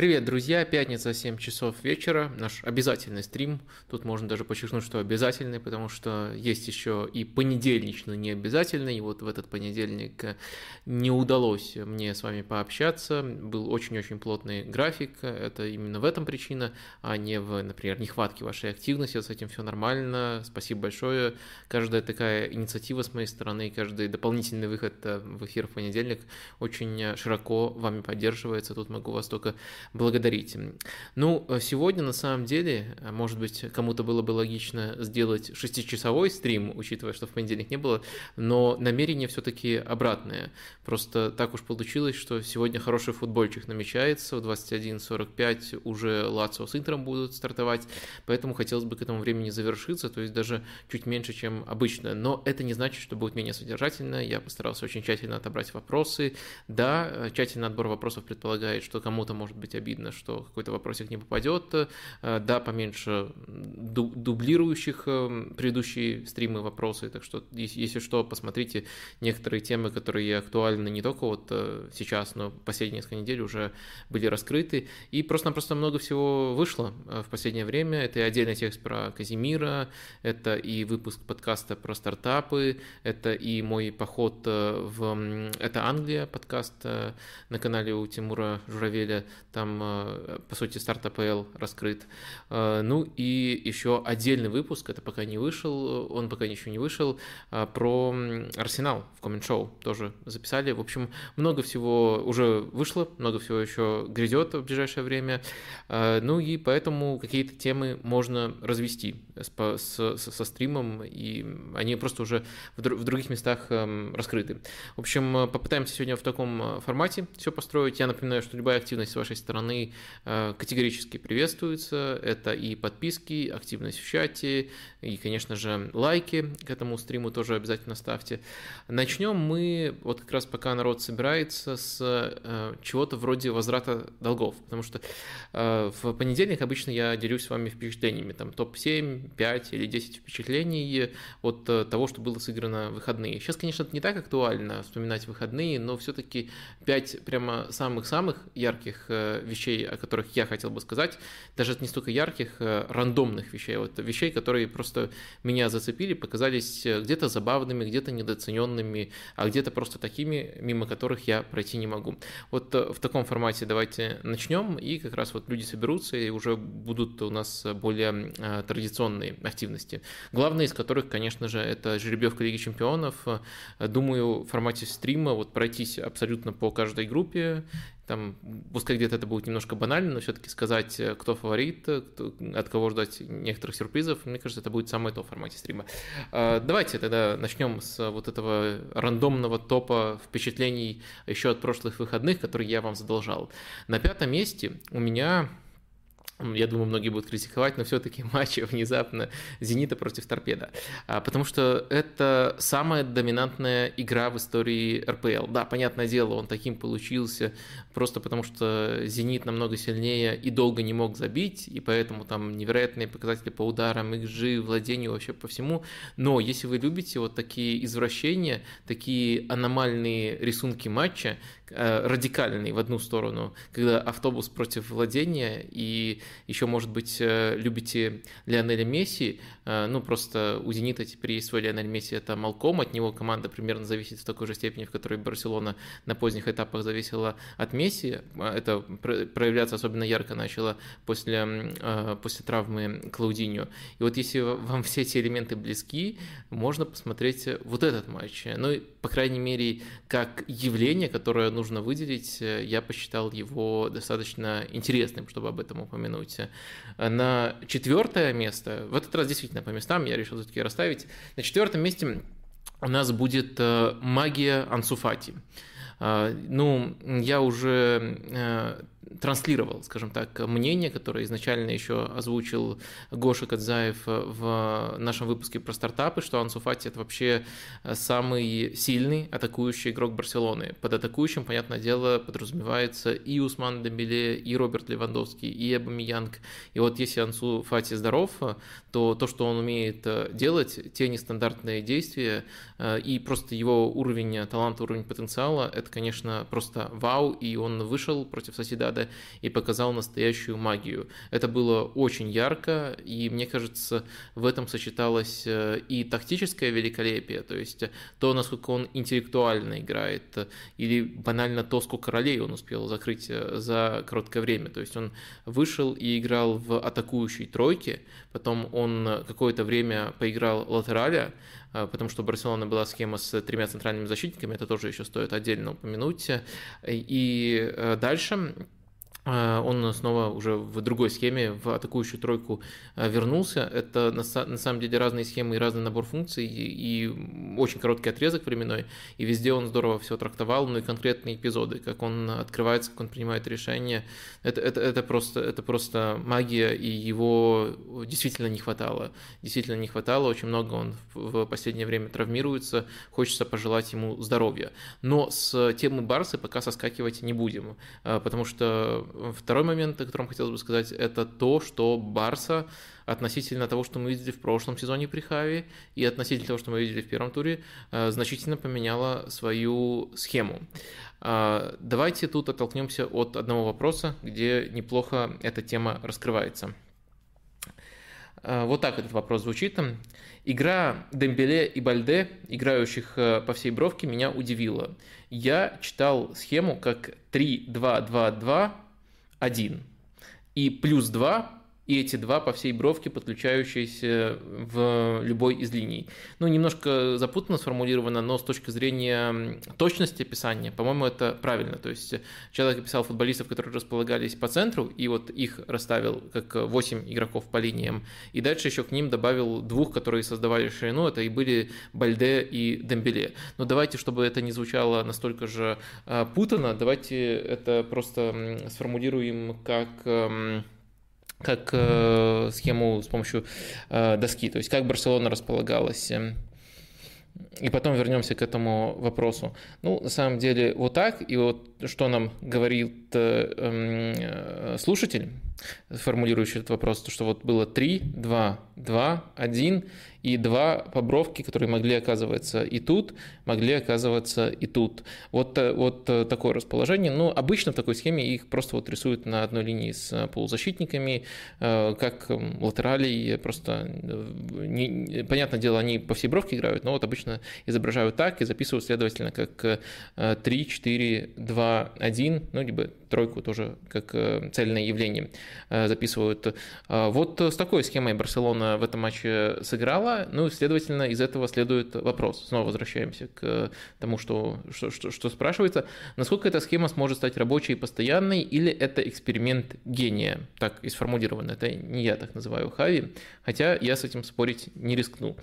Привет, друзья! Пятница, 7 часов вечера, наш обязательный стрим. Тут можно даже подчеркнуть, что обязательный, потому что есть еще и понедельничный необязательный. И вот в этот понедельник э, не удалось мне с вами пообщаться. Был очень-очень плотный график. Это именно в этом причина, а не в, например, нехватке вашей активности. С этим все нормально. Спасибо большое. Каждая такая инициатива с моей стороны, каждый дополнительный выход э, в эфир в понедельник очень широко вами поддерживается. Тут могу вас только благодарить. Ну, сегодня на самом деле, может быть, кому-то было бы логично сделать шестичасовой стрим, учитывая, что в понедельник не было, но намерение все-таки обратное. Просто так уж получилось, что сегодня хороший футбольчик намечается, в 21.45 уже Лацио с Интером будут стартовать, поэтому хотелось бы к этому времени завершиться, то есть даже чуть меньше, чем обычно. Но это не значит, что будет менее содержательно, я постарался очень тщательно отобрать вопросы. Да, тщательный отбор вопросов предполагает, что кому-то может быть обидно, что какой-то вопросик не попадет. Э, да, поменьше дублирующих э, предыдущие стримы вопросы, так что, если что, посмотрите некоторые темы, которые актуальны не только вот э, сейчас, но последние несколько недель уже были раскрыты. И просто-напросто много всего вышло в последнее время. Это и отдельный текст про Казимира, это и выпуск подкаста про стартапы, это и мой поход в... Это Англия, подкаст на канале у Тимура Журавеля. Там там, э, по сути, старт АПЛ раскрыт. Э, ну и еще отдельный выпуск, это пока не вышел, он пока еще не вышел, э, про Арсенал в коммент-шоу тоже записали. В общем, много всего уже вышло, много всего еще грядет в ближайшее время. Ну и поэтому какие-то темы можно развести с, с, со стримом, и они просто уже в, в других местах эм, раскрыты. В общем, попытаемся сегодня в таком формате все построить. Я напоминаю, что любая активность с вашей стороны стороны э, категорически приветствуется. Это и подписки, активность в чате, и, конечно же, лайки к этому стриму тоже обязательно ставьте. Начнем мы, вот как раз пока народ собирается, с э, чего-то вроде возврата долгов, потому что э, в понедельник обычно я делюсь с вами впечатлениями, там топ-7, 5 или 10 впечатлений от того, что было сыграно в выходные. Сейчас, конечно, это не так актуально вспоминать выходные, но все-таки 5 прямо самых-самых ярких вещей, о которых я хотел бы сказать, даже не столько ярких, а рандомных вещей, вот вещей, которые просто меня зацепили, показались э, где-то забавными, где-то недооцененными, а где-то просто такими, мимо которых я пройти не могу. Вот э, в таком формате давайте начнем, и как раз вот люди соберутся, и уже будут у нас более традиционные активности. Главное из которых, конечно же, это жеребьевка Лиги Чемпионов. Думаю, в формате стрима вот пройтись абсолютно по каждой группе, там, пускай где-то это будет немножко банально, но все-таки сказать, э, кто фаворит, э, кто, от кого ждать некоторых сюрпризов, мне кажется, это будет самое то в формате стрима. А, давайте тогда начнем с вот этого рандомного топа впечатлений еще от прошлых выходных, которые я вам задолжал. На пятом месте у меня я думаю, многие будут критиковать, но все-таки матч внезапно «Зенита» против «Торпеда». А, потому что это самая доминантная игра в истории РПЛ. Да, понятное дело, он таким получился просто потому, что «Зенит» намного сильнее и долго не мог забить, и поэтому там невероятные показатели по ударам, XG, владению, вообще по всему. Но если вы любите вот такие извращения, такие аномальные рисунки матча, Э, радикальный в одну сторону, когда автобус против владения, и еще, может быть, э, любите Лионеля Месси, ну, просто у «Зенита» теперь есть свой Лионель Месси, это Малком, от него команда примерно зависит в такой же степени, в которой Барселона на поздних этапах зависела от Месси, это проявляться особенно ярко начало после, после травмы Клаудиньо. И вот если вам все эти элементы близки, можно посмотреть вот этот матч. Ну, по крайней мере, как явление, которое нужно выделить, э, я посчитал его достаточно интересным, чтобы об этом упомянуть. На четвертое место, в этот раз действительно по местам я решил все-таки расставить, на четвертом месте у нас будет э, магия Ансуфати. А, ну, я уже э, транслировал, скажем так, мнение, которое изначально еще озвучил Гоша Кадзаев в нашем выпуске про стартапы, что Ансу Фати это вообще самый сильный атакующий игрок Барселоны. Под атакующим, понятное дело, подразумевается и Усман Дембеле, и Роберт Левандовский, и Эбамиянг. И вот если Ансу Фати здоров, то то, что он умеет делать, те нестандартные действия и просто его уровень таланта, уровень потенциала, это, конечно, просто вау, и он вышел против Соседа команды и показал настоящую магию. Это было очень ярко, и мне кажется, в этом сочеталось э, и тактическое великолепие, то есть то, насколько он интеллектуально играет, или банально то, сколько ролей он успел закрыть э, за короткое время. То есть он вышел и играл в атакующей тройке, потом он какое-то время поиграл латераля, потому что у Барселоны была схема с тремя центральными защитниками, это тоже еще стоит отдельно упомянуть. И э, дальше он снова уже в другой схеме, в атакующую тройку а, вернулся. Это на, самом деле разные схемы и разный набор функций, и, очень короткий отрезок временной, и везде он здорово все трактовал, ну и конкретные эпизоды, как он открывается, как он принимает решения. Это, это, это, просто, это просто магия, и его действительно не хватало. Действительно не хватало, очень много он в последнее время травмируется, хочется пожелать ему здоровья. Но с темы Барсы пока соскакивать не будем, а, потому что Второй момент, о котором хотелось бы сказать, это то, что Барса относительно того, что мы видели в прошлом сезоне при Хави, и относительно того, что мы видели в первом туре, э, значительно поменяла свою схему. А, давайте тут оттолкнемся от одного вопроса, где неплохо эта тема раскрывается. А, вот так этот вопрос звучит. Игра Дембеле и Бальде, играющих э, по всей бровке, меня удивила. Я читал схему как 3-2-2-2 1. И плюс 2 и эти два по всей бровке, подключающиеся в любой из линий. Ну, немножко запутанно сформулировано, но с точки зрения точности описания, по-моему, это правильно. То есть человек описал футболистов, которые располагались по центру, и вот их расставил как 8 игроков по линиям, и дальше еще к ним добавил двух, которые создавали ширину, это и были Бальде и Дембеле. Но давайте, чтобы это не звучало настолько же путано, давайте это просто сформулируем как как э, схему с помощью э, доски, то есть как Барселона располагалась. Эм, и потом вернемся к этому вопросу. Ну, на самом деле, вот так, и вот что нам говорит э, эм, э, слушатель, формулирующий этот вопрос, то, что вот было 3, 2, 2, 1, и два побровки, которые могли оказываться и тут, могли оказываться и тут. Вот, э, вот такое расположение. Ну, обычно в такой схеме их просто вот рисуют на одной линии с полузащитниками, как латералей, просто, не, понятное дело, они по всей бровке играют, но вот обычно изображают так и записывают, следовательно, как 3, 4, 2, 1, ну, либо тройку тоже как цельное явление записывают. Вот с такой схемой Барселона в этом матче сыграла, ну, следовательно, из этого следует вопрос. Снова возвращаемся к тому, что, что, что, что спрашивается. Насколько эта схема сможет стать рабочей и постоянной, или это эксперимент гения? Так и сформулировано. Это не я так называю Хави, хотя я с этим спорить не рискну.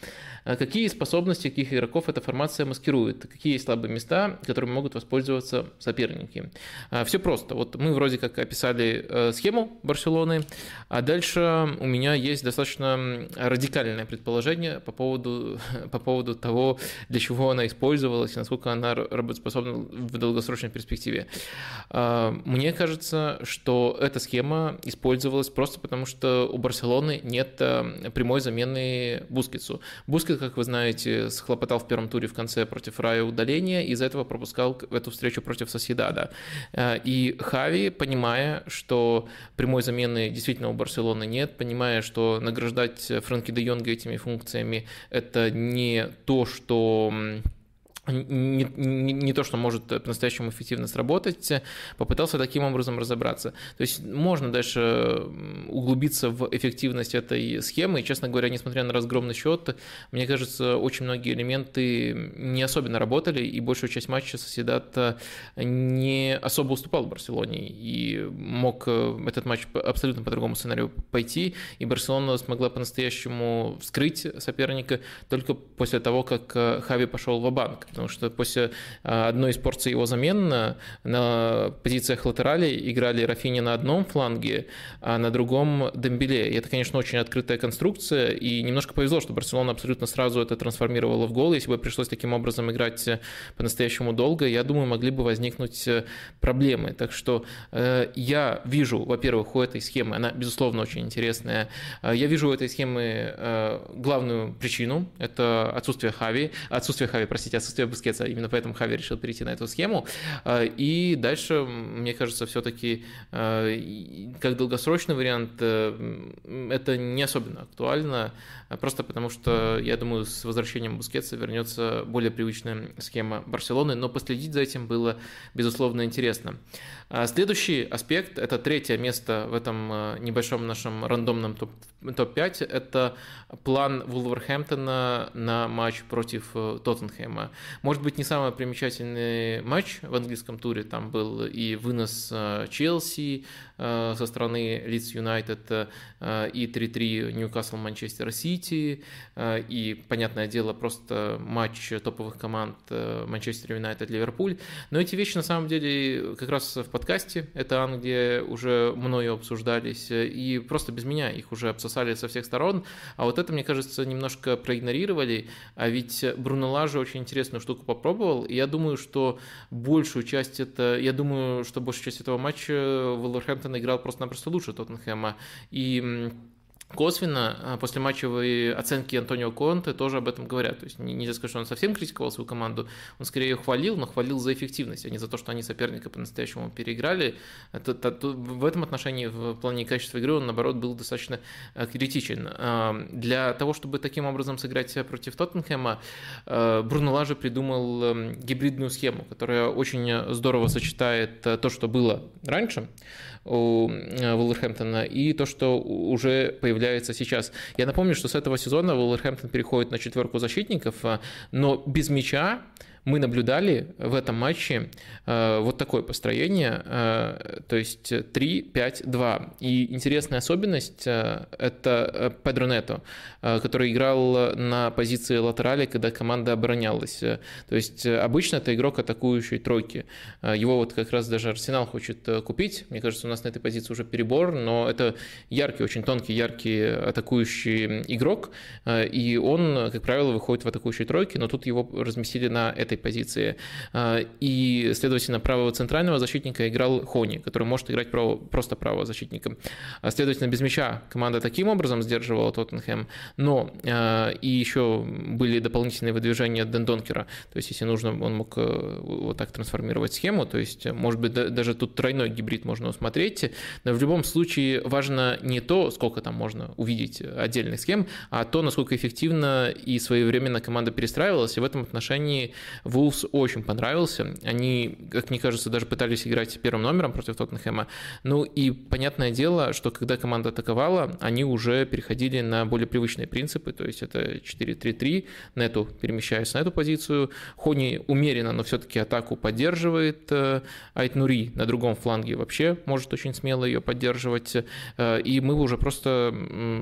А какие способности каких игроков эта формация маскирует? Какие слабые места, которыми могут воспользоваться соперники? А, Все просто. Вот мы вроде как описали э, схему Барселоны, а дальше у меня есть достаточно радикальное предположение, по поводу, по поводу того, для чего она использовалась и насколько она работоспособна в долгосрочной перспективе. А, мне кажется, что эта схема использовалась просто потому, что у Барселоны нет а, прямой замены Бускетсу. Бускет, как вы знаете, схлопотал в первом туре в конце против Рая удаления, и из-за этого пропускал эту встречу против Соседада. А, и Хави, понимая, что прямой замены действительно у Барселоны нет, понимая, что награждать Франки де Йонга этими функциями, это не то, что не, не, не то, что может по-настоящему эффективно сработать, попытался таким образом разобраться. То есть можно дальше углубиться в эффективность этой схемы, и, честно говоря, несмотря на разгромный счет, мне кажется, очень многие элементы не особенно работали, и большую часть матча Соседат не особо уступал Барселоне, и мог э, этот матч абсолютно по другому сценарию пойти, и Барселона смогла по-настоящему вскрыть соперника только после того, как э, Хави пошел в банк потому что после а, одной из порций его замен на позициях латерали играли Рафини на одном фланге, а на другом Дембеле. И это, конечно, очень открытая конструкция, и немножко повезло, что Барселона абсолютно сразу это трансформировала в гол. Если бы пришлось таким образом играть по-настоящему долго, я думаю, могли бы возникнуть э, проблемы. Так что э, я вижу, во-первых, у этой схемы, она, безусловно, очень интересная, э, я вижу у этой схемы главную причину, это отсутствие Хави, отсутствие Хави, простите, отсутствие Бускетса, именно поэтому Хави решил перейти на эту схему. И дальше, мне кажется, все-таки как долгосрочный вариант это не особенно актуально, просто потому что, я думаю, с возвращением Бускетса вернется более привычная схема Барселоны, но последить за этим было, безусловно, интересно. Следующий аспект, это третье место в этом небольшом нашем рандомном топ-5, это план Вулверхэмптона на матч против э, Тоттенхэма. Может быть, не самый примечательный матч в английском туре, там был и вынос э, Челси со стороны Лидс Юнайтед, и 3-3 Ньюкасл Манчестер Сити, и, понятное дело, просто матч топовых команд Манчестер Юнайтед Ливерпуль. Но эти вещи, на самом деле, как раз в подкасте, это Англия, уже мною обсуждались, и просто без меня их уже обсосали со всех сторон. А вот это, мне кажется, немножко проигнорировали. А ведь Бруно Лажи очень интересную штуку попробовал. И я думаю, что большую часть это... Я думаю, что большую часть этого матча Вулверхэмптон играл просто-напросто лучше Тоттенхэма. И Косвенно а, после матчевой оценки Антонио Конте тоже об этом говорят. То есть нельзя сказать, что он совсем критиковал свою команду, он скорее ее хвалил, но хвалил за эффективность, а не за то, что они соперника по-настоящему переиграли. Это, это, в этом отношении в плане качества игры он, наоборот, был достаточно а, критичен. А, для того, чтобы таким образом сыграть против Тоттенхэма, Бруно Лажи придумал гибридную схему, которая очень здорово сочетает то, что было раньше, у э, Вулверхэмптона и то, что уже появляется сейчас. Я напомню, что с этого сезона Вулверхэмптон переходит на четверку защитников, а, но без мяча мы наблюдали в этом матче э, вот такое построение, э, то есть 3-5-2. И интересная особенность э, – это Педро Нето, который играл на позиции латерали, когда команда оборонялась. То есть обычно это игрок атакующей тройки. Его вот как раз даже Арсенал хочет купить. Мне кажется, у нас на этой позиции уже перебор, но это яркий, очень тонкий, яркий атакующий игрок, и он, как правило, выходит в атакующей тройке, но тут его разместили на этой этой позиции. А, и, следовательно, правого центрального защитника играл Хони, который может играть право, просто правого защитника. А, следовательно, без мяча команда таким образом сдерживала Тоттенхэм. Но а, и еще были дополнительные выдвижения Дендонкера. То есть, если нужно, он мог э, вот так трансформировать схему. То есть, может быть, даже тут тройной гибрид можно усмотреть. Но в любом случае важно не то, сколько там можно увидеть отдельных схем, а то, насколько эффективно и своевременно команда перестраивалась. И в этом отношении Вулфс очень понравился. Они, как мне кажется, даже пытались играть первым номером против Тоттенхэма. Ну и понятное дело, что когда команда атаковала, они уже переходили на более привычные принципы, то есть это 4-3-3, Нету перемещаясь на эту позицию. Хони умеренно, но все-таки атаку поддерживает. Э, Айтнури на другом фланге вообще может очень смело ее поддерживать. Э, и мы уже просто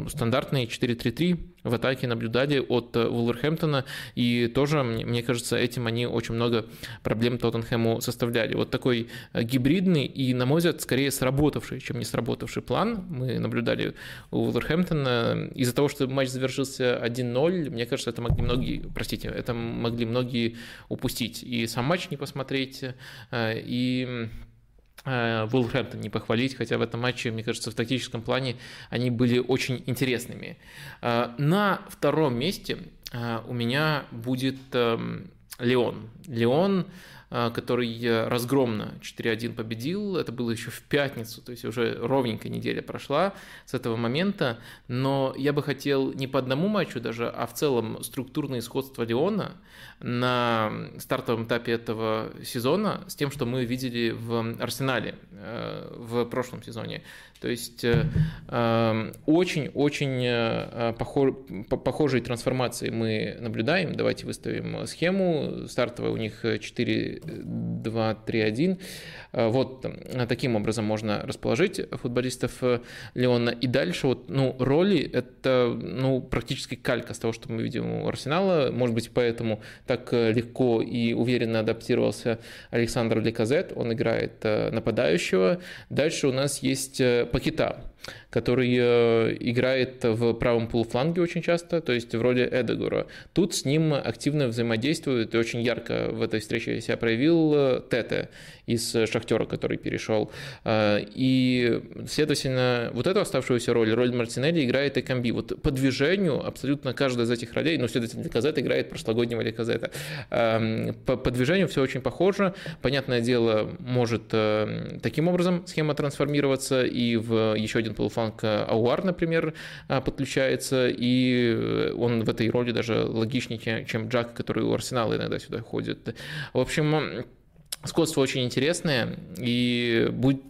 стандартные 4-3-3 в атаке наблюдали от э, Вулверхэмптона, и тоже, мне кажется, этим они очень много проблем Тоттенхэму составляли. Вот такой э, гибридный и, на мой взгляд, скорее сработавший, чем не сработавший план мы наблюдали у Вулверхэмптона. Из-за того, что матч завершился 1-0, мне кажется, это могли многие, простите, это могли многие упустить. И сам матч не посмотреть, э, и Вулверхэмптон не похвалить, хотя в этом матче, мне кажется, в тактическом плане они были очень интересными. Э, на втором месте э, у меня будет эм, Леон. Леон который разгромно 4-1 победил. Это было еще в пятницу, то есть уже ровненькая неделя прошла с этого момента. Но я бы хотел не по одному матчу даже, а в целом структурное сходство Леона на стартовом этапе этого сезона с тем, что мы видели в Арсенале э, в прошлом сезоне. То есть очень-очень э, э, похожие трансформации мы наблюдаем. Давайте выставим схему. Стартовая у них 4-2-3-1. Э, вот таким образом можно расположить футболистов Леона. И дальше вот, ну, роли – это ну, практически калька с того, что мы видим у Арсенала. Может быть, поэтому так легко и уверенно адаптировался Александр Леказет. Он играет нападающего. Дальше у нас есть Пакета. Который э, играет в правом полуфланге очень часто, то есть в роли Эдегора. Тут с ним активно взаимодействует и очень ярко в этой встрече себя проявил э, Тете из Шахтера, который перешел. Э, и, следовательно, вот эту оставшуюся роль, роль Мартинелли играет и Камби. Вот по движению абсолютно каждая из этих ролей, ну, следовательно, Ликозет играет прошлогоднего Ликозета. Эм, по, по движению все очень похоже. Понятное дело, может таким образом схема трансформироваться и в еще один полуфланг Ауар, например, а, подключается, и э, он в этой роли даже логичнее, чем Джак, который у Арсенала иногда сюда ходит. В общем, Сходство очень интересное, и будет,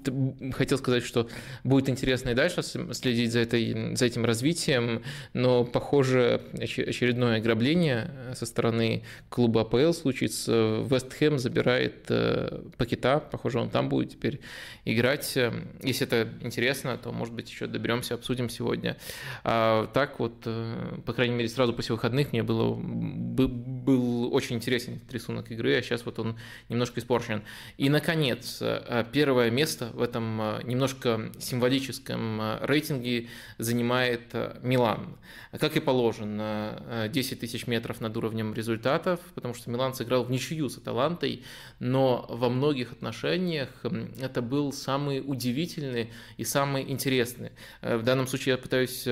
хотел сказать, что будет интересно и дальше следить за, этой, за этим развитием, но, похоже, очередное ограбление со стороны клуба АПЛ случится. Вест Хэм забирает э, Пакета, похоже, он там будет теперь играть. Если это интересно, то, может быть, еще доберемся, обсудим сегодня. А так вот, э, по крайней мере, сразу после выходных мне было, был очень интересен рисунок игры, а сейчас вот он немножко испорчен испорчен. И, наконец, э, первое место в этом э, немножко символическом э, рейтинге занимает Милан. Как и положено, 10 тысяч метров над уровнем результатов, потому что Милан сыграл в ничью с Аталантой, но во многих отношениях это был самый удивительный и самый интересный. В данном случае я пытаюсь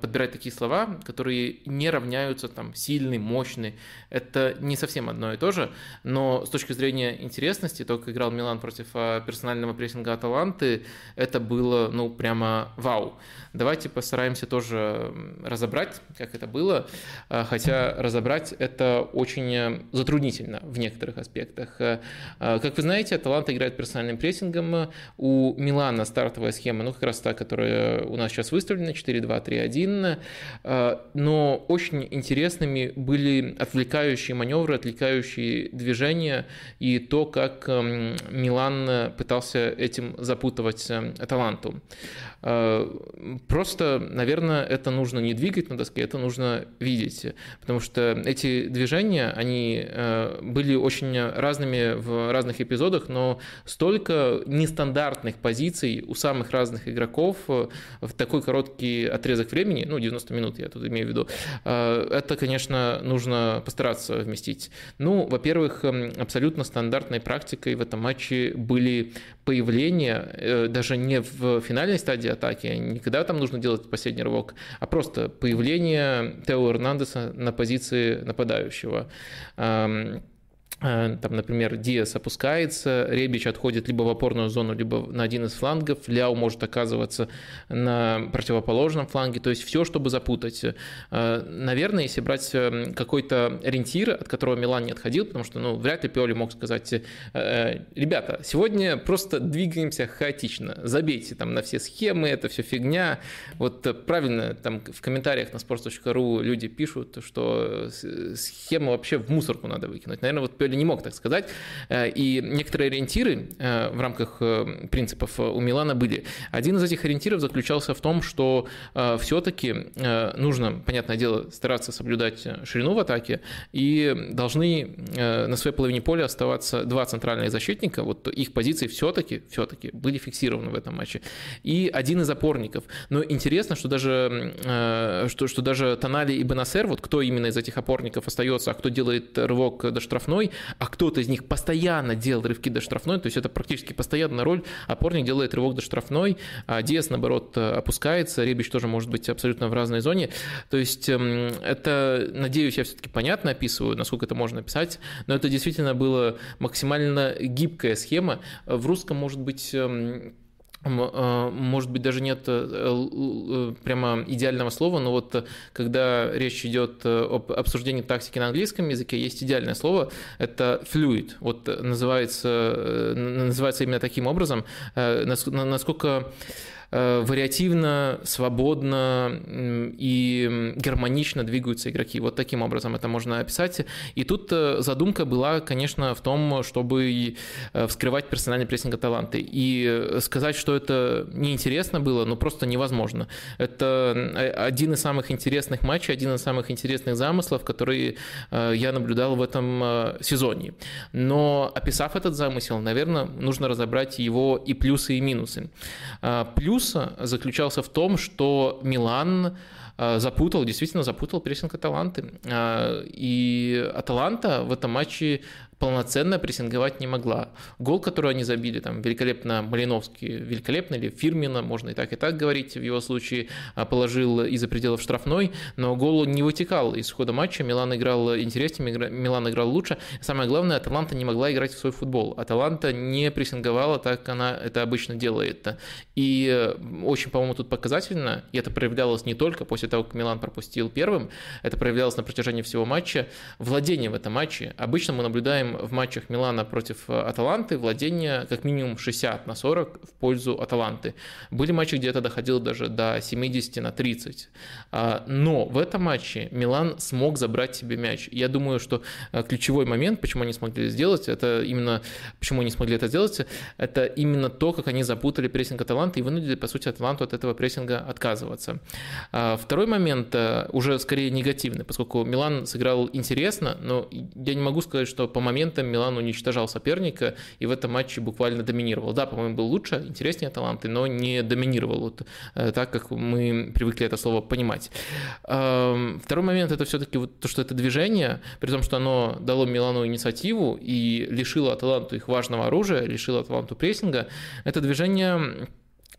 подбирать такие слова, которые не равняются там сильный, мощный. Это не совсем одно и то же, но с точки зрения интересности, только играл Милан против а, персонального прессинга Аталанты, это было, ну, прямо вау. Давайте постараемся тоже разобрать, как это было, а, хотя разобрать это очень э, затруднительно в некоторых аспектах. А, как вы знаете, Аталанта играет персональным прессингом, у Милана стартовая схема, ну, как раз та, которая у нас сейчас выставлена, 4-2-3-1, но очень интересными были отвлекающие маневры, отвлекающие движения и то, как эм, Милан пытался этим запутывать Аталанту. Э, просто, наверное, это нужно не двигать на доске, это нужно видеть, потому что эти движения, они э, были очень разными в разных эпизодах, но столько нестандартных позиций у самых разных игроков э, в такой короткий отрезок времени, ну, 90 минут я тут имею в виду, это, конечно, нужно постараться вместить. Ну, во-первых, эм, абсолютно стандартной практикой в этом матче были появления, даже не в финальной стадии атаки, не когда там нужно делать последний рывок, а просто появление Тео Эрнандеса на позиции нападающего. Э, там, например, Диас опускается, Ребич отходит либо в опорную зону, либо на один из флангов, Ляу может оказываться на противоположном фланге, то есть все, чтобы запутать. Э, наверное, если брать э, какой-то ориентир, от которого Милан не отходил, потому что, ну, вряд ли Пиоли мог сказать, ребята, сегодня просто двигаемся хаотично, забейте там на все схемы, это все фигня. Вот правильно там в комментариях на sports.ru люди пишут, что схему вообще в мусорку надо выкинуть. Наверное, вот Пиоли или не мог так сказать. Э, и некоторые ориентиры э, в рамках э, принципов у Милана были. Один из этих ориентиров заключался в том, что все-таки нужно, понятное дело, стараться соблюдать ширину в атаке, и должны на своей половине поля оставаться два центральных защитника, вот их позиции все-таки, все-таки были фиксированы в этом матче, и один из опорников. Но интересно, что даже, что, что даже Тонали и Бенасер, вот кто именно из этих опорников остается, а кто делает рывок до штрафной, а кто-то из них постоянно делал рывки до штрафной, то есть это практически постоянная роль, опорник делает рывок до штрафной, а Диас, наоборот, опускается, Ребич тоже может быть абсолютно в разной зоне, то есть эм, это, надеюсь, я все-таки понятно описываю, насколько это можно описать, но это действительно была максимально гибкая схема, в русском, может быть, эм, может быть, даже нет э, э, прямо идеального слова, но вот когда речь идет э, об обсуждении тактики на английском языке, есть идеальное слово, это fluid. Вот называется, называется именно таким образом, насколько Э, вариативно, свободно и гармонично двигаются игроки. Вот таким образом это можно описать. И тут э, задумка была, конечно, в том, чтобы э, вскрывать персональный прессинг таланты. И сказать, что это неинтересно было, ну просто невозможно. Это один из самых интересных матчей, один из самых интересных замыслов, которые я наблюдал в этом сезоне. Но описав этот замысел, наверное, нужно разобрать его и плюсы, и минусы. Плюс плюс заключался в том, что Милан запутал, действительно запутал прессинг Аталанты. И Аталанта в этом матче полноценно прессинговать не могла. Гол, который они забили, там великолепно Малиновский, великолепно или Фирмина, можно и так, и так говорить, в его случае а, положил из-за пределов штрафной, но гол не вытекал из хода матча, Милан играл интереснее, Милан играл лучше. Самое главное, Аталанта не могла играть в свой футбол. Аталанта не прессинговала так, как она это обычно делает. И э, очень, по-моему, тут показательно, и это проявлялось не только после того, как Милан пропустил первым, это проявлялось на протяжении всего матча, владение в этом матче. Обычно мы наблюдаем в матчах Милана против э, Аталанты владение как минимум 60 на 40 в пользу Аталанты. Были матчи, где это доходило даже до 70 на 30. А, но в этом матче Милан смог забрать себе мяч. Я думаю, что э, ключевой момент, почему они смогли сделать, это именно, почему они смогли это сделать, это именно то, как они запутали прессинг Аталанты и вынудили, по сути, Аталанту от этого прессинга отказываться. А, второй момент э, уже скорее негативный, поскольку Милан сыграл интересно, но я не могу сказать, что по моменту моментам Милан уничтожал соперника и в этом матче буквально доминировал. Да, по-моему, был лучше, интереснее таланты, но не доминировал вот, э, так, как мы привыкли это слово понимать. Эм, второй момент – это все-таки вот то, что это движение, при том, что оно дало Милану инициативу и лишило Аталанту их важного оружия, лишило Аталанту прессинга. Это движение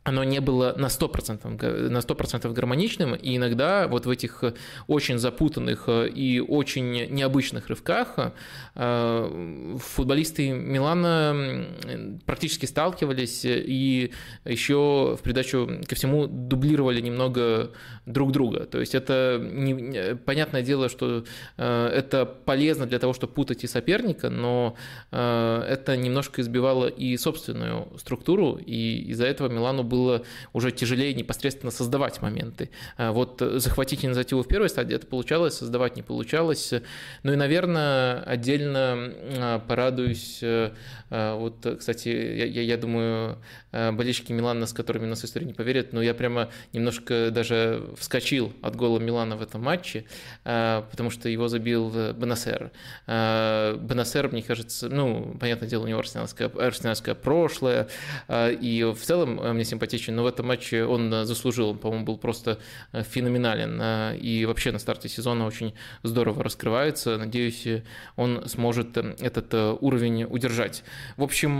оно не было на 100%, на 100% гармоничным, и иногда вот в этих очень запутанных и очень необычных рывках э, футболисты Милана практически сталкивались и еще в придачу ко всему дублировали немного друг друга. То есть это не, понятное дело, что э, это полезно для того, чтобы путать и соперника, но э, это немножко избивало и собственную структуру, и из-за этого Милану было уже тяжелее непосредственно создавать моменты. А вот захватить инициативу в первой стадии это получалось, создавать не получалось. Ну и, наверное, отдельно а, порадуюсь. Э, а, вот, кстати, я, я думаю, болельщики Милана, с которыми нас история не поверят, но я прямо немножко даже вскочил от гола Милана в этом матче, потому что его забил Бенасер. Бенасер, мне кажется, ну, понятное дело, у него арсенальское, арсенальское прошлое, и в целом мне симпатичен но в этом матче он э, заслужил, по-моему, был просто э, феноменален. Э, и вообще на старте сезона очень здорово раскрывается. Надеюсь, он сможет этот уровень удержать. В общем,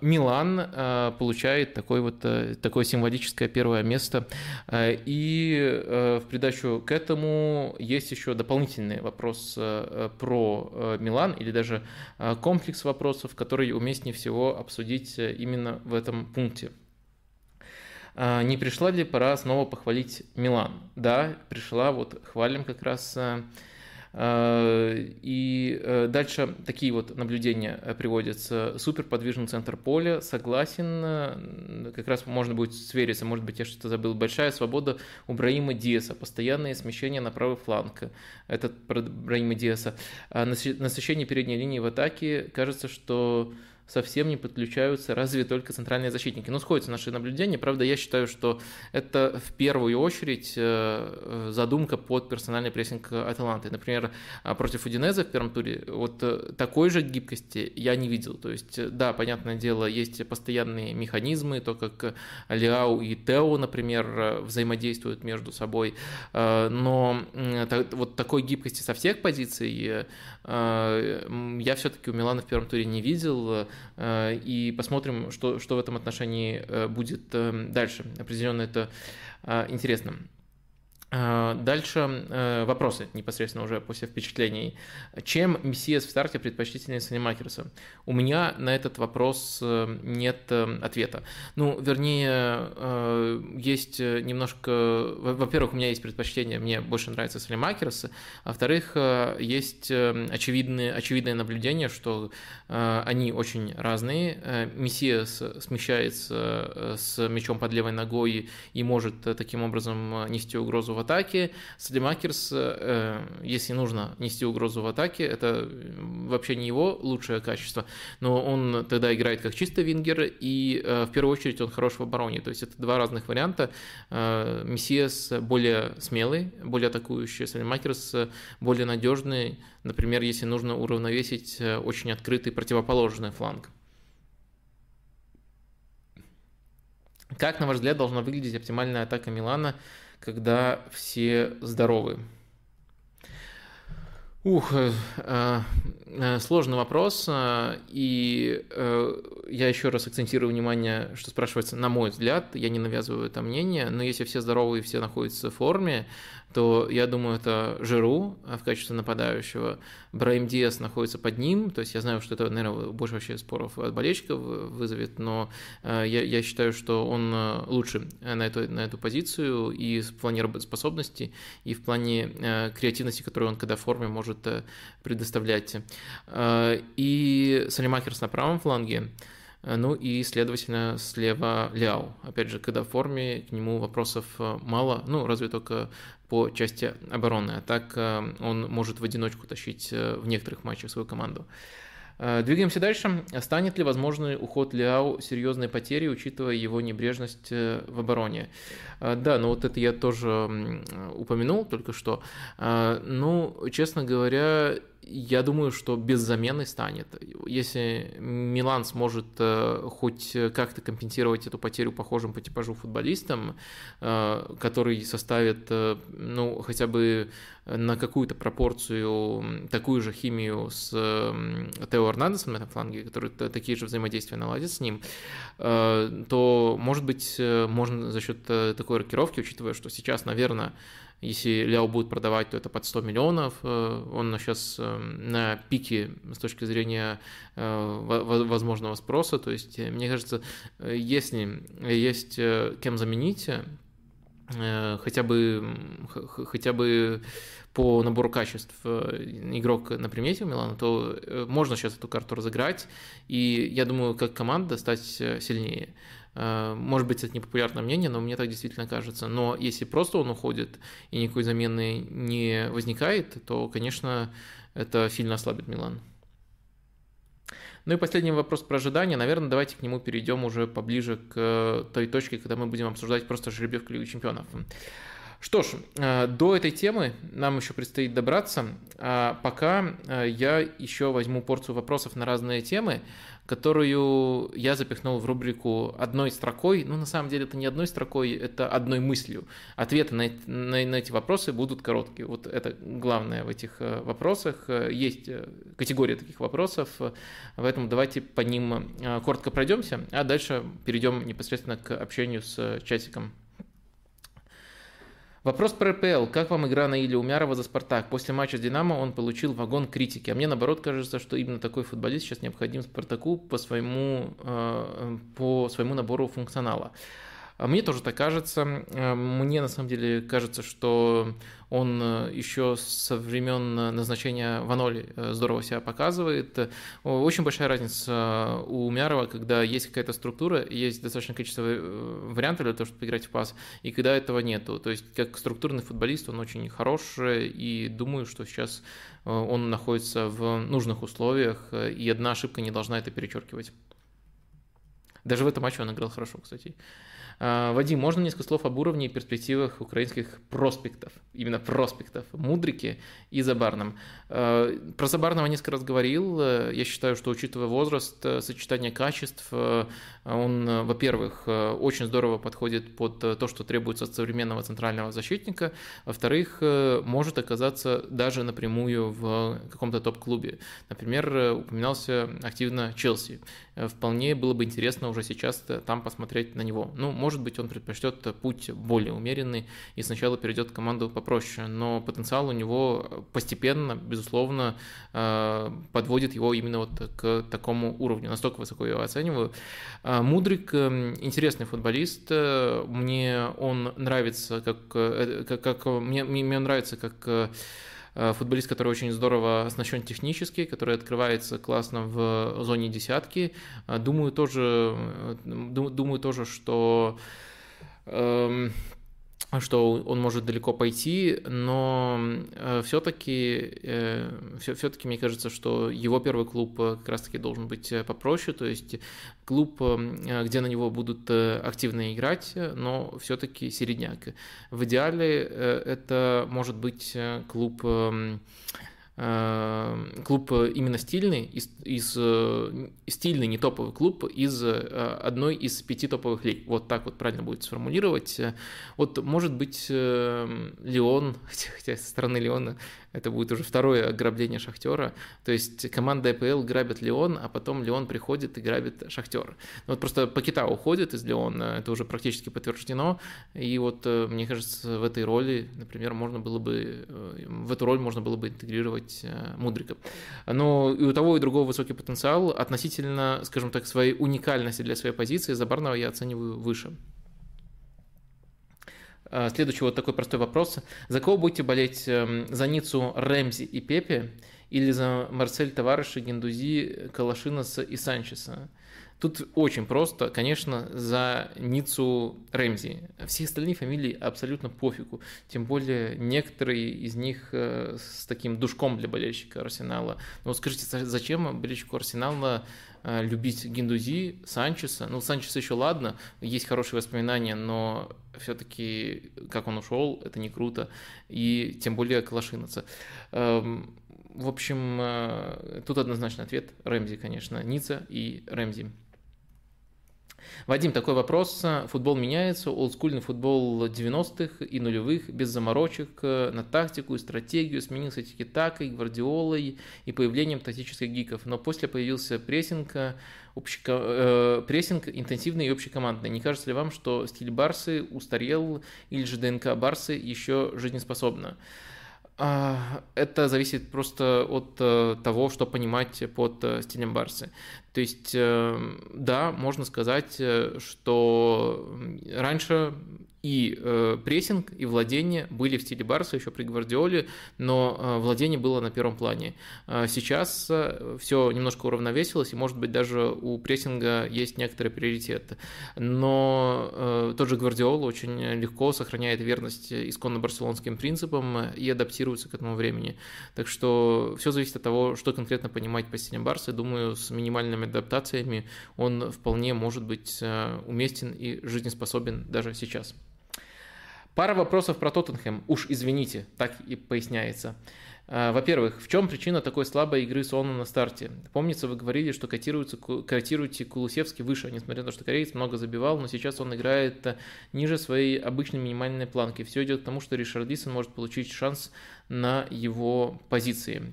Милан получает такое вот такое символическое первое место. И в придачу к этому есть еще дополнительный вопрос про Милан или даже комплекс вопросов, который уместнее всего обсудить именно в этом пункте. А, не пришла ли пора снова похвалить Милан? Да, пришла, вот хвалим как раз. А, а, и э, дальше такие вот наблюдения э, приводятся. Супер подвижный центр поля, согласен, э, как раз можно будет свериться, может быть, я что-то забыл. Большая свобода у Браима Диаса, постоянное смещение на правый фланг. Этот про Браима Диаса. Насыщение передней линии в атаке. Кажется, что совсем не подключаются разве только центральные защитники. Ну, сходятся наши наблюдения. Правда, я считаю, что это в первую очередь э, задумка под персональный прессинг Аталанты. Например, а, против Удинеза в первом туре вот э, такой же гибкости я не видел. То есть, да, понятное дело, есть постоянные механизмы, то, как Лиау и Тео, например, взаимодействуют между собой, э, но вот такой гибкости со всех позиций я все-таки у Милана в первом туре не видел. Э, и посмотрим, что, что в этом отношении э, будет э, дальше. Определенно это интересно. А, дальше э, вопросы непосредственно уже после впечатлений. Чем Мессиас в старте предпочтительнее Санемакерса? У меня на этот вопрос э, нет э, ответа. Ну, вернее, есть немножко... Во-первых, у меня есть предпочтение, мне больше нравится Санемакерс, а во-вторых, есть очевидное, очевидное наблюдение, что они очень разные. Мессиас смещается с мячом под левой ногой и может таким образом нести угрозу в атаке. Салимакерс, э, если нужно нести угрозу в атаке, это вообще не его лучшее качество, но он тогда играет как чисто вингер, и э, в первую очередь он хорош в обороне. То есть это два разных варианта. Э, Мессиас более смелый, более атакующий, Салимакерс более надежный, например, если нужно уравновесить очень открытый противоположный фланг. Как, на ваш взгляд, должна выглядеть оптимальная атака Милана, когда все здоровы? Ух, э, э, сложный вопрос, э, и я еще раз акцентирую внимание, что спрашивается, на мой взгляд, я не навязываю это мнение, но если все здоровы и все находятся в форме, то я думаю, это Жиру в качестве нападающего. Брайм Диас находится под ним, то есть я знаю, что это, наверное, больше вообще споров от болельщиков вызовет, но я, я считаю, что он лучше на эту, на эту позицию и в плане работоспособности, и в плане креативности, которую он когда в форме может предоставлять. И Салимакерс на правом фланге, ну и, следовательно, слева Ляо. Опять же, когда в форме, к нему вопросов мало, ну, разве только по части обороны. А так э, он может в одиночку тащить э, в некоторых матчах свою команду. Э, двигаемся дальше. Станет ли возможный уход Ляо серьезной потерей, учитывая его небрежность в обороне? Да, ну вот это я тоже упомянул только что. Ну, честно говоря, я думаю, что без замены станет. Если Милан сможет э, хоть как-то компенсировать эту потерю похожим по типажу футболистам, э, который составит, э, ну, хотя бы на какую-то пропорцию такую же химию с Тео Эрнандесом на этом фланге, который такие же взаимодействия наладит с ним, то, может быть, можно за счет такой рокировки, учитывая, что сейчас, наверное, если Ляо будет продавать, то это под 100 миллионов. Э, он сейчас э, на пике с точки зрения э, возможного спроса. То есть, мне кажется, если есть кем заменить, хотя бы, хотя бы по набору качеств игрок на примете у Милана, то можно сейчас эту карту разыграть, и я думаю, как команда стать сильнее. Э, может быть, это непопулярное мнение, но мне так действительно кажется. Но если просто он уходит и никакой замены не возникает, то, конечно, это сильно ослабит Милан. Ну и последний вопрос про ожидания. Наверное, давайте к нему перейдем уже поближе к той точке, когда мы будем обсуждать просто жеребьевку Лиги Чемпионов. Что ж, э, до этой темы нам еще предстоит добраться. А пока э, я еще возьму порцию вопросов на разные темы которую я запихнул в рубрику одной строкой. Ну, на самом деле, это не одной строкой, это одной мыслью. Ответы на, на, на эти вопросы будут короткие. Вот это главное в этих э, вопросах. Есть категория таких вопросов, поэтому давайте по ним коротко пройдемся, а дальше перейдем непосредственно к общению с чатиком. Вопрос про РПЛ. Как вам игра на Иле Умярова за «Спартак»? После матча с «Динамо» он получил вагон критики. А мне, наоборот, кажется, что именно такой футболист сейчас необходим «Спартаку» по своему, э, по своему набору функционала. А мне тоже так кажется. Э, мне на самом деле кажется, что он э, еще со времен назначения Ваноли э, здорово себя показывает. Очень большая разница у Мярова, когда есть какая-то структура, есть достаточное количество вариантов для того, чтобы играть в пас, и когда этого нету. То есть как структурный футболист он очень хороший, и думаю, что сейчас он находится в нужных условиях, и одна ошибка не должна это перечеркивать. Даже в этом матче он играл хорошо, кстати. А, Вадим, можно несколько слов об уровне и перспективах украинских проспектов, именно проспектов, Мудрики и Забарном. А, про Забарного несколько раз говорил, я считаю, что учитывая возраст, сочетание качеств, он, во-первых, очень здорово подходит под то, что требуется от современного центрального защитника, во-вторых, может оказаться даже напрямую в каком-то топ-клубе. Например, упоминался активно Челси. Вполне было бы интересно уже сейчас там посмотреть на него. Ну, может быть, он предпочтет путь более умеренный и сначала перейдет в команду попроще, но потенциал у него постепенно, безусловно, э, подводит его именно вот к такому уровню. Настолько высоко я его оцениваю. Э, Мудрик э, интересный футболист. Мне он нравится, как, как, как мне, мне нравится, как футболист, который очень здорово оснащен технически, который открывается классно в зоне десятки. Думаю тоже, думаю тоже, что эм, что он может далеко пойти, но э, все-таки, э, все-таки мне кажется, что его первый клуб э, как раз-таки должен быть попроще, то есть клуб, где на него будут активно играть, но все-таки середняк. В идеале это может быть клуб клуб именно стильный, из, из, стильный, не топовый клуб из одной из пяти топовых лиг. Вот так вот правильно будет сформулировать. Вот может быть Леон, хотя со стороны Леона это будет уже второе ограбление Шахтера. То есть команда АПЛ грабит Леон, а потом Леон приходит и грабит Шахтер. Ну, вот просто Пакета уходит из Леона, это уже практически подтверждено. И вот э, мне кажется, в этой роли, например, можно было бы, э, в эту роль можно было бы интегрировать э, Мудрика. Но и у того, и другого высокий потенциал. Относительно, скажем так, своей уникальности для своей позиции Забарного я оцениваю выше. А, следующий вот такой простой вопрос. За кого будете болеть? Эм, за Ницу, Рэмзи и Пепе или за Марсель Товарыша, Гендузи, Калашинаса и Санчеса? Тут очень просто, конечно, за Ницу Рэмзи. Все остальные фамилии абсолютно пофигу. Тем более некоторые из них э, с таким душком для болельщика Арсенала. Но вот скажите, зачем болельщику Арсенала любить Гиндузи, Санчеса? Ну, Санчеса еще ладно, есть хорошие воспоминания, но все-таки как он ушел, это не круто. И тем более Калашинаца. Эм, в общем, э, тут однозначный ответ. Рэмзи, конечно. Ницца и Рэмзи. Вадим, такой вопрос. Футбол меняется, олдскульный футбол 90-х и нулевых, без заморочек, э, на тактику и стратегию, сменился тики-такой, гвардиолой и появлением тактических гиков. Но после появился прессинг, э, общеко... э, прессинг интенсивный и общекомандный. Не кажется ли вам, что стиль Барсы устарел или же ДНК Барсы еще жизнеспособна? А, это зависит просто от э, того, что понимать под стилем Барсы. То есть, э, да, можно сказать, что раньше и э, прессинг, и владение были в стиле Барса еще при Гвардиоле, но э, владение было на первом плане. Э, сейчас э, все немножко уравновесилось, и, может быть, даже у прессинга есть некоторый приоритет. Но э, тот же Гвардиола очень легко сохраняет верность исконно барселонским принципам и адаптируется к этому времени. Так что все зависит от того, что конкретно понимать по стилям Барса. Думаю, с минимальными адаптациями он вполне может быть э, уместен и жизнеспособен даже сейчас. Пара вопросов про Тоттенхэм. Уж извините, так и поясняется. А, во-первых, в чем причина такой слабой игры Сона на старте? Помнится, вы говорили, что котируется, котируете Кулусевский выше, несмотря на то, что кореец много забивал, но сейчас он играет э, ниже своей обычной минимальной планки. Все идет к тому, что Ришард Дисон может получить шанс на его позиции.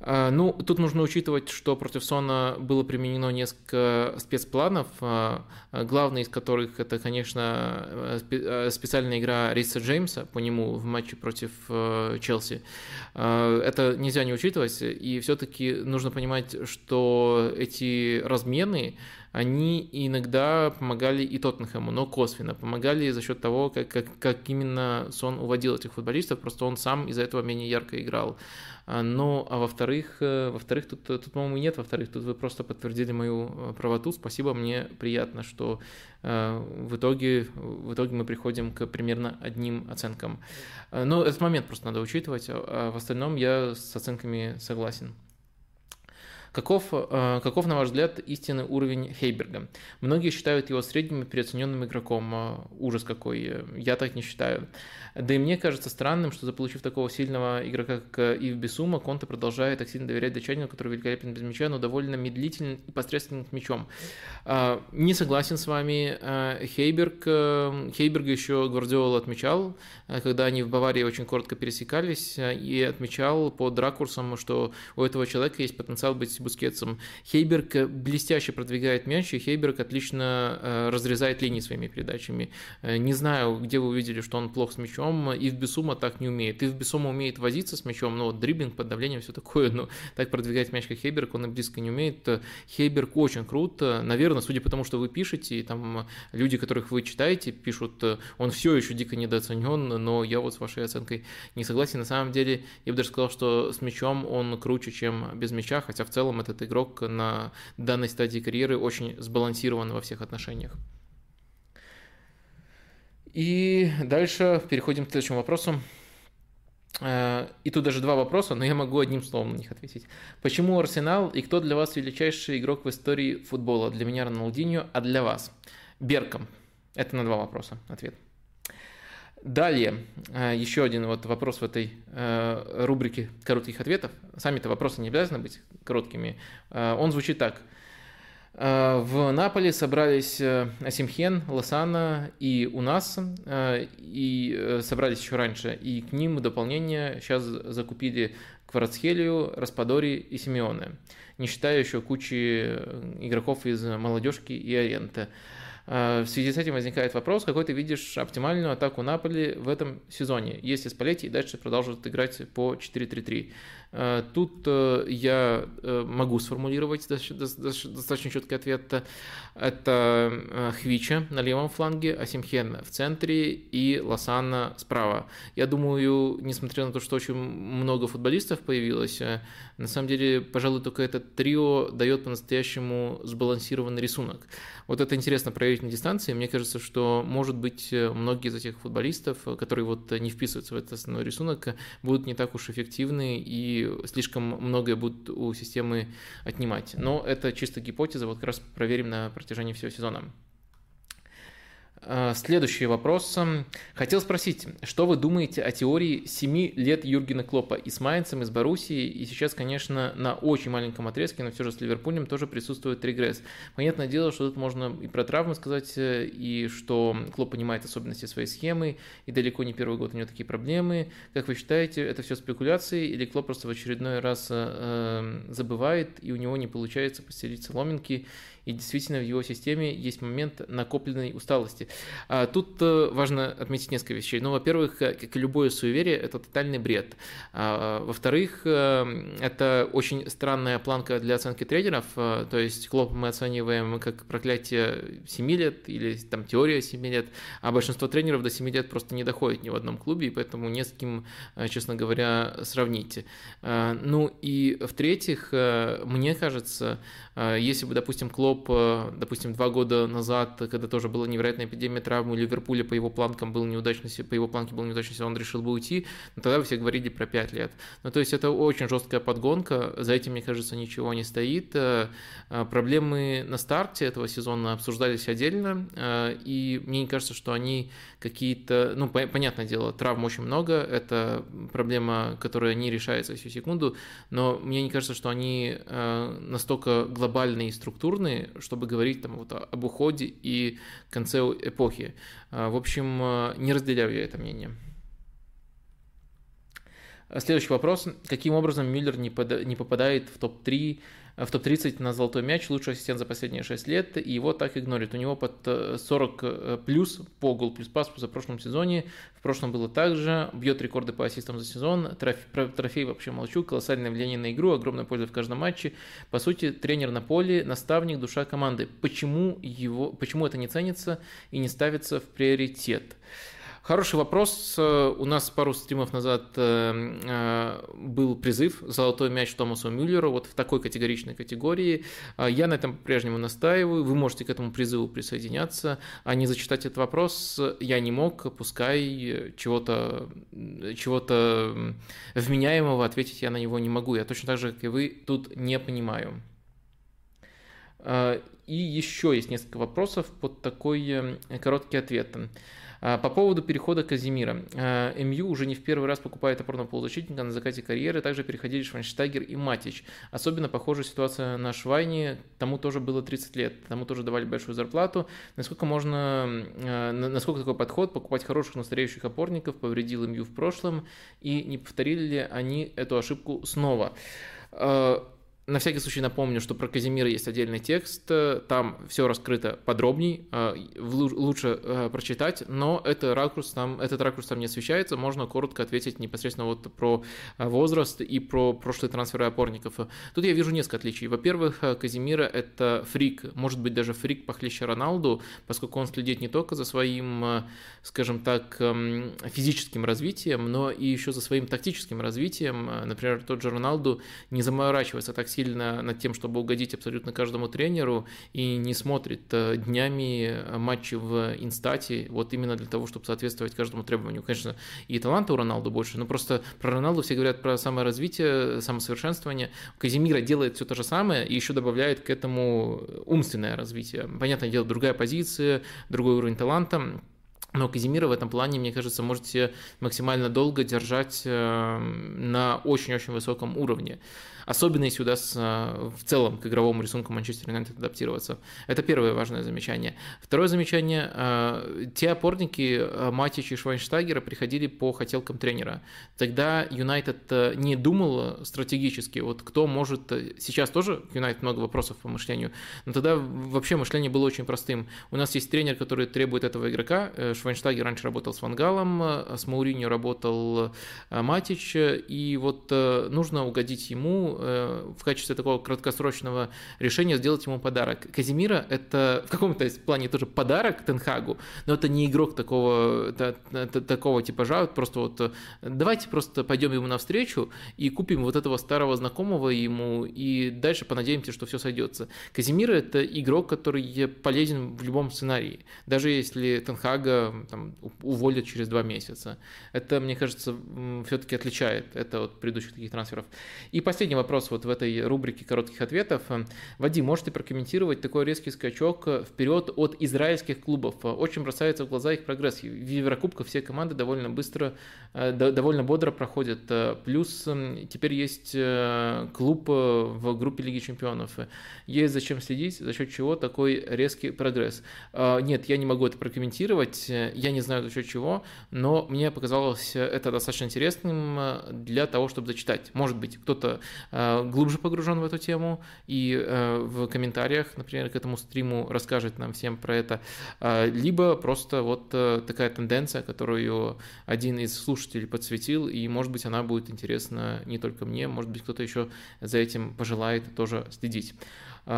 А, ну, тут нужно учитывать, что против Сона было применено несколько спецпланов, а, главный из которых это, конечно, специальная игра Риса Джеймса по нему в матче против Челси. А, это нельзя не учитывать, и все-таки нужно понимать, что эти размены, они иногда помогали и Тоттенхэму, но косвенно. Помогали за счет того, как, как, как именно Сон уводил этих футболистов, просто он сам из-за этого менее ярко играл. А, ну, а во-вторых, э, во-вторых, тут, тут, по-моему, нет, во-вторых, тут вы просто подтвердили мою э, правоту. Спасибо, мне приятно, что э, в итоге, в итоге мы приходим к примерно одним оценкам. Но этот момент просто надо учитывать, а в остальном я с оценками согласен. Каков, э, каков, на ваш взгляд, истинный уровень Хейберга? Многие считают его средним и переоцененным игроком. Э, ужас какой. Я так не считаю. Да и мне кажется странным, что заполучив такого сильного игрока, как Ив Бесума, Конте продолжает так сильно доверять датчанину, который великолепен без мяча, но довольно медлителен и посредственен к мячом. Э, не согласен с вами. Хейберг, Хейберга еще Гвардиол отмечал, когда они в Баварии очень коротко пересекались, и отмечал под ракурсом, что у этого человека есть потенциал быть с Бускетсом. Хейберг э, блестяще продвигает мяч, и Хейберг отлично э, разрезает линии своими передачами. Э, не знаю, где вы увидели, что он плох с мячом, и в Бесума так не умеет. И в Бесума умеет возиться с мячом, но вот дриблинг под давлением, все такое, но так продвигать мяч, как Хейберг, он и близко не умеет. Хейберг очень круто, наверное, судя по тому, что вы пишете, и там люди, которых вы читаете, пишут, он все еще дико недооценен, но я вот с вашей оценкой не согласен. На самом деле, я бы даже сказал, что с мячом он круче, чем без мяча, хотя в целом целом этот игрок на данной стадии карьеры очень сбалансирован во всех отношениях. И дальше переходим к следующему вопросу. Э, и тут даже два вопроса, но я могу одним словом на них ответить. Почему Арсенал и кто для вас величайший игрок в истории футбола? Для меня Роналдиньо, а для вас? Берком. Это на два вопроса ответ. Далее, э, еще один вот вопрос в этой э, рубрике коротких ответов. Сами-то вопросы не обязаны быть короткими. Э, он звучит так. В Наполе собрались Асимхен, Лосана и у нас, и собрались еще раньше, и к ним в дополнение сейчас закупили Кварацхелию, Распадори и Симеоне, не считая еще кучи игроков из молодежки и Ориента. А, в связи с этим возникает вопрос, какой ты видишь оптимальную атаку Наполи в этом сезоне, если Спалетти и дальше продолжит играть по 4-3-3. А, тут э, я э, могу сформулировать достаточно четкий ответ. Это э, Хвича на левом фланге, Асимхен в центре и Лосанна справа. Я думаю, несмотря на то, что очень много футболистов появилось, на самом деле, пожалуй, только этот трио дает по-настоящему сбалансированный рисунок. Вот это интересно проверить на дистанции. Мне кажется, что, может быть, многие из этих футболистов, которые вот не вписываются в этот основной рисунок, будут не так уж эффективны и слишком многое будут у системы отнимать. Но это чисто гипотеза, вот как раз проверим на протяжении всего сезона. А, следующий вопрос. Хотел спросить, что вы думаете о теории 7 лет Юргена Клопа и с Майнцем, и с Боруссией, и сейчас, конечно, на очень маленьком отрезке, но все же с Ливерпулем тоже присутствует регресс. Понятное дело, что тут можно и про травмы сказать, э, и что Клоп понимает особенности своей схемы, и далеко не первый год у него такие проблемы. Как вы считаете, это все спекуляции, или Клоп просто в очередной раз э, забывает, и у него не получается постелить соломинки, и действительно в его системе есть момент накопленной усталости. А тут э, важно отметить несколько вещей. Ну, во-первых, э, как и любое суеверие, это тотальный бред. А, во-вторых, э, это очень странная планка для оценки тренеров, то есть Клоп мы оцениваем как проклятие 7 лет или там теория 7 лет, а большинство тренеров до 7 лет просто не доходит ни в одном клубе, и поэтому не с кем, честно говоря, сравнить. Ну и в-третьих, мне кажется, если бы, допустим, Клоп Клоп, э, допустим, два года назад, когда тоже была невероятная эпидемия травмы, Ливерпуля по его планкам был неудачный, по его планке был неудачный он решил бы уйти, но тогда все говорили про пять лет. Ну, то есть это очень жесткая подгонка, за этим, мне кажется, ничего не стоит. Э, э, проблемы на старте этого сезона обсуждались отдельно, и мне не кажется, что они какие-то, ну, понятное дело, травм очень много, это проблема, которая не решается всю секунду, но мне не кажется, что они настолько глобальные и структурные, чтобы говорить там вот об уходе и конце эпохи. А, в общем, а, не разделяю я это мнение. Следующий вопрос. Каким образом Мюллер не, попадает в топ-3 в топ-30 на золотой мяч, лучший ассистент за последние 6 лет, и его так игнорит. У него под 40 э, э, плюс по гол плюс пас за прошлом сезоне, в прошлом было также, бьет рекорды по ассистам за сезон, трофей, трофей вообще молчу, колоссальное влияние на игру, огромная польза в каждом матче. По сути, тренер на поле, наставник, душа команды. Почему, его, почему это не ценится и не ставится в приоритет? Хороший вопрос. У нас пару стримов назад э, э, был призыв «Золотой мяч Томасу Мюллеру» вот в такой категоричной категории. Я на этом по-прежнему настаиваю. Вы можете к этому призыву присоединяться. А не зачитать этот вопрос я не мог. Пускай чего-то чего вменяемого ответить я на него не могу. Я точно так же, как и вы, тут не понимаю. И еще есть несколько вопросов под такой э, короткий ответ. А, по поводу перехода Казимира. А, МЮ уже не в первый раз покупает опорного полузащитника на закате карьеры, также переходили Швайнштайгер и Матич. Особенно похожая ситуация на Швайне, тому тоже было 30 лет, тому тоже давали большую зарплату. Насколько можно, а, насколько такой подход, покупать хороших, но стареющих опорников, повредил МЮ в прошлом, и не повторили ли они эту ошибку снова? На всякий случай напомню, что про Казимира есть отдельный текст, там все раскрыто подробней, э, лучше э, прочитать, но это ракурс там, этот ракурс там не освещается, можно коротко ответить непосредственно вот про э, возраст и про прошлые трансферы опорников. Тут я вижу несколько отличий. Во-первых, Казимира это фрик, может быть даже фрик похлеще Роналду, поскольку он следит не только за своим, скажем так, эм, физическим развитием, но и еще за своим тактическим развитием. Например, тот же Роналду не заморачивается так сильно над тем, чтобы угодить абсолютно каждому тренеру и не смотрит э, днями э, матчи в инстате вот именно для того, чтобы соответствовать каждому требованию. Конечно, и таланта у Роналду больше, но просто про Роналду все говорят про саморазвитие, самосовершенствование. Казимира делает все то же самое и еще добавляет к этому умственное развитие. Понятное дело, другая позиция, другой уровень таланта, Но Казимира в этом плане, мне кажется, можете максимально долго держать эм, на очень-очень высоком уровне особенно если удастся э, в целом к игровому рисунку Манчестер Юнайтед адаптироваться. Это первое важное замечание. Второе замечание. Э, те опорники э, Матич и Швайнштагера приходили по хотелкам тренера. Тогда Юнайтед не думал стратегически, вот кто может... Сейчас тоже Юнайтед много вопросов по мышлению, но тогда вообще мышление было очень простым. У нас есть тренер, который требует этого игрока. Швайнштагер раньше работал с Вангалом, с Мауриньо работал Матич, и вот нужно угодить ему, в качестве такого краткосрочного решения сделать ему подарок. Казимира – это в каком-то плане тоже подарок Тенхагу, но это не игрок такого, такого типажа, просто вот э, давайте просто пойдем ему навстречу и купим вот этого старого знакомого ему, и дальше понадеемся, что все сойдется. Казимира – это игрок, который полезен в любом сценарии, даже если Тенхага там, уволят через два месяца. Это, мне кажется, все-таки отличает это от предыдущих таких трансферов. И последний вопрос вопрос вот в этой рубрике коротких ответов. Вадим, можете прокомментировать такой резкий скачок вперед от израильских клубов? Очень бросается в глаза их прогресс. В Еврокубках все команды довольно быстро, э, довольно бодро проходят. Плюс теперь есть э, клуб э, в группе Лиги Чемпионов. Есть зачем следить, за счет чего такой резкий прогресс. Нет, я не могу это прокомментировать, я не знаю за счет чего, но мне показалось это достаточно интересным для того, чтобы зачитать. Может быть, кто-то Э, глубже погружен в эту тему и э, в комментариях, например, к этому стриму расскажет нам всем про это, э, либо просто вот такая тенденция, которую один из слушателей подсветил, и, может быть, она будет интересна не только мне, может быть, кто-то еще за этим пожелает тоже следить.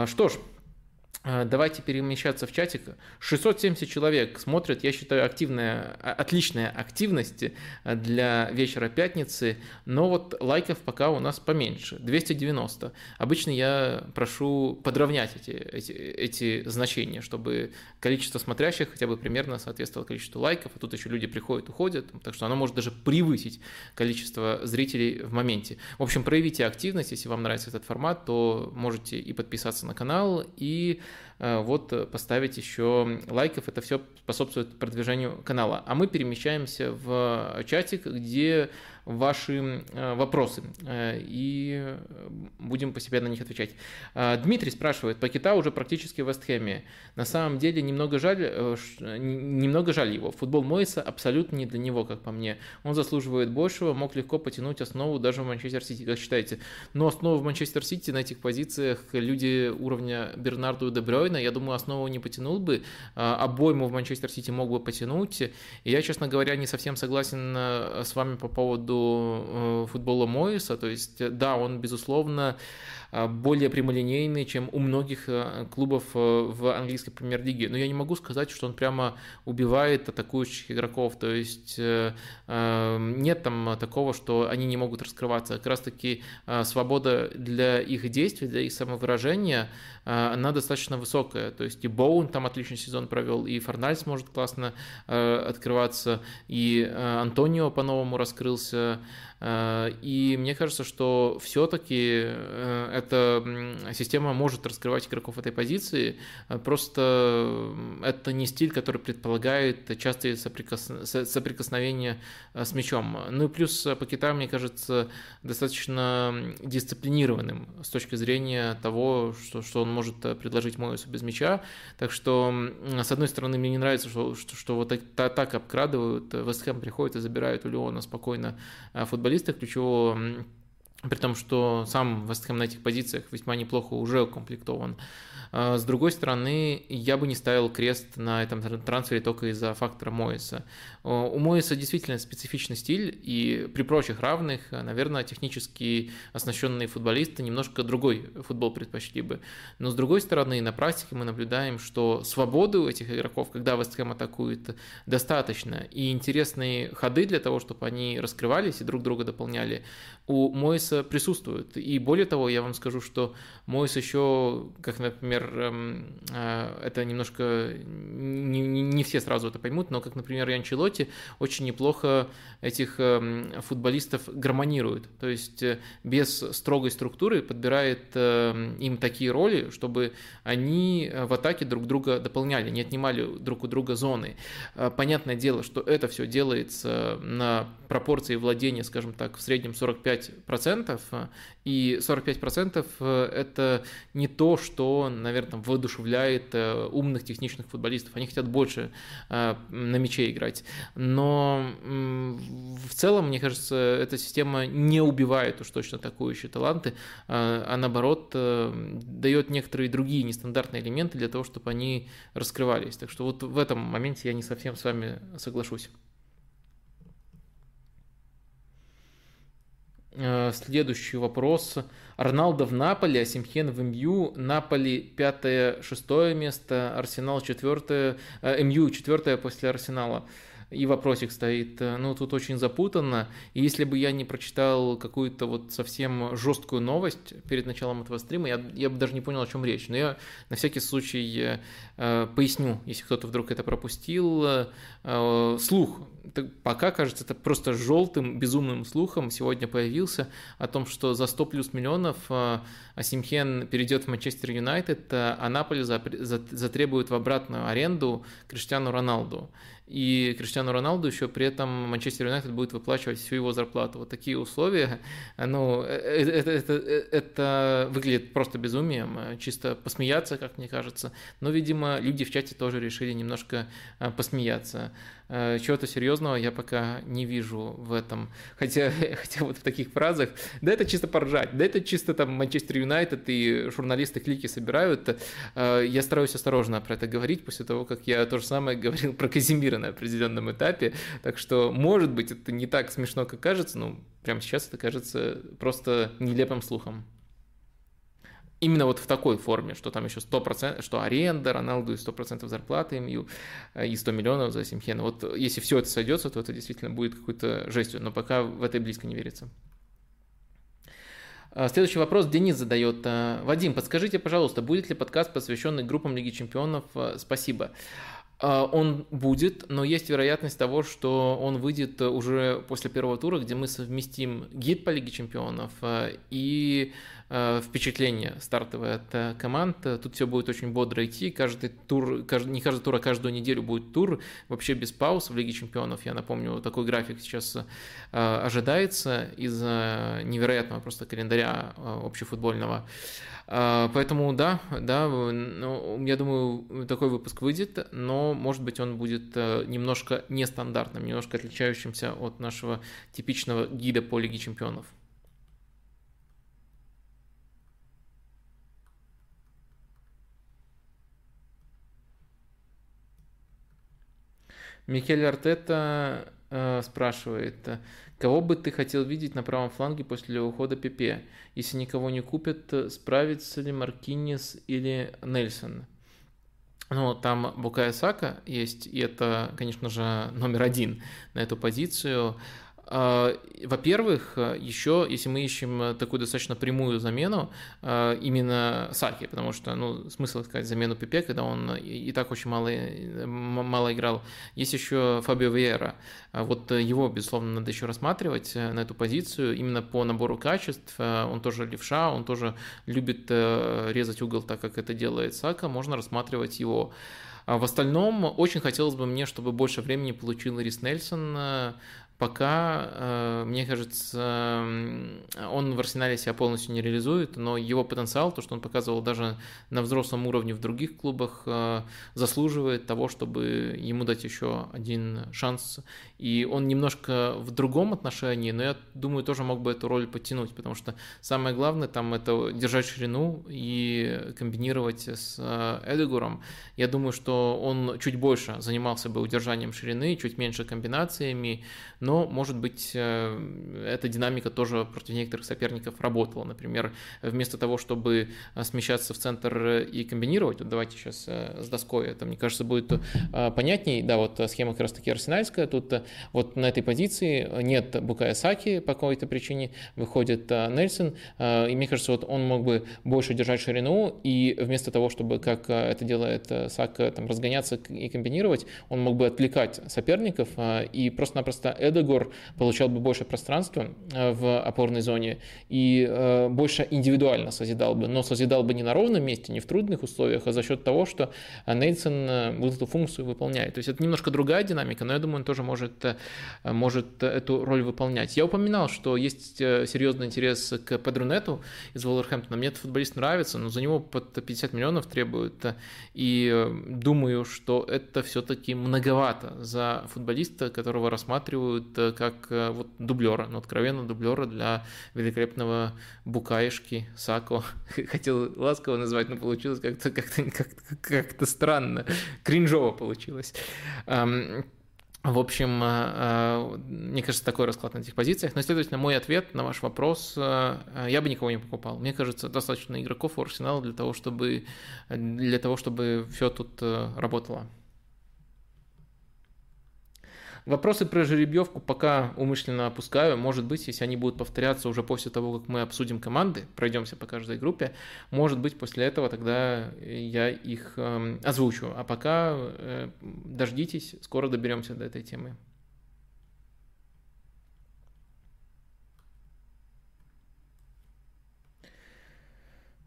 Что ж, давайте перемещаться в чатик. 670 человек смотрят, я считаю, активная, а, отличная активность а, для вечера пятницы, но вот лайков пока у нас поменьше, 290. Обычно я прошу подровнять эти, эти, эти значения, чтобы количество смотрящих хотя бы примерно соответствовало количеству лайков, а тут еще люди приходят, уходят, так что оно может даже превысить количество зрителей в моменте. В общем, проявите активность, если вам нравится этот формат, то можете и подписаться на канал, и вот э, поставить еще лайков, это все способствует продвижению канала. А мы перемещаемся в чатик, где ваши э, вопросы э, и будем по себе на них отвечать. Э, Дмитрий спрашивает, Пакета уже практически в Вестхэме. На самом деле немного жаль, немного жаль его. Футбол Мойса абсолютно не для него, как по мне. Он заслуживает большего, мог легко потянуть основу даже в Манчестер Сити, как считаете. Но основу в Манчестер Сити на этих позициях люди уровня Бернарду и Дебрёйна, я думаю, основу не потянул бы. Обойму в Манчестер Сити мог бы потянуть. И я, честно говоря, не совсем согласен с вами по поводу Э, футбола Моиса. То есть, да, он, безусловно, э, более прямолинейный, чем у многих э, клубов в английской премьер-лиге. Но я не могу сказать, что он прямо убивает атакующих игроков. То есть нет там такого, что они не могут раскрываться. Как раз-таки свобода для их действий, для их самовыражения, она достаточно высокая. То есть и Боун там отличный сезон провел, и Форнальс может классно открываться, и Антонио по-новому раскрылся, Э, и мне кажется, что все-таки э, эта система может раскрывать игроков этой позиции, э, просто это не стиль, который предполагает частые соприкос... соприкосновения с мячом. Ну и плюс Пакета, мне кажется, достаточно дисциплинированным с точки зрения того, что, что он может предложить Моису без мяча. Так что, с одной стороны, мне не нравится, что, что, что вот так, так обкрадывают, Вестхэм приходит и забирает у Леона спокойно Э, футболиста ключевого, при том, что сам Вестхэм на этих позициях весьма неплохо уже укомплектован. А, с другой стороны, я бы не ставил крест на этом трансфере только из-за фактора Моиса. У Моиса действительно специфичный стиль, и при прочих равных, наверное, технически оснащенные футболисты немножко другой футбол предпочли бы. Но с другой стороны, на практике мы наблюдаем, что свободы у этих игроков, когда Вестхэм атакует, достаточно, и интересные ходы для того, чтобы они раскрывались и друг друга дополняли, у Мойса присутствуют. И более того, я вам скажу, что Мойс еще, как, например, эм, э, это немножко, не, не все сразу это поймут, но как, например, Янчелоти очень неплохо этих эм, футболистов гармонирует. То есть э, без строгой структуры подбирает эм, им такие роли, чтобы они в атаке друг друга дополняли, не отнимали друг у друга зоны. Э, понятное дело, что это все делается на пропорции владения, скажем так, в среднем 45 45%, и 45% это не то, что, наверное, воодушевляет э, умных техничных футболистов. Они хотят больше э, на мяче играть. Но в целом, мне кажется, эта система не убивает уж точно атакующие таланты, а, наоборот э, дает некоторые другие нестандартные элементы для того, чтобы они раскрывались. Так что вот в этом моменте я не совсем с вами соглашусь. Следующий вопрос. Роналдо в Наполе, Асимхен в МЮ, Наполи пятое, шестое место, Арсенал четвертое, э, МЮ четвертое после Арсенала и вопросик стоит. Э, ну, тут очень запутанно. И если бы я не прочитал какую-то вот совсем жесткую новость перед началом этого стрима, я, я бы даже не понял, о чем речь. Но я на всякий случай э, поясню, если кто-то вдруг это пропустил. Э, слух. Пока, кажется, это просто желтым, безумным слухом сегодня появился о том, что за 100 плюс миллионов э, Асимхен перейдет в Манчестер Юнайтед, э, а Наполе затребует в обратную аренду Криштиану Роналду и Криштиану Роналду еще при этом Манчестер Юнайтед будет выплачивать всю его зарплату. Вот такие условия, ну, это, это, это, это выглядит просто безумием, чисто посмеяться, как мне кажется. Но, видимо, люди в чате тоже решили немножко посмеяться. Э, чего-то серьезного я пока не вижу в этом. Хотя, хотя вот в таких фразах, да это чисто поржать, да это чисто там Манчестер Юнайтед и журналисты клики собирают. Э, я стараюсь осторожно про это говорить после того, как я то же самое говорил про Казимира на определенном этапе. Так что, может быть, это не так смешно, как кажется, но прямо сейчас это кажется просто нелепым слухом именно вот в такой форме, что там еще 100%, что аренда, Роналду и 100% зарплаты э, и 100 миллионов за Симхена. Вот если все это сойдется, то это действительно будет какой-то жестью, но пока в это близко не верится. А, следующий вопрос Денис задает. А, Вадим, подскажите, пожалуйста, будет ли подкаст, посвященный группам Лиги Чемпионов? А, спасибо. Он будет, но есть вероятность того, что он выйдет уже после первого тура, где мы совместим гид по Лиге Чемпионов и Э, впечатление стартовое от э, команд. Тут все будет очень бодро идти. Каждый тур, каждый, не каждый тур, а каждую неделю будет тур. Вообще без пауз в Лиге Чемпионов. Я напомню, такой график сейчас э, ожидается из-за невероятного просто календаря общефутбольного. Поэтому да, да, ну, я думаю, такой выпуск выйдет, но, может быть, он будет немножко нестандартным, немножко отличающимся от нашего типичного гида по Лиге Чемпионов. Микель Артета э, спрашивает, кого бы ты хотел видеть на правом фланге после ухода Пепе? Если никого не купят, справится ли Маркинес или Нельсон? Ну, там Букая Сака есть, и это, конечно же, номер один на эту позицию. А, во-первых, еще, если мы ищем такую достаточно прямую замену, а, именно Саки, потому что, ну, смысл сказать замену Пепе, когда он и так очень мало, мало играл. Есть еще Фабио Виера. А вот его, безусловно, надо еще рассматривать э, на эту позицию, именно по набору качеств. Он тоже левша, он тоже любит э, резать угол так, как это делает Сака, можно рассматривать его. В остальном, очень хотелось бы мне, чтобы больше времени получил Рис Нельсон, э, пока, э, мне кажется, он в Арсенале себя полностью не реализует, но его потенциал, то, что он показывал даже на взрослом уровне в других клубах, э, заслуживает того, чтобы ему дать еще один шанс. И он немножко в другом отношении, но я думаю, тоже мог бы эту роль подтянуть, потому что самое главное там это держать ширину и комбинировать с э, Эдегуром. Я думаю, что он чуть больше занимался бы удержанием ширины, чуть меньше комбинациями, но может быть, эта динамика тоже против некоторых соперников работала. Например, вместо того, чтобы смещаться в центр и комбинировать, вот давайте сейчас с доской, это, мне кажется, будет понятней, да, вот схема как раз таки арсенальская, тут вот на этой позиции нет Букая Саки по какой-то причине, выходит Нельсон, и мне кажется, вот он мог бы больше держать ширину, и вместо того, чтобы, как это делает Сака, там, разгоняться и комбинировать, он мог бы отвлекать соперников, и просто-напросто Эдегор получал бы больше пространства в опорной зоне и больше индивидуально созидал бы, но созидал бы не на ровном месте, не в трудных условиях, а за счет того, что Нельсон вот эту функцию выполняет. То есть это немножко другая динамика, но я думаю, он тоже может, может эту роль выполнять. Я упоминал, что есть серьезный интерес к Педрунету из Волверхэмптона. Мне этот футболист нравится, но за него под 50 миллионов требуют. И думаю, что это все-таки многовато за футболиста, которого рассматривают как вот дублера, ну, откровенно дублера для великолепного Букаешки, Сако. Хотел ласково назвать, но получилось как-то как как как странно, кринжово получилось. В общем, э, э, мне кажется, такой расклад на этих позициях. Но, следовательно, мой ответ на ваш вопрос, э, я бы никого не покупал. Мне кажется, достаточно игроков у Арсенала для того, чтобы, для того, чтобы все тут работало. Вопросы про жеребьевку пока умышленно опускаю. Может быть, если они будут повторяться уже после того, как мы обсудим команды, пройдемся по каждой группе, может быть, после этого тогда я их э, озвучу. А пока э, дождитесь, скоро доберемся до этой темы.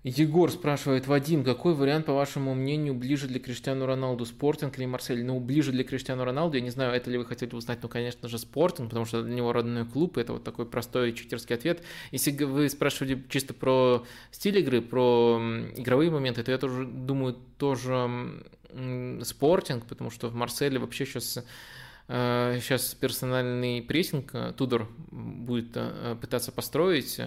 Егор спрашивает, Вадим, какой вариант, по вашему мнению, ближе для Криштиану Роналду, Спортинг или Марсель? Ну, ближе для Криштиану Роналду, я не знаю, это ли вы хотели узнать, ну, конечно же, Спортинг, потому что для него родной клуб, это вот такой простой читерский ответ. Если вы спрашивали чисто про стиль игры, про игровые моменты, то я тоже думаю, тоже Спортинг, потому что в Марселе вообще сейчас сейчас э, персональный прессинг э, Тудор будет э, пытаться построить,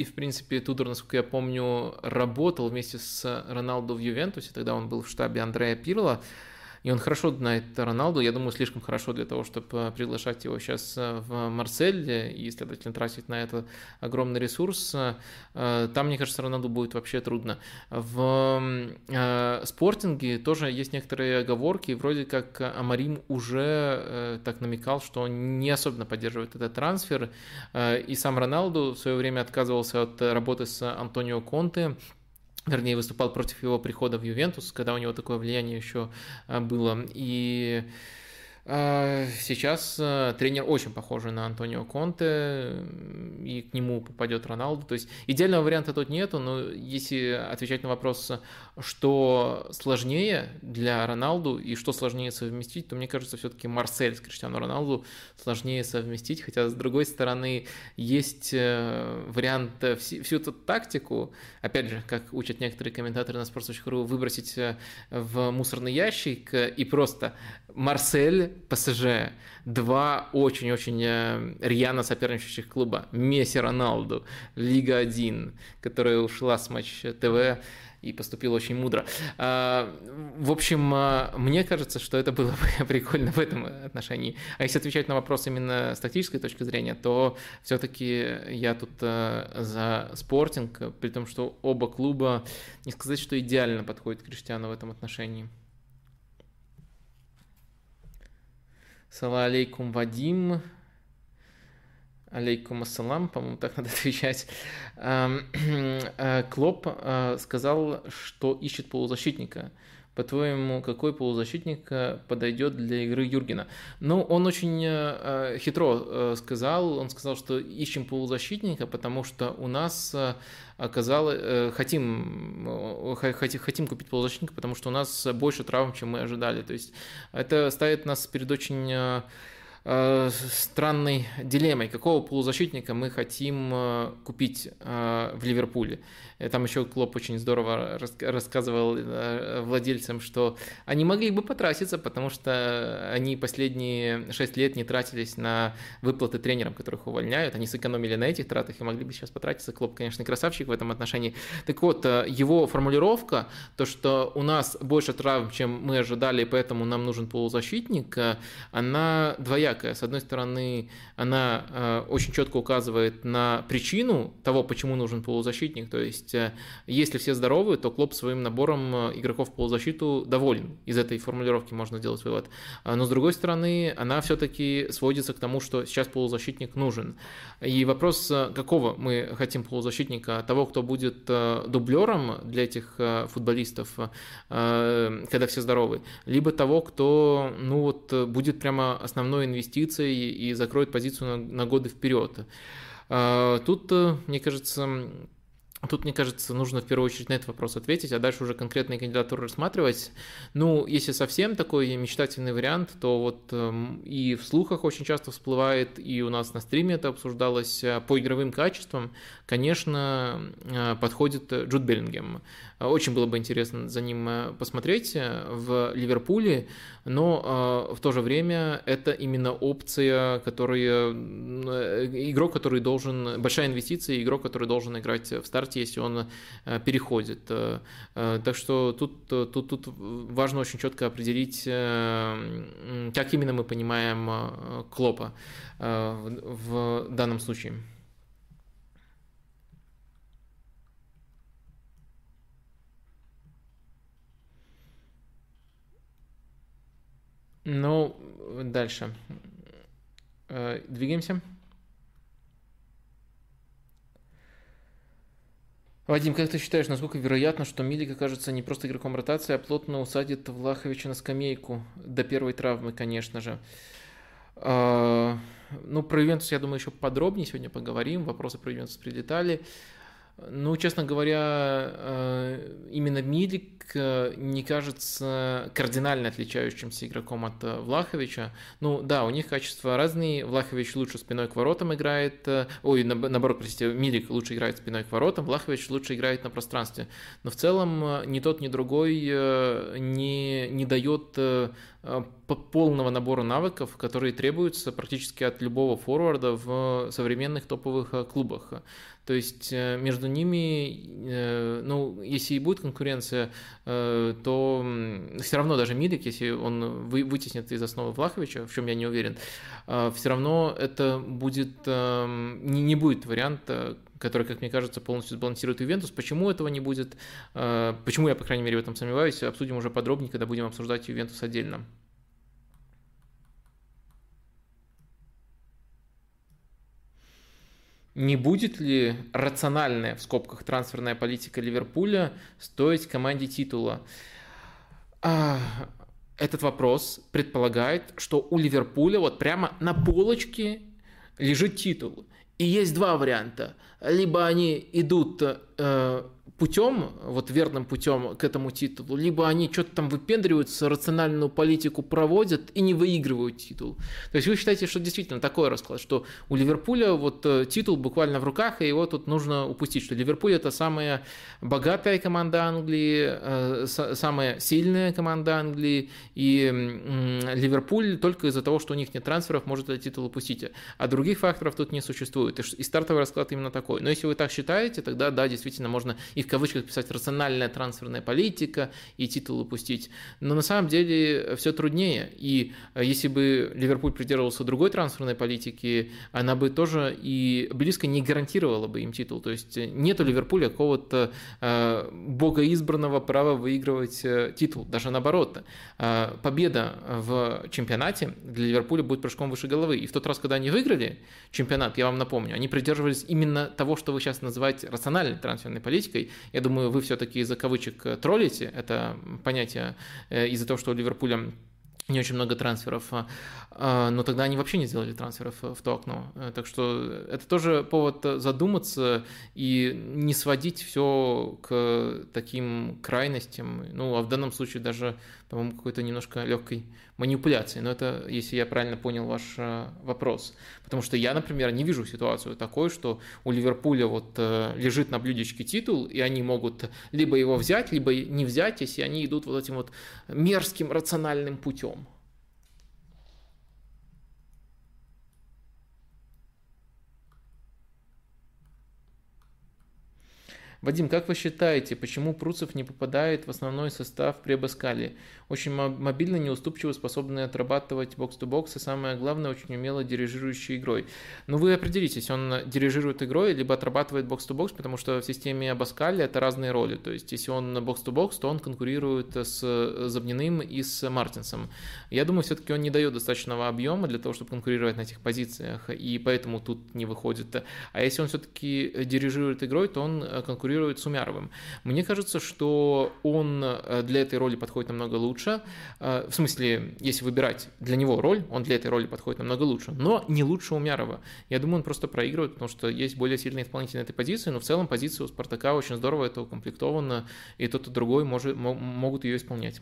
и, в принципе, Тудор, насколько я помню, работал вместе с Роналду в Ювентусе, тогда он был в штабе Андрея Пирла. И он хорошо знает Роналду, я думаю, слишком хорошо для того, чтобы э, приглашать его сейчас э, в Марсель и, следовательно, тратить на это огромный ресурс. Э, там, мне кажется, Роналду будет вообще трудно. В спортинге тоже есть некоторые оговорки, вроде как Амарим уже так намекал, что он не особенно поддерживает этот трансфер, и сам Роналду в свое время отказывался от работы с Антонио Конте, вернее, выступал против его прихода в Ювентус, когда у него такое влияние еще а, было. И Сейчас а, тренер очень похожий на Антонио Конте, и к нему попадет Роналду. То есть идеального варианта тут нету, но если отвечать на вопрос, что сложнее для Роналду и что сложнее совместить, то мне кажется, все-таки Марсель с Криштиану Роналду сложнее совместить, хотя с другой стороны есть э, вариант всю эту тактику, опять же, как учат некоторые комментаторы на sports.ru, выбросить э, в мусорный ящик и просто Марсель, ПСЖ, два очень-очень э, рьяно соперничающих клуба, Месси, Роналду, Лига 1, которая ушла с матч ТВ и поступил очень мудро. А, в общем, а, мне кажется, что это было бы прикольно в этом отношении. А если отвечать на вопрос именно с тактической точки зрения, то все-таки я тут а, за спортинг, при том, что оба клуба, не сказать, что идеально подходят к Криштиану в этом отношении. Салам алейкум, Вадим. Алейкум ассалам, по-моему, так надо отвечать. Э, Клоп э, сказал, что ищет полузащитника. По-твоему, какой полузащитник э, подойдет для игры Юргена? Ну, он очень хитро сказал. Он сказал, что ищем полузащитника, потому что у нас оказалось, хотим, хотим купить полузащитника, потому что у нас больше травм, чем мы ожидали. То есть это ставит нас перед очень Э, странной дилеммой, какого полузащитника мы хотим э, купить э, в Ливерпуле. Там еще Клоп очень здорово рассказывал владельцам, что они могли бы потратиться, потому что они последние 6 лет не тратились на выплаты тренерам, которых увольняют. Они сэкономили на этих тратах и могли бы сейчас потратиться. Клоп, конечно, красавчик в этом отношении. Так вот, его формулировка, то, что у нас больше травм, чем мы ожидали, поэтому нам нужен полузащитник, она двоякая двоякая. С одной стороны, она э, очень четко указывает на причину того, почему нужен полузащитник. То есть, э, если все здоровы, то Клоп своим набором игроков в полузащиту доволен. Из этой формулировки можно сделать вывод. Но с другой стороны, она все-таки сводится к тому, что сейчас полузащитник нужен. И вопрос, какого мы хотим полузащитника? Того, кто будет дублером для этих футболистов, когда все здоровы, либо того, кто ну вот, будет прямо основной инвестицией и закроет позицию на, на годы вперед. А, тут, мне кажется, Тут, мне кажется, нужно в первую очередь на этот вопрос ответить, а дальше уже конкретные кандидатуры рассматривать. Ну, если совсем такой мечтательный вариант, то вот эм, и в слухах очень часто всплывает, и у нас на стриме это обсуждалось, э, по игровым качествам, конечно, э, подходит Джуд Беллингем. Очень было бы интересно за ним э, посмотреть в Ливерпуле, но в то же время это именно опция, которая игрок, который должен, большая инвестиция, игрок, который должен играть в старте если он э, переходит. Э, э, так что тут, тут, тут важно очень четко определить, как именно мы понимаем Клопа в данном случае. Ну, дальше. Двигаемся. Вадим, как ты считаешь, насколько вероятно, что Милик окажется не просто игроком ротации, а плотно усадит Влаховича на скамейку до первой травмы, конечно же? А, ну, про Ювентус, я думаю, еще подробнее сегодня поговорим. Вопросы про Ювентус прилетали. Ну, честно говоря, э, именно Милик э, не кажется кардинально отличающимся игроком от э, Влаховича. Ну, да, у них качества разные. Влахович лучше спиной к воротам играет. Ой, наоборот, простите, Милик лучше играет спиной к воротам, Влахович лучше играет на пространстве. Но в целом ни тот, ни другой не, не дает полного набора навыков, которые требуются практически от любого форварда в современных топовых клубах. То есть э, между ними, э, ну, если и будет конкуренция, э, то все равно даже Мидик, если он вытеснит из основы Влаховича, в чем я не уверен, все равно это будет, не будет варианта, который, как мне кажется, полностью сбалансирует Ювентус. Почему этого не будет? Почему я, по крайней мере, в этом сомневаюсь, обсудим уже подробнее, когда будем обсуждать Ювентус отдельно. Не будет ли рациональная, в скобках, трансферная политика Ливерпуля стоить команде титула? А, этот вопрос предполагает, что у Ливерпуля вот прямо на полочке лежит титул. И есть два варианта. Либо они идут э, путем, вот верным путем к этому титулу, либо они что-то там выпендриваются, рациональную политику проводят и не выигрывают титул. То есть вы считаете, что действительно такой расклад, что у Ливерпуля вот э, титул буквально в руках, и его тут нужно упустить, что Ливерпуль это самая богатая команда Англии, э, самая сильная команда Англии, и Ливерпуль только из-за того, что у них нет трансферов, может этот титул упустить. А других факторов тут не существует. И стартовый расклад именно такой. Но если вы так считаете, тогда да, действительно можно и в кавычках писать рациональная трансферная политика и титул упустить. Но на самом деле все труднее. И э, если бы Ливерпуль придерживался другой трансферной политики, она бы тоже и близко не гарантировала бы им титул. То есть нет у Ливерпуля какого-то э, богоизбранного права выигрывать э, титул. Даже наоборот. Э, победа в чемпионате для Ливерпуля будет прыжком выше головы. И в тот раз, когда они выиграли чемпионат, я вам напомню, они придерживались именно того, что вы сейчас называете рациональной трансферной политикой, я думаю, вы все-таки из-за кавычек э, троллите это понятие э, из-за того, что у Ливерпуля не очень много трансферов, а, а, но тогда они вообще не сделали трансферов в то окно. Э, так что это тоже повод задуматься и не сводить все к таким крайностям. Ну, а в данном случае даже, по-моему, какой-то немножко легкой манипуляции. Но это, если я правильно понял ваш э, вопрос. Потому что я, например, не вижу ситуацию такой, что у Ливерпуля вот э, лежит на блюдечке титул, и они могут либо его взять, либо не взять, если они идут вот этим вот мерзким рациональным путем. Вадим, как вы считаете, почему Пруцев не попадает в основной состав при Абаскале? Очень мобильно, неуступчиво, способный отрабатывать бокс-то-бокс и самое главное, очень умело дирижирующий игрой. Ну вы определитесь, он дирижирует игрой, либо отрабатывает бокс-то-бокс, потому что в системе Абаскаля это разные роли. То есть если он бокс-то-бокс, то он конкурирует с Забниным и с Мартинсом. Я думаю, все-таки он не дает достаточного объема для того, чтобы конкурировать на этих позициях, и поэтому тут не выходит. А если он все-таки дирижирует игрой, то он конкурирует с Умяровым. Мне кажется, что он для этой роли подходит намного лучше, лучше. Э, в смысле, если выбирать для него роль, он для этой роли подходит намного лучше, но не лучше Умярова. Я думаю, он просто проигрывает, потому что есть более сильные исполнители на этой позиции, но в целом позиция у Спартака очень здорово это укомплектована, и тот и другой может, могут ее исполнять.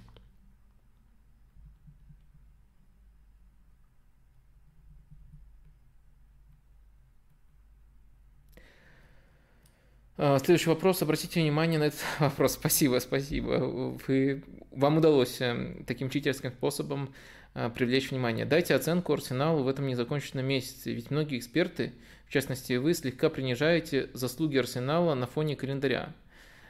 Следующий вопрос. Обратите внимание на этот вопрос. Спасибо, спасибо. Вы, вам удалось эм, таким читерским способом а, привлечь внимание. Дайте оценку Арсеналу в этом незаконченном месяце. Ведь многие эксперты, в частности вы, слегка принижаете заслуги Арсенала на фоне календаря.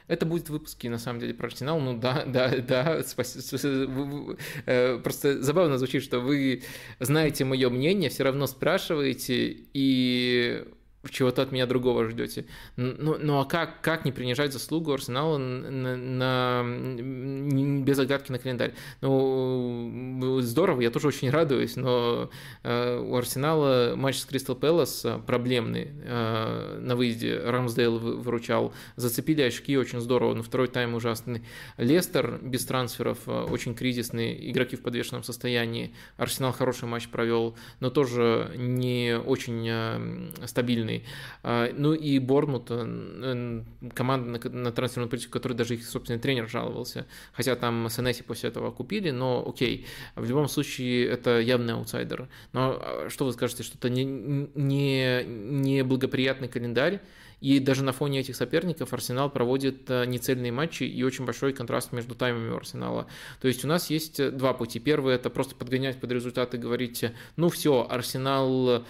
Это будет в выпуске, на самом деле, про Арсенал. Ну да, да, да, спасибо. Э, просто забавно звучит, что вы знаете мое мнение, все равно спрашиваете, и чего-то от меня другого ждете. Ну, ну а как, как не принижать заслугу Арсенала на, на, без оглядки на календарь? Ну, здорово, я тоже очень радуюсь, но э, у Арсенала матч с Кристал Пэлас проблемный э, на выезде. Рамсдейл выручал, зацепили очки очень здорово, но второй тайм ужасный. Лестер без трансферов, э, очень кризисный, игроки в подвешенном состоянии. Арсенал хороший матч провел, но тоже не очень э, стабильный сильный. А, ну и Бормут, э, команда на, трансферную политику, который даже их собственный тренер жаловался. Хотя там Сенеси после этого купили, но окей. В любом случае это явный аутсайдер. Но а, что вы скажете, что это не, не, не благоприятный календарь, и даже на фоне этих соперников Арсенал проводит э, нецельные матчи и очень большой контраст между таймами у Арсенала. То есть у нас есть э, два пути. Первый – это просто подгонять под результаты, говорить, ну все, Арсенал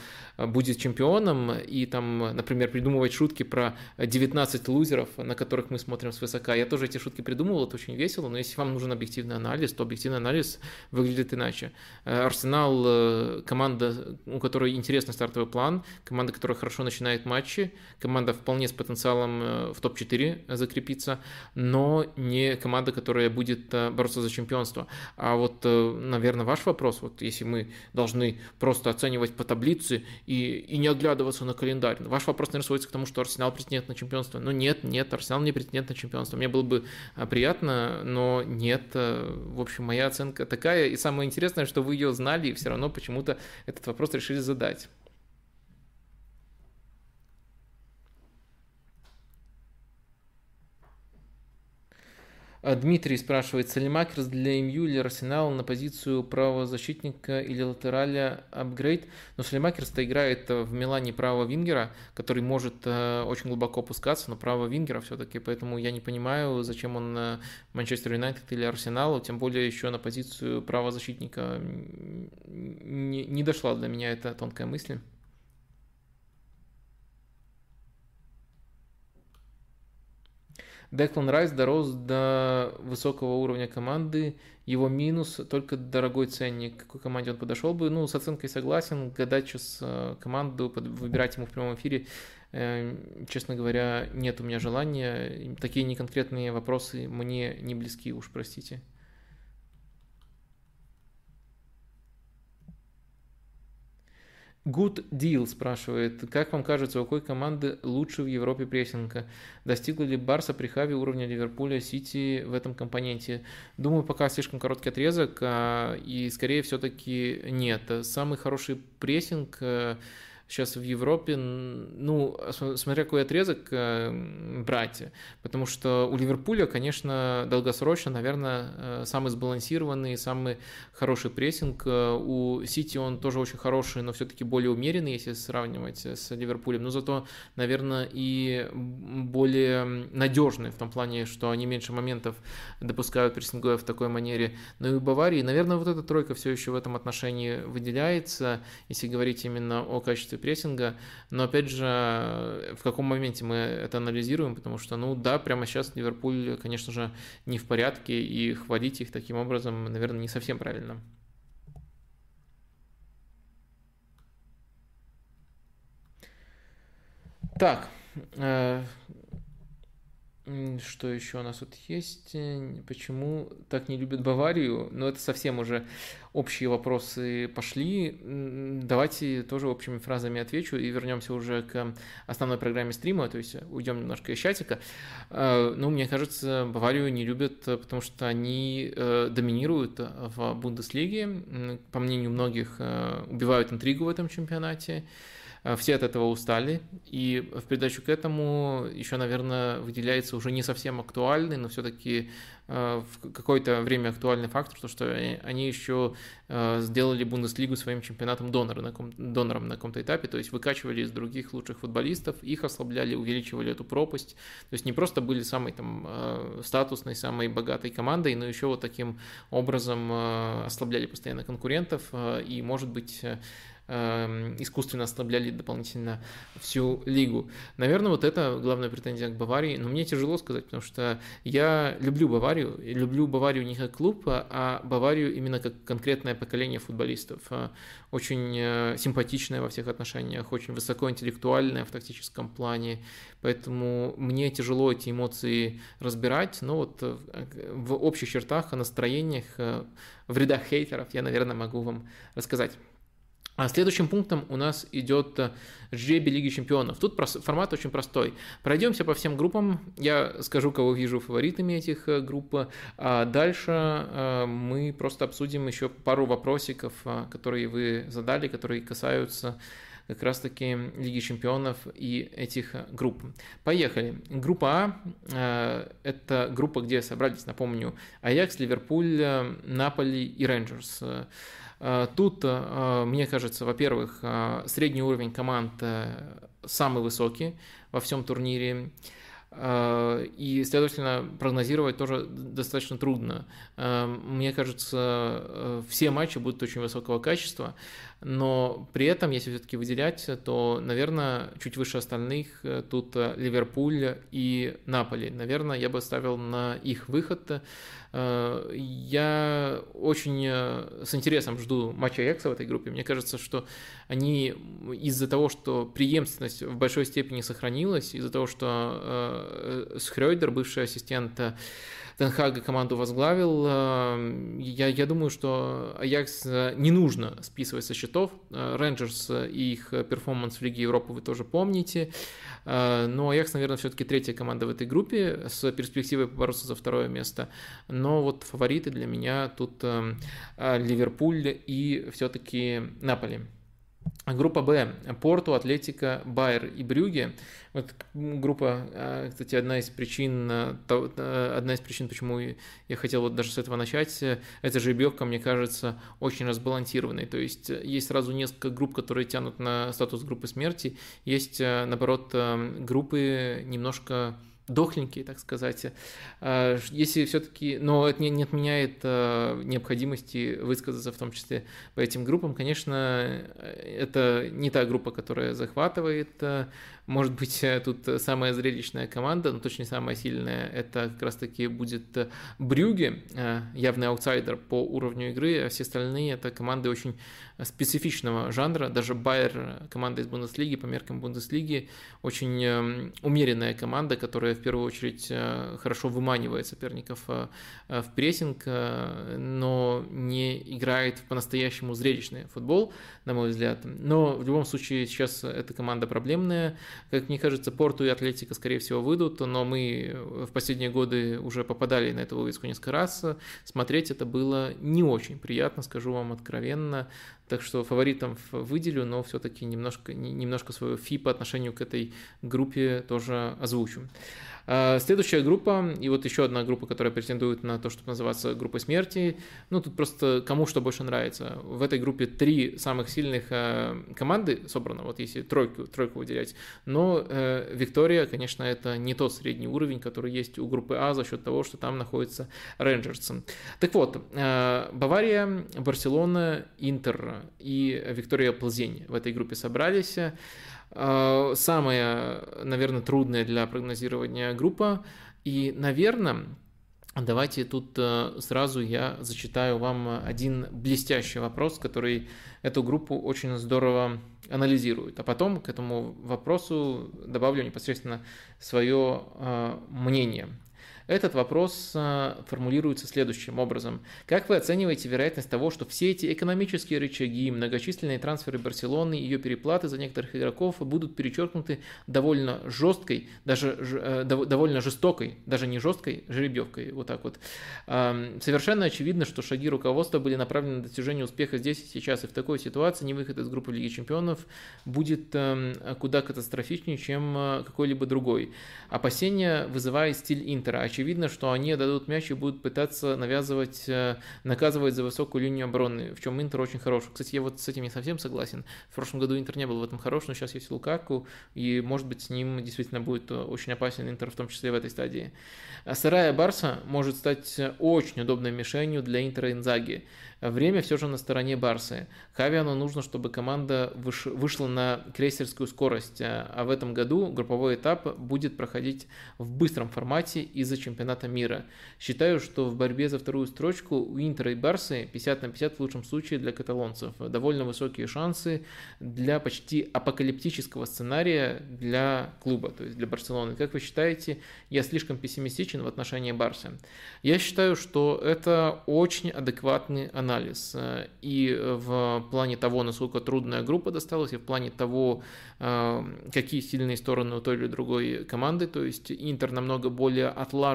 будет чемпионом и там, например, придумывать шутки про 19 лузеров, на которых мы смотрим свысока. Я тоже эти шутки придумывал, это очень весело, но если вам нужен объективный анализ, то объективный анализ выглядит иначе. Э, Арсенал э, – команда, у которой интересный стартовый план, команда, которая хорошо начинает матчи, команда вполне с потенциалом в топ-4 закрепиться, но не команда, которая будет бороться за чемпионство. А вот, наверное, ваш вопрос, вот если мы должны просто оценивать по таблице и, и не оглядываться на календарь. Ваш вопрос, наверное, сводится к тому, что Арсенал претендент на чемпионство. Но нет, нет, Арсенал не претендент на чемпионство. Мне было бы а, приятно, но нет. Э, в общем, моя оценка такая. И самое интересное, что вы ее знали, и все равно почему-то этот вопрос решили задать. Дмитрий спрашивает, Салимакерс для МЮ или Арсенала на позицию правозащитника или латераля апгрейд? Но Салимакерс-то играет в Милане правого вингера, который может э, очень глубоко опускаться, но правого вингера все-таки, поэтому я не понимаю, зачем он Манчестер Юнайтед или Арсеналу, тем более еще на позицию правозащитника. Не, не дошла до меня эта тонкая мысль. Деклан Райс дорос до высокого уровня команды, его минус только дорогой ценник. К какой команде он подошел бы? Ну, с оценкой согласен, гадать сейчас э, команду, выбирать ему в прямом эфире, э, честно говоря, нет у меня желания. Такие неконкретные вопросы мне не близки, уж простите. Good Deal спрашивает, как вам кажется, у какой команды лучше в Европе прессинга? Достигла ли Барса при Хаве уровня Ливерпуля, Сити в этом компоненте? Думаю, пока слишком короткий отрезок, а, и скорее все-таки нет. Самый хороший прессинг э, сейчас в Европе, ну, смотря какой отрезок э, брать, потому что у Ливерпуля, конечно, долгосрочно, наверное, э, самый сбалансированный, самый хороший прессинг. Э, у Сити он тоже очень хороший, но все-таки более умеренный, если сравнивать с Ливерпулем, но зато, наверное, и более надежный в том плане, что они меньше моментов допускают прессинговые в такой манере. Но и у Баварии, наверное, вот эта тройка все еще в этом отношении выделяется, если говорить именно о качестве прессинга, но опять же, в каком моменте мы это анализируем, потому что, ну да, прямо сейчас Ливерпуль, конечно же, не в порядке, и хвалить их таким образом, наверное, не совсем правильно. Так, э, что еще у нас тут есть? Почему так не любят Баварию? Ну, это совсем уже общие вопросы пошли. Давайте тоже общими фразами отвечу и вернемся уже к основной программе стрима, то есть уйдем немножко из чатика. Э, ну, мне кажется, Баварию не любят, потому что они э, доминируют в Бундеслиге. По мнению многих, э, убивают интригу в этом чемпионате. Э, все от этого устали, и в придачу к этому еще, наверное, выделяется уже не совсем актуальный, но все-таки э, в какое-то время актуальный фактор, то, что они еще э, сделали Бундеслигу своим чемпионатом донора на ком, донором на каком-то этапе, то есть выкачивали из других лучших футболистов, их ослабляли, увеличивали эту пропасть, то есть не просто были самой там статусной, самой богатой командой, но еще вот таким образом ослабляли постоянно конкурентов, и, может быть, искусственно ослабляли дополнительно всю лигу. Наверное, вот это главная претензия к Баварии, но мне тяжело сказать, потому что я люблю Баварию, люблю Баварию не как клуб, а Баварию именно как конкретное поколение футболистов. Э, очень э, симпатичное во всех отношениях, очень высокоинтеллектуальное в тактическом плане, поэтому мне тяжело эти эмоции разбирать, но вот э, в общих чертах, о настроениях, в рядах хейтеров я, наверное, могу вам рассказать. А следующим пунктом у нас идет э, жребий Лиги Чемпионов. Тут формат очень простой. Пройдемся по всем группам. Я скажу, кого вижу фаворитами этих э, групп. А дальше э, мы просто обсудим еще пару вопросиков, которые вы задали, которые касаются как раз-таки Лиги Чемпионов и этих групп. Поехали. Группа А – это группа, где собрались, напомню, Аякс, Ливерпуль, Наполи и Рейнджерс. Э, тут, э, мне кажется, во-первых, э, средний уровень команд самый высокий во всем турнире. И, следовательно, прогнозировать тоже достаточно трудно. Мне кажется, все матчи будут очень высокого качества, но при этом, если все-таки выделять, то, наверное, чуть выше остальных тут Ливерпуль и Наполи. Наверное, я бы ставил на их выход. Э, я очень э, с интересом жду матча Аякса в этой группе. Мне кажется, что они из-за того, что преемственность в большой степени сохранилась, из-за того, что э, Схрёдер, бывший ассистент Тенхага команду возглавил. Я, я думаю, что Аякс не нужно списывать со счетов. Рейнджерс и их перформанс в Лиге Европы вы тоже помните. Э, но Аякс, наверное, все-таки третья команда в этой группе с перспективой побороться за второе место. Но вот фавориты для меня тут э, э, Ливерпуль и все-таки Наполи. Группа Б. Порту, Атлетика, Байер и Брюге. Вот группа, а, кстати, одна из причин, а, одна из причин, почему я хотел вот даже с этого начать, эта жеребьевка, мне кажется, очень разбалансированной. То есть есть сразу несколько групп, которые тянут на статус группы смерти, есть, а, наоборот, группы немножко дохленькие, так сказать. Если все-таки, но это не, отменяет необходимости высказаться в том числе по этим группам. Конечно, это не та группа, которая захватывает может быть, э, тут самая зрелищная команда, но точно не самая сильная, это как раз-таки будет э, явный аутсайдер по уровню игры, а все остальные это команды очень специфичного жанра. Даже Байер, команда из Бундеслиги, по меркам Бундеслиги, очень эм, умеренная команда, которая в первую очередь э, хорошо выманивает соперников в прессинг, но не играет по-настоящему зрелищный футбол, на мой взгляд. Но в любом случае сейчас эта команда проблемная. Как мне кажется, Порту и Атлетика, скорее всего, выйдут, но мы в последние годы уже попадали на эту вывеску несколько раз. Смотреть это было не очень приятно, скажу вам откровенно. Так что фаворитом выделю, но все-таки немножко, немножко свою фи по отношению к этой группе тоже озвучу. А, следующая группа, и вот еще одна группа, которая претендует на то, чтобы называться группой смерти. Ну, тут просто кому что больше нравится. В этой группе три самых сильных а, команды собрано, вот если тройку, тройку выделять. Но э, Виктория, конечно, это не тот средний уровень, который есть у группы А за счет того, что там находится Рейнджерс. Так вот, э, Бавария, Барселона, Интер и Виктория Плзень в этой группе собрались. Э, самая, наверное, трудная для прогнозирования группа. И, наверное, давайте тут э, сразу я зачитаю вам один блестящий вопрос, который эту группу очень здорово анализирует. А потом к этому вопросу добавлю непосредственно свое э, мнение. Этот вопрос а, формулируется следующим образом. Как вы оцениваете вероятность того, что все эти экономические рычаги, многочисленные трансферы Барселоны ее переплаты за некоторых игроков будут перечеркнуты довольно жесткой, даже э, довольно жестокой, даже не жесткой, жеребьевкой, вот так вот. Совершенно очевидно, что шаги руководства были направлены на достижение успеха здесь и сейчас, и в такой ситуации не выход из группы Лиги Чемпионов будет куда катастрофичнее, чем э, какой-либо другой. Опасения вызывает стиль Интера очевидно, что они дадут мяч и будут пытаться навязывать, э, наказывать за высокую линию обороны, в чем Интер очень хорош. Кстати, я вот с этим не совсем согласен. В прошлом году Интер не был в этом хорош, но сейчас есть Лукаку, и может быть с ним действительно будет очень опасен Интер, в том числе в этой стадии. А сырая Барса может стать очень удобной мишенью для Интера Инзаги. Время все же на стороне Барсы. Хавиану нужно, чтобы команда выш... вышла на крейсерскую скорость, а в этом году групповой этап будет проходить в быстром формате из-за чемпионата мира. Считаю, что в борьбе за вторую строчку у Интера и Барсы 50 на 50 в лучшем случае для каталонцев. Довольно высокие шансы для почти апокалиптического сценария для клуба, то есть для Барселоны. Как вы считаете, я слишком пессимистичен в отношении Барсы? Я считаю, что это очень адекватный анализ и в плане того, насколько трудная группа досталась, и в плане того, э, какие сильные стороны у той или другой команды. То есть Интер намного более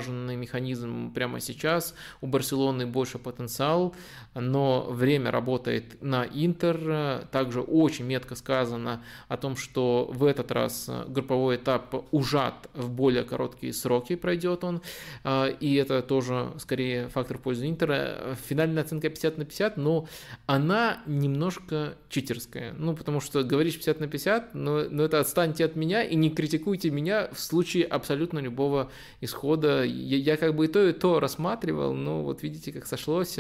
отлаженный механизм прямо сейчас, у Барселоны больше потенциал, но время работает на Интер. Также очень метко сказано о том, что в этот раз групповой этап ужат в более короткие сроки пройдет он, и это тоже скорее фактор пользу Интера. Финальная оценка 50 на на 50, но она немножко читерская. Ну, потому что говоришь 50 на 50, но, но это отстаньте от меня и не критикуйте меня в случае абсолютно любого исхода. Я, я как бы и то, и то рассматривал, но вот видите, как сошлось.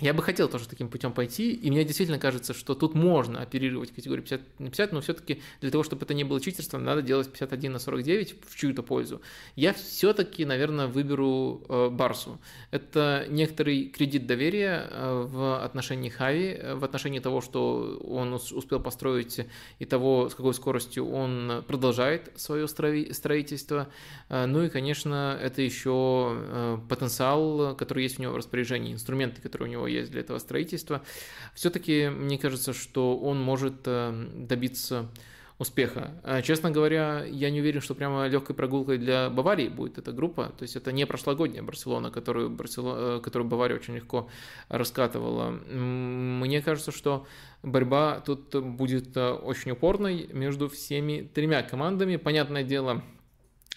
Я бы хотел тоже таким путем пойти, и мне действительно кажется, что тут можно оперировать категорию 50 на 50, но все-таки для того, чтобы это не было читерством, надо делать 51 на 49 в чью-то пользу. Я все-таки, наверное, выберу э, Барсу. Это некоторый кредит доверия э, в отношении Хави, э, в отношении того, что он успел построить и того, с какой скоростью он продолжает свое строительство. Э, ну и, конечно, это еще потенциал, который есть у него в распоряжении, инструменты, которые у него есть для этого строительства, все-таки мне кажется, что он может э, добиться успеха. А, честно говоря, я не уверен, что прямо легкой прогулкой для Баварии будет эта группа. То есть это не прошлогодняя Барселона, которую, Барселона, э, которую Бавария очень легко раскатывала. Мне кажется, что борьба тут будет э, очень упорной между всеми тремя командами. Понятное дело,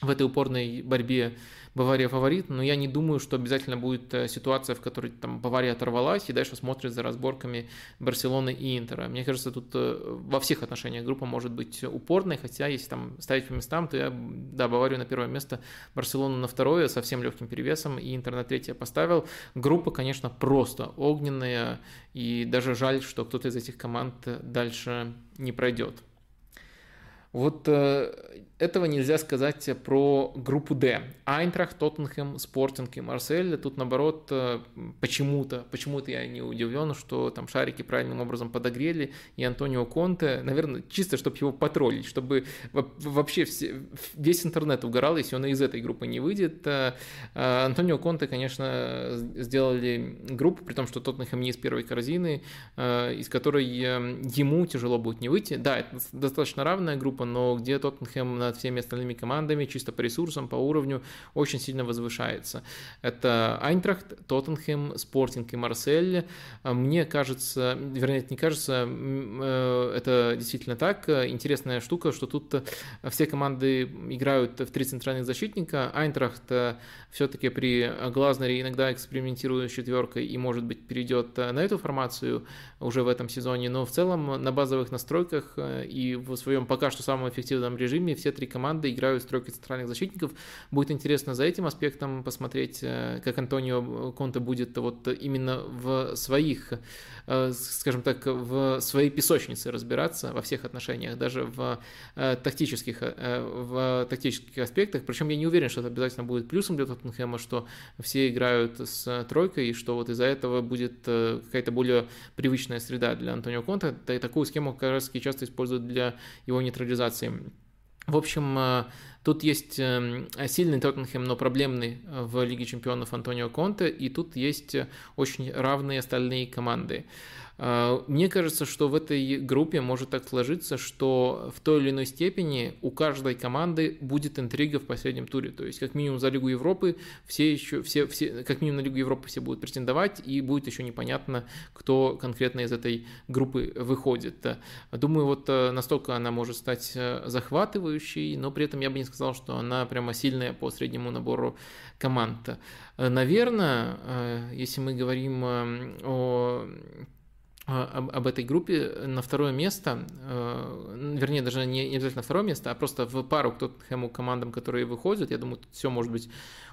в этой упорной борьбе Бавария фаворит, но я не думаю, что обязательно будет э, ситуация, в которой там Бавария оторвалась и дальше смотрит за разборками Барселоны и Интера. Мне кажется, тут э, во всех отношениях группа может быть упорной, хотя если там ставить по местам, то я, да, Баварию на первое место, Барселону на второе, совсем легким перевесом, и Интер на третье поставил. Группа, конечно, просто огненная, и даже жаль, что кто-то из этих команд дальше не пройдет. Вот э, этого нельзя сказать про группу D. Айнтрах, Тоттенхэм, Спортинг и Марсель. Тут, наоборот, э, почему-то, почему-то я не удивлен, что там шарики правильным образом подогрели, и Антонио Конте, наверное, чисто, чтобы его потроллить, чтобы вообще все, весь интернет угорал, если он из этой группы не выйдет. Э, Антонио Конте, конечно, сделали группу, при том, что Тоттенхэм не из первой корзины, из которой ему тяжело будет не выйти. Да, это достаточно равная группа, группа, но где Тоттенхэм над всеми остальными командами, чисто по ресурсам, по уровню, очень сильно возвышается. Это Айнтрахт, Тоттенхэм, Спортинг и Марсель. Мне кажется, вернее, это не кажется, э, это действительно так. Интересная штука, что тут все команды играют в три центральных защитника. Айнтрахт все-таки при Глазнере иногда экспериментирует с четверкой и, может быть, перейдет на эту формацию уже в этом сезоне, но в целом на базовых настройках э, и в своем пока что самом эффективном режиме все три команды играют с тройкой центральных защитников. Будет интересно за этим аспектом посмотреть, э, как Антонио Конте будет вот именно в своих, э, скажем так, в своей песочнице разбираться во всех отношениях, даже в тактических, в тактических аспектах. Причем я не уверен, что это обязательно будет плюсом для Тоттенхэма, что все играют с тройкой, и что вот из-за этого будет какая-то более привычная среда для Антонио Конта. Такую схему как раз часто используют для его нейтрализации. В общем, э, тут есть э, сильный Тоттенхэм, но проблемный э, в Лиге чемпионов Антонио Конте, и тут есть очень равные остальные команды. А, мне кажется, что в этой группе может так сложиться, что в той или иной степени у каждой команды будет интрига в последнем туре. То есть, как минимум за Лигу Европы все еще, все, все, как минимум на Лигу Европы все будут претендовать, и будет еще непонятно, кто конкретно из этой группы выходит. Думаю, вот э, настолько она может стать э, захватывающей, но при этом я бы не сказал, что она прямо сильная по среднему набору команд. Наверное, э, если мы говорим о а, об, об этой группе на второе место, э, вернее, даже не, не обязательно второе место, а просто в пару к Тоттенхэму командам, которые выходят. Я думаю, все может быть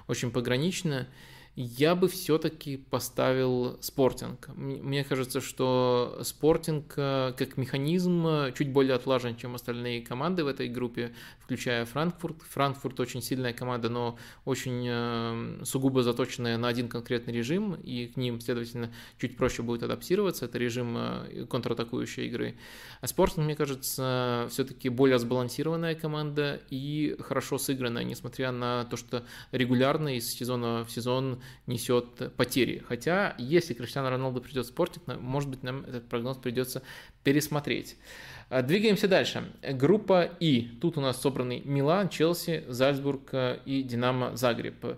очень погранично я бы все-таки поставил спортинг. Мне кажется, что спортинг э, как механизм э, чуть более отлажен, чем остальные команды в этой группе, включая Франкфурт. Франкфурт очень сильная команда, но очень э, сугубо заточенная на один конкретный режим, и к ним, следовательно, чуть проще будет адаптироваться. Это режим контратакующей игры. А спортинг, мне кажется, все-таки более сбалансированная команда и хорошо сыгранная, несмотря на то, что регулярно из сезона в сезон несет потери. Хотя, если Криштиану Роналду придет в спортик, может быть, нам этот прогноз придется пересмотреть. А, двигаемся дальше. Группа И. Тут у нас собраны Милан, Челси, Зальцбург э, и Динамо Загреб.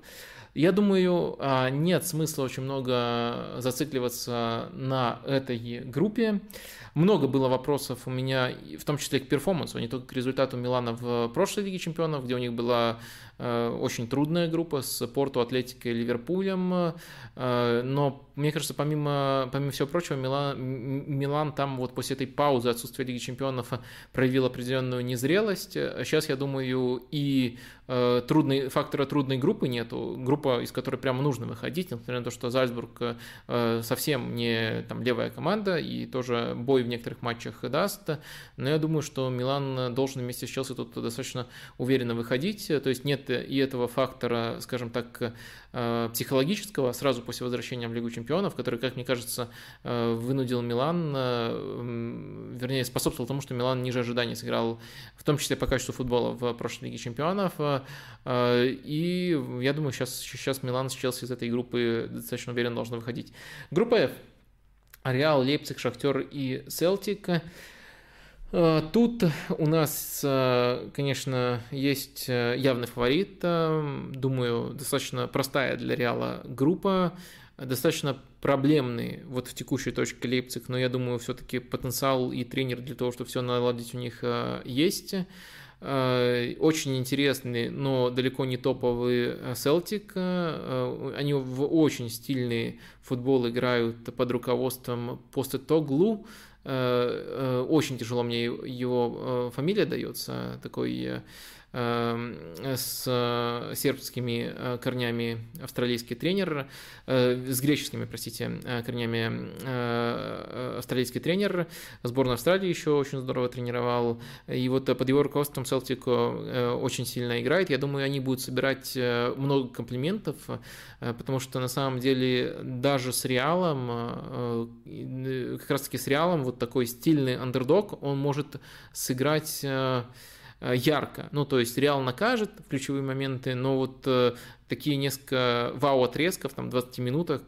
Я думаю, а, нет смысла очень много зацикливаться на этой группе. Много было вопросов у меня, в том числе к перформансу, а не только к результату Милана в прошлой Лиге Чемпионов, где у них была очень трудная группа с Порту, Атлетикой и Ливерпулем, э, но мне кажется, помимо, помимо всего прочего, Милан, Милан там вот после этой паузы отсутствия Лиги Чемпионов проявил определенную незрелость. Сейчас, я думаю, и э, трудный, фактора трудной группы нету, группа, из которой прямо нужно выходить, несмотря на то, что Зальцбург совсем не там левая команда и тоже бой в некоторых матчах даст, но я думаю, что Милан должен вместе с Челси тут достаточно уверенно выходить, то есть нет и этого фактора, скажем так, э, психологического сразу после возвращения в Лигу чемпионов, который, как мне кажется, э, вынудил Милан, э, вернее, способствовал тому, что Милан ниже ожиданий сыграл, в том числе по качеству футбола в прошлой Лиге чемпионов. И я думаю, сейчас, сейчас Милан с Челси из этой группы достаточно уверенно должны выходить. Группа F. Реал, Лейпциг, Шахтер и Селтик. Э, тут у нас, э, конечно, есть э, явный фаворит. Думаю, достаточно простая для Реала группа. Достаточно проблемный вот в текущей точке Лейпциг, но я думаю, все-таки потенциал и тренер для того, чтобы все наладить у них есть. Очень интересный, но далеко не топовый Селтик. Они в очень стильный футбол играют под руководством. Э, э, очень тяжело мне его э, фамилия дается, такой с э, сербскими э, корнями австралийский тренер, э, с греческими, простите, корнями австралийский тренер, сборную Австралии еще очень здорово тренировал, и вот под его руководством Селтик очень сильно играет, я думаю, они будут собирать много комплиментов, потому что на самом деле даже с Реалом, как раз таки с Реалом, вот такой стильный андердог, он может сыграть ярко. Ну, то есть Реал накажет в ключевые моменты, но вот такие несколько вау-отрезков, там, 20 минутах,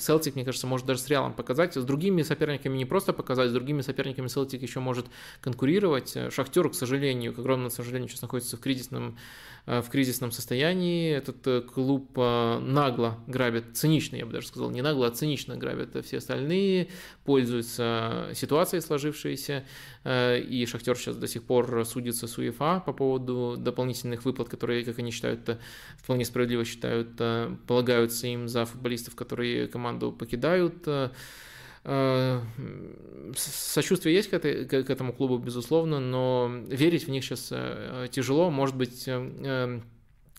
Селтик, мне кажется, может даже с Реалом показать. С другими соперниками не просто показать, с другими соперниками Селтик еще может конкурировать. Шахтер, к сожалению, к огромному сожалению, сейчас находится в кризисном Э, в кризисном состоянии. Этот э, клуб э, нагло грабит, цинично, я бы даже сказал, не нагло, а цинично грабят все остальные, пользуются ситуацией сложившейся, и Шахтер сейчас до сих пор судится с УЕФА по поводу дополнительных выплат, которые, как они считают, вполне справедливо считают, полагаются им за футболистов, которые команду покидают. Э, сочувствие есть к, этой, к этому клубу, безусловно, но верить в них сейчас э, тяжело. Может быть, э,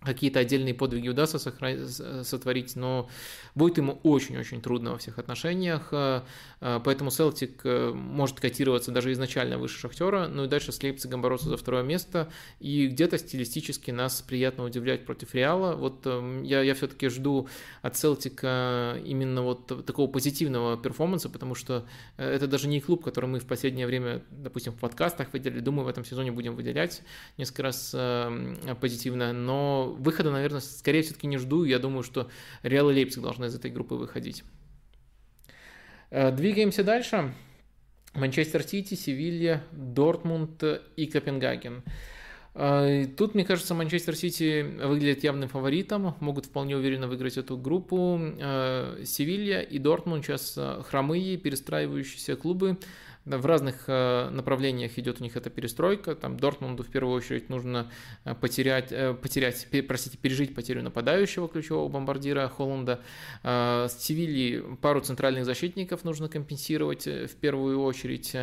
какие-то отдельные подвиги удастся сотворить, но будет ему очень-очень трудно во всех отношениях, э, э, поэтому Селтик э, может котироваться даже изначально выше Шахтера, ну и дальше с Лейпцигом бороться за второе место, и где-то стилистически нас приятно удивлять против Реала, вот я, я все-таки жду от Селтика именно вот такого позитивного перформанса, потому что это даже не клуб, который мы в последнее время, допустим, в подкастах выделили, думаю, в этом сезоне будем выделять несколько раз позитивно, но выхода, наверное, скорее все-таки не жду. Я думаю, что Реал и Лейпциг должны из этой группы выходить. Э, двигаемся дальше. Манчестер Сити, Севилья, Дортмунд и Копенгаген. Э, тут, мне кажется, Манчестер Сити выглядит явным фаворитом, могут вполне уверенно выиграть эту группу. Э, Севилья и Дортмунд сейчас хромые, перестраивающиеся клубы в разных э, направлениях идет у них эта перестройка. Там Дортмунду в первую очередь нужно э, потерять, э, потерять простите, пережить потерю нападающего ключевого бомбардира Холланда. С Севильи пару центральных защитников нужно компенсировать в первую очередь.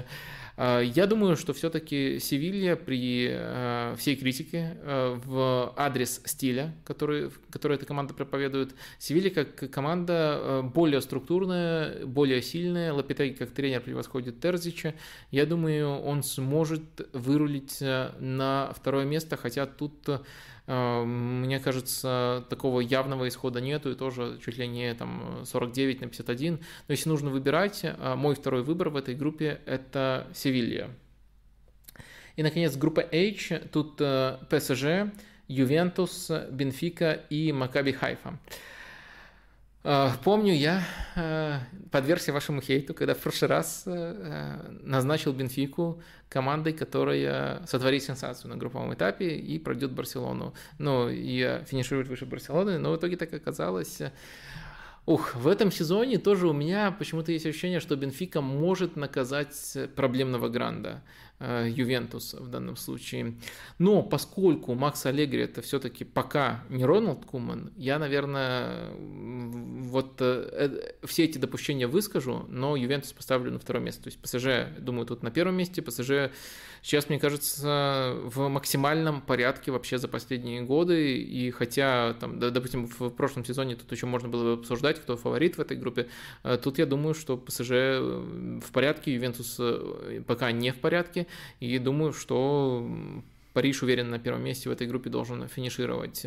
А, я думаю, что все-таки Севилья при а, всей критике а, в адрес стиля, который, который эта команда проповедует, Севилья как команда более структурная, более сильная, Лапитеги как тренер превосходит Терзича. Я думаю, он сможет вырулить на второе место, хотя тут мне кажется, такого явного исхода нету, и тоже чуть ли не там 49 на 51. Но если нужно выбирать, а, мой второй выбор в этой группе – это Севилья. И, наконец, группа H, тут э, ПСЖ, Ювентус, Бенфика и Макаби Хайфа. Э, помню, я э, подвергся вашему хейту, когда в прошлый раз э, назначил Бенфику командой, которая сотворит сенсацию на групповом этапе и пройдет Барселону. Ну, и финиширует выше Барселоны, но в итоге так оказалось. Ух, в этом сезоне тоже у меня почему-то есть ощущение, что Бенфика может наказать проблемного Гранда. Э, Ювентус в данном случае. Но поскольку Макс Аллегри это все-таки пока не Роналд Куман, я, наверное, вот э, э, все эти допущения выскажу, но Ювентус поставлю на второе место. То есть ПСЖ, думаю, тут на первом месте. ПСЖ сейчас, мне кажется, в максимальном порядке вообще за последние годы. И хотя, там, допустим, в прошлом сезоне тут еще можно было бы обсуждать, кто фаворит в этой группе, тут я думаю, что ПСЖ в порядке, Ювентус пока не в порядке. И думаю, что Париж уверен на первом месте в этой группе должен финишировать.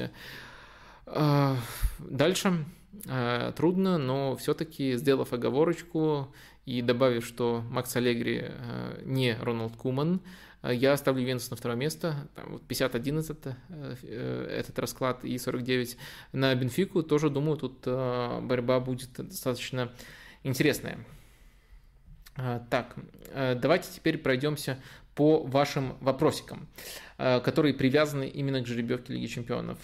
А, дальше а, трудно, но все-таки сделав оговорочку и добавив, что Макс Аллегри а, не Роналд Куман, я оставлю Венус на второе место, там вот 50-11 э, этот расклад и 49 на Бенфику, тоже думаю, тут борьба будет достаточно интересная. А, так, э, давайте теперь пройдемся по вашим вопросикам, э, которые привязаны именно к жеребьевке Лиги Чемпионов.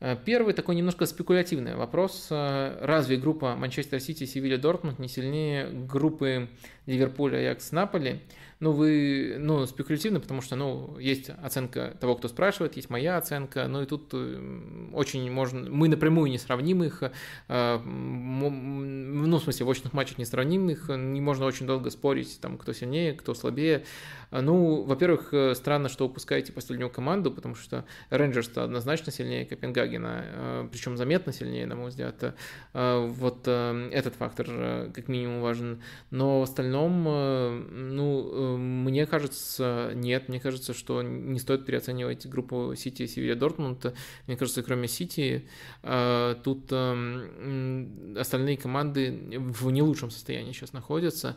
Э, первый такой немножко спекулятивный вопрос. Разве группа Манчестер Сити, Севилья, Дортмунд не сильнее группы Ливерпуля, Аякс, Наполи? Ну, вы, ну, спекулятивно, потому что, ну, есть оценка того, кто спрашивает, есть моя оценка, ну, и тут э, очень можно, мы напрямую не сравним их, э, ну, в смысле, в очных матчах не сравним их, не можно очень долго спорить, там, кто сильнее, кто слабее. Ну, во-первых, э, странно, что упускаете последнюю команду, потому что Рейнджерс однозначно сильнее Копенгагена, причем заметно сильнее, на мой взгляд. Вот этот фактор как минимум важен. Но в остальном, ну, мне кажется, нет. Мне кажется, что не стоит переоценивать группу Сити, Севилья, Дортмунд. Мне кажется, кроме Сити, э, тут эм, остальные команды в не лучшем состоянии сейчас находятся.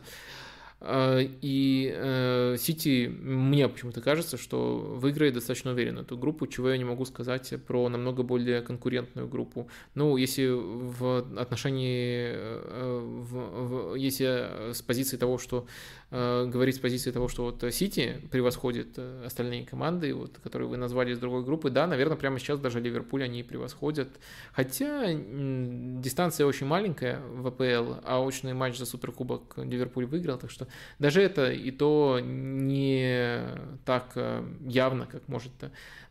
А, и э, Сити, мне почему-то кажется, что выиграет достаточно уверенно эту группу, чего я не могу сказать про намного более конкурентную группу. Ну, если в отношении, э, в, в, если с позиции того, что э, говорить с позиции того, что вот Сити превосходит остальные команды, вот, которые вы назвали из другой группы, да, наверное, прямо сейчас даже Ливерпуль они превосходят. Хотя дистанция очень маленькая в АПЛ, а очный матч за Суперкубок Ливерпуль выиграл, так что даже это и то не так э, явно, как может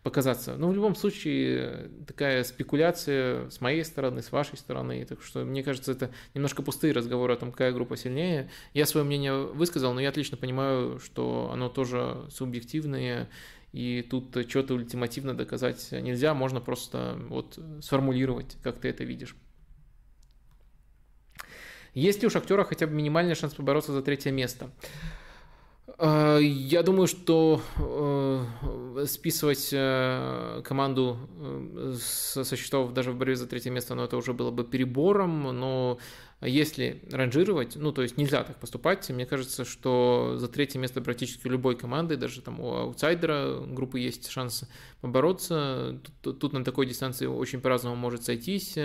показаться. Но в любом случае такая спекуляция с моей стороны, с вашей стороны, так что мне кажется, это немножко пустые разговоры о том, какая группа сильнее. Я свое мнение высказал, но я отлично понимаю, что оно тоже субъективное, и тут что-то ультимативно доказать нельзя, можно просто вот сформулировать, как ты это видишь. Есть ли у Шахтера хотя бы минимальный шанс побороться за третье место? Э, я думаю, что э, списывать э, команду со счетов даже в борьбе за третье место, ну, это уже было бы перебором, но если ранжировать, ну, то есть нельзя так поступать, мне кажется, что за третье место практически любой команды, даже там у аутсайдера группы есть шанс побороться, тут, тут на такой дистанции очень по-разному может сойтись,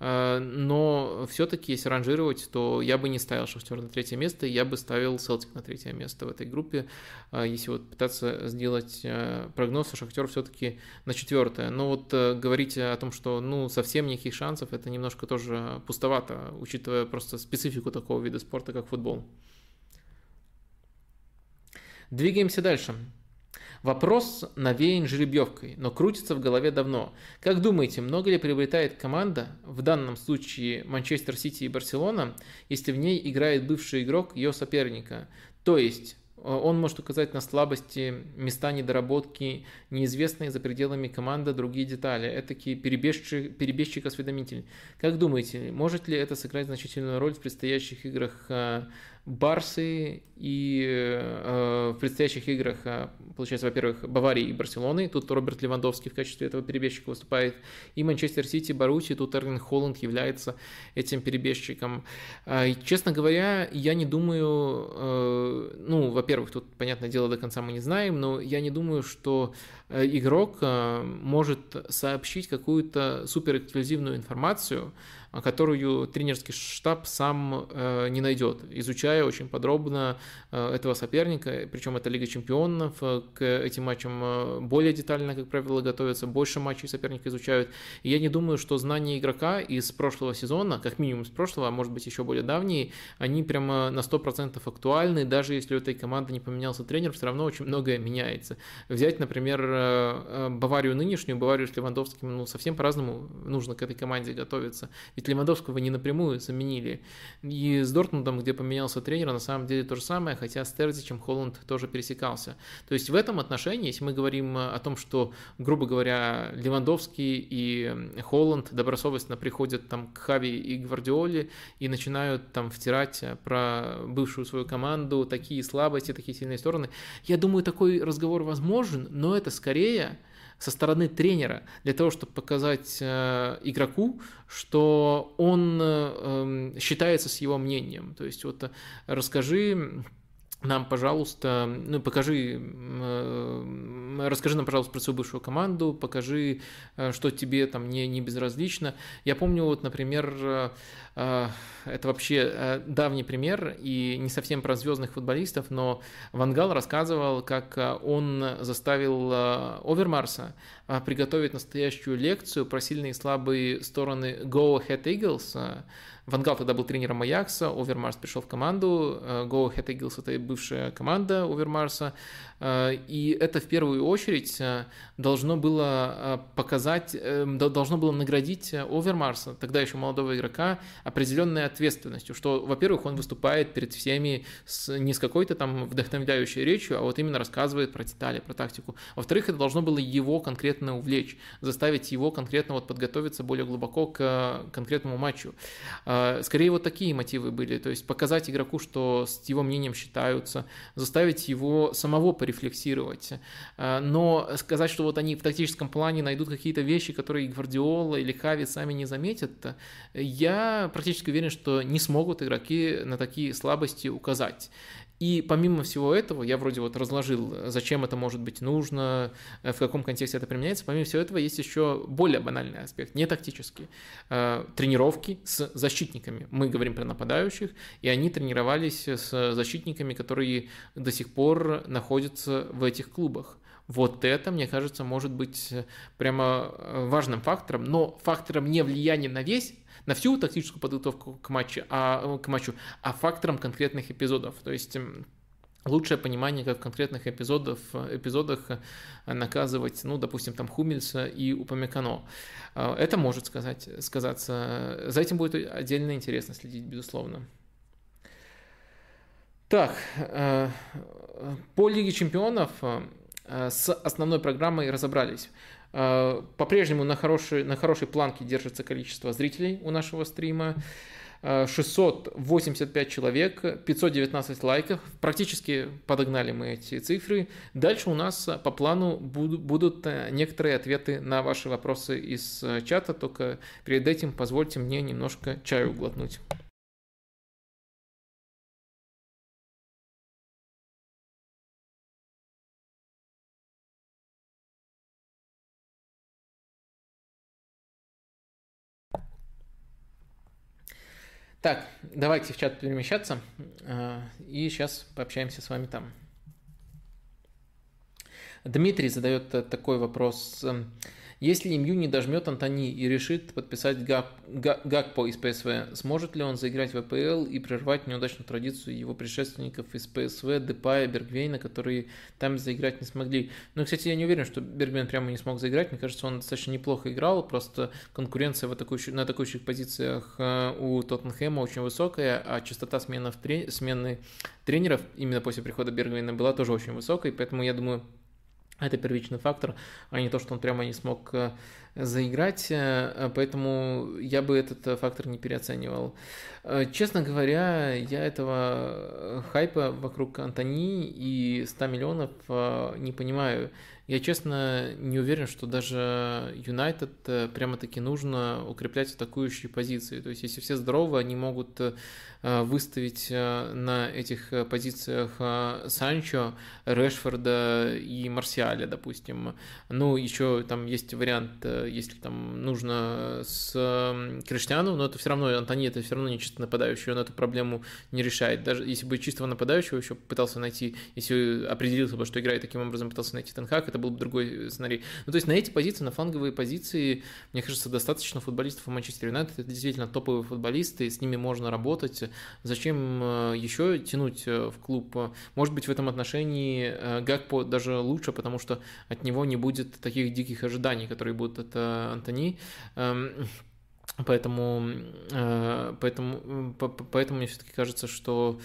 Э, но все-таки, если ранжировать, то я бы не ставил Шахтер на третье место, я бы ставил Селтик на третье место в этой группе. Э, если вот пытаться сделать э, прогноз, Шахтер все-таки на четвертое. Но вот говорить о том, что ну совсем никаких шансов, это немножко тоже пустовато, учитывая просто специфику такого вида спорта, как футбол. Двигаемся дальше. Вопрос навеян жеребьевкой, но крутится в голове давно. Как думаете, много ли приобретает команда, в данном случае Манчестер Сити и Барселона, если в ней играет бывший игрок ее соперника? То есть он может указать на слабости, места недоработки, неизвестные за пределами команды другие детали. Это перебежчик, перебежчик-осведомитель. Как думаете, может ли это сыграть значительную роль в предстоящих играх э, Барсы и э, в предстоящих играх, э, получается, во-первых, Баварии и Барселоны, тут Роберт Левандовский в качестве этого перебежчика выступает, и Манчестер Сити, Барути, тут Эрлин Холланд является этим перебежчиком. Э, честно говоря, я не думаю, э, ну, во-первых, тут, понятное дело, до конца мы не знаем, но я не думаю, что э, игрок может сообщить какую-то суперэксклюзивную информацию, которую тренерский штаб сам э, не найдет, изучая очень подробно э, этого соперника, причем это Лига чемпионов, э, к этим матчам более детально, как правило, готовятся, больше матчей соперника изучают. И я не думаю, что знания игрока из прошлого сезона, как минимум из прошлого, а может быть еще более давние, они прямо на 100% актуальны, даже если у этой команды не поменялся тренер, все равно очень многое меняется. Взять, например, Баварию нынешнюю, Баварию с Левандовским, ну, совсем по-разному нужно к этой команде готовиться. Ведь Левандовского не напрямую заменили. И с Дортмундом, где поменялся тренер, на самом деле то же самое, хотя с Терзичем Холланд тоже пересекался. То есть в этом отношении, если мы говорим о том, что, грубо говоря, Левандовский и Холланд добросовестно приходят там к Хави и Гвардиоле и начинают там втирать про бывшую свою команду, такие слабости, такие сильные стороны, я думаю, такой разговор возможен, но это скорее со стороны тренера для того, чтобы показать э, игроку, что он э, эм, считается с его мнением. То есть вот э, расскажи нам, пожалуйста, ну, покажи, э, расскажи нам, пожалуйста, про свою бывшую команду, покажи, э, что тебе там не, не безразлично. Я помню, вот, например, э, это вообще давний пример и не совсем про звездных футболистов, но Вангал рассказывал, как он заставил Овермарса приготовить настоящую лекцию про сильные и слабые стороны Go Ahead Eagles, Вангал тогда был тренером Аякса, Овермарс пришел в команду, Go Ahead Eagles это бывшая команда Овермарса, Э, и это в первую очередь э, должно было э, показать, должно было наградить Овермарса, тогда еще молодого игрока, определенной ответственностью, что, во-первых, он выступает перед всеми с, не с какой-то там вдохновляющей речью, а вот именно рассказывает про детали, про тактику. Во-вторых, это должно было его конкретно увлечь, заставить его конкретно вот подготовиться более глубоко к конкретному матчу. Скорее вот такие мотивы были, то есть показать игроку, что с его мнением считаются, заставить его самого порефлексировать. Э, но сказать, что вот они в тактическом плане найдут какие-то вещи, которые Гвардиола или Хави сами не заметят, я практически уверен, что не смогут игроки на такие слабости указать. И помимо всего этого, я вроде вот разложил, зачем это может быть нужно, в каком контексте это применяется. Помимо всего этого есть еще более банальный аспект, не тактический. Тренировки с защитниками. Мы говорим про нападающих, и они тренировались с защитниками, которые до сих пор находятся в этих клубах. Вот это, мне кажется, может быть прямо важным фактором, но фактором не влияния на весь на всю тактическую подготовку к матчу, а, к матчу, а фактором конкретных эпизодов. То есть лучшее понимание, как в конкретных эпизодах, эпизодах наказывать, ну, допустим, там Хумельса и Упамекано. Это может сказать, сказаться. За этим будет отдельно интересно следить, безусловно. Так, э, по Лиге Чемпионов э, с основной программой разобрались. Э, по-прежнему на хорошей, на хорошей планке держится количество зрителей у нашего стрима. 685 человек, 519 лайков. Практически подогнали мы эти цифры. Дальше у нас по плану будут некоторые ответы на ваши вопросы из чата, только перед этим позвольте мне немножко чаю глотнуть. Так, давайте в чат перемещаться, э, и сейчас пообщаемся с вами там. Дмитрий задает такой вопрос. Если МЮ не дожмет Антони и решит подписать Гак, Гакпо из ПСВ, сможет ли он заиграть в АПЛ и прервать неудачную традицию его предшественников из ПСВ, Депая, Бергвейна, которые там заиграть не смогли? Ну, кстати, я не уверен, что Бергвейн прямо не смог заиграть. Мне кажется, он достаточно неплохо играл, просто конкуренция в атакующих, на атакующих позициях э, у Тоттенхэма очень высокая, а частота сменов, смены тренеров именно после прихода Бергвейна была тоже очень высокой, поэтому я думаю, это первичный фактор, а не то, что он прямо не смог э, заиграть, э, поэтому я бы этот фактор не переоценивал. Э, честно говоря, я этого хайпа вокруг Антони и 100 миллионов не понимаю. Я, честно, не уверен, что даже Юнайтед прямо-таки нужно укреплять атакующие позиции. То есть, если все здоровы, они могут Э, выставить э, на этих э, позициях Санчо, Решфорда и Марсиаля, допустим. Ну, еще там есть вариант, если там нужно с Криштиану, но это все равно, Антони это все равно не чисто нападающий, он эту проблему не решает. Даже если бы чистого нападающего еще пытался найти, если определился бы, что играет таким образом, пытался найти Тенхак, это был бы другой сценарий. Ну, то есть на эти позиции, на фланговые позиции, мне кажется, достаточно футболистов у Манчестер Юнайтед, это действительно топовые футболисты, с ними можно работать, Зачем э, еще тянуть э, в клуб? Может быть, в этом отношении э, Гакпо даже лучше, потому что от него не будет таких диких ожиданий, которые будут от Антони. Эм, поэтому, поэтому, поэтому мне все-таки кажется, что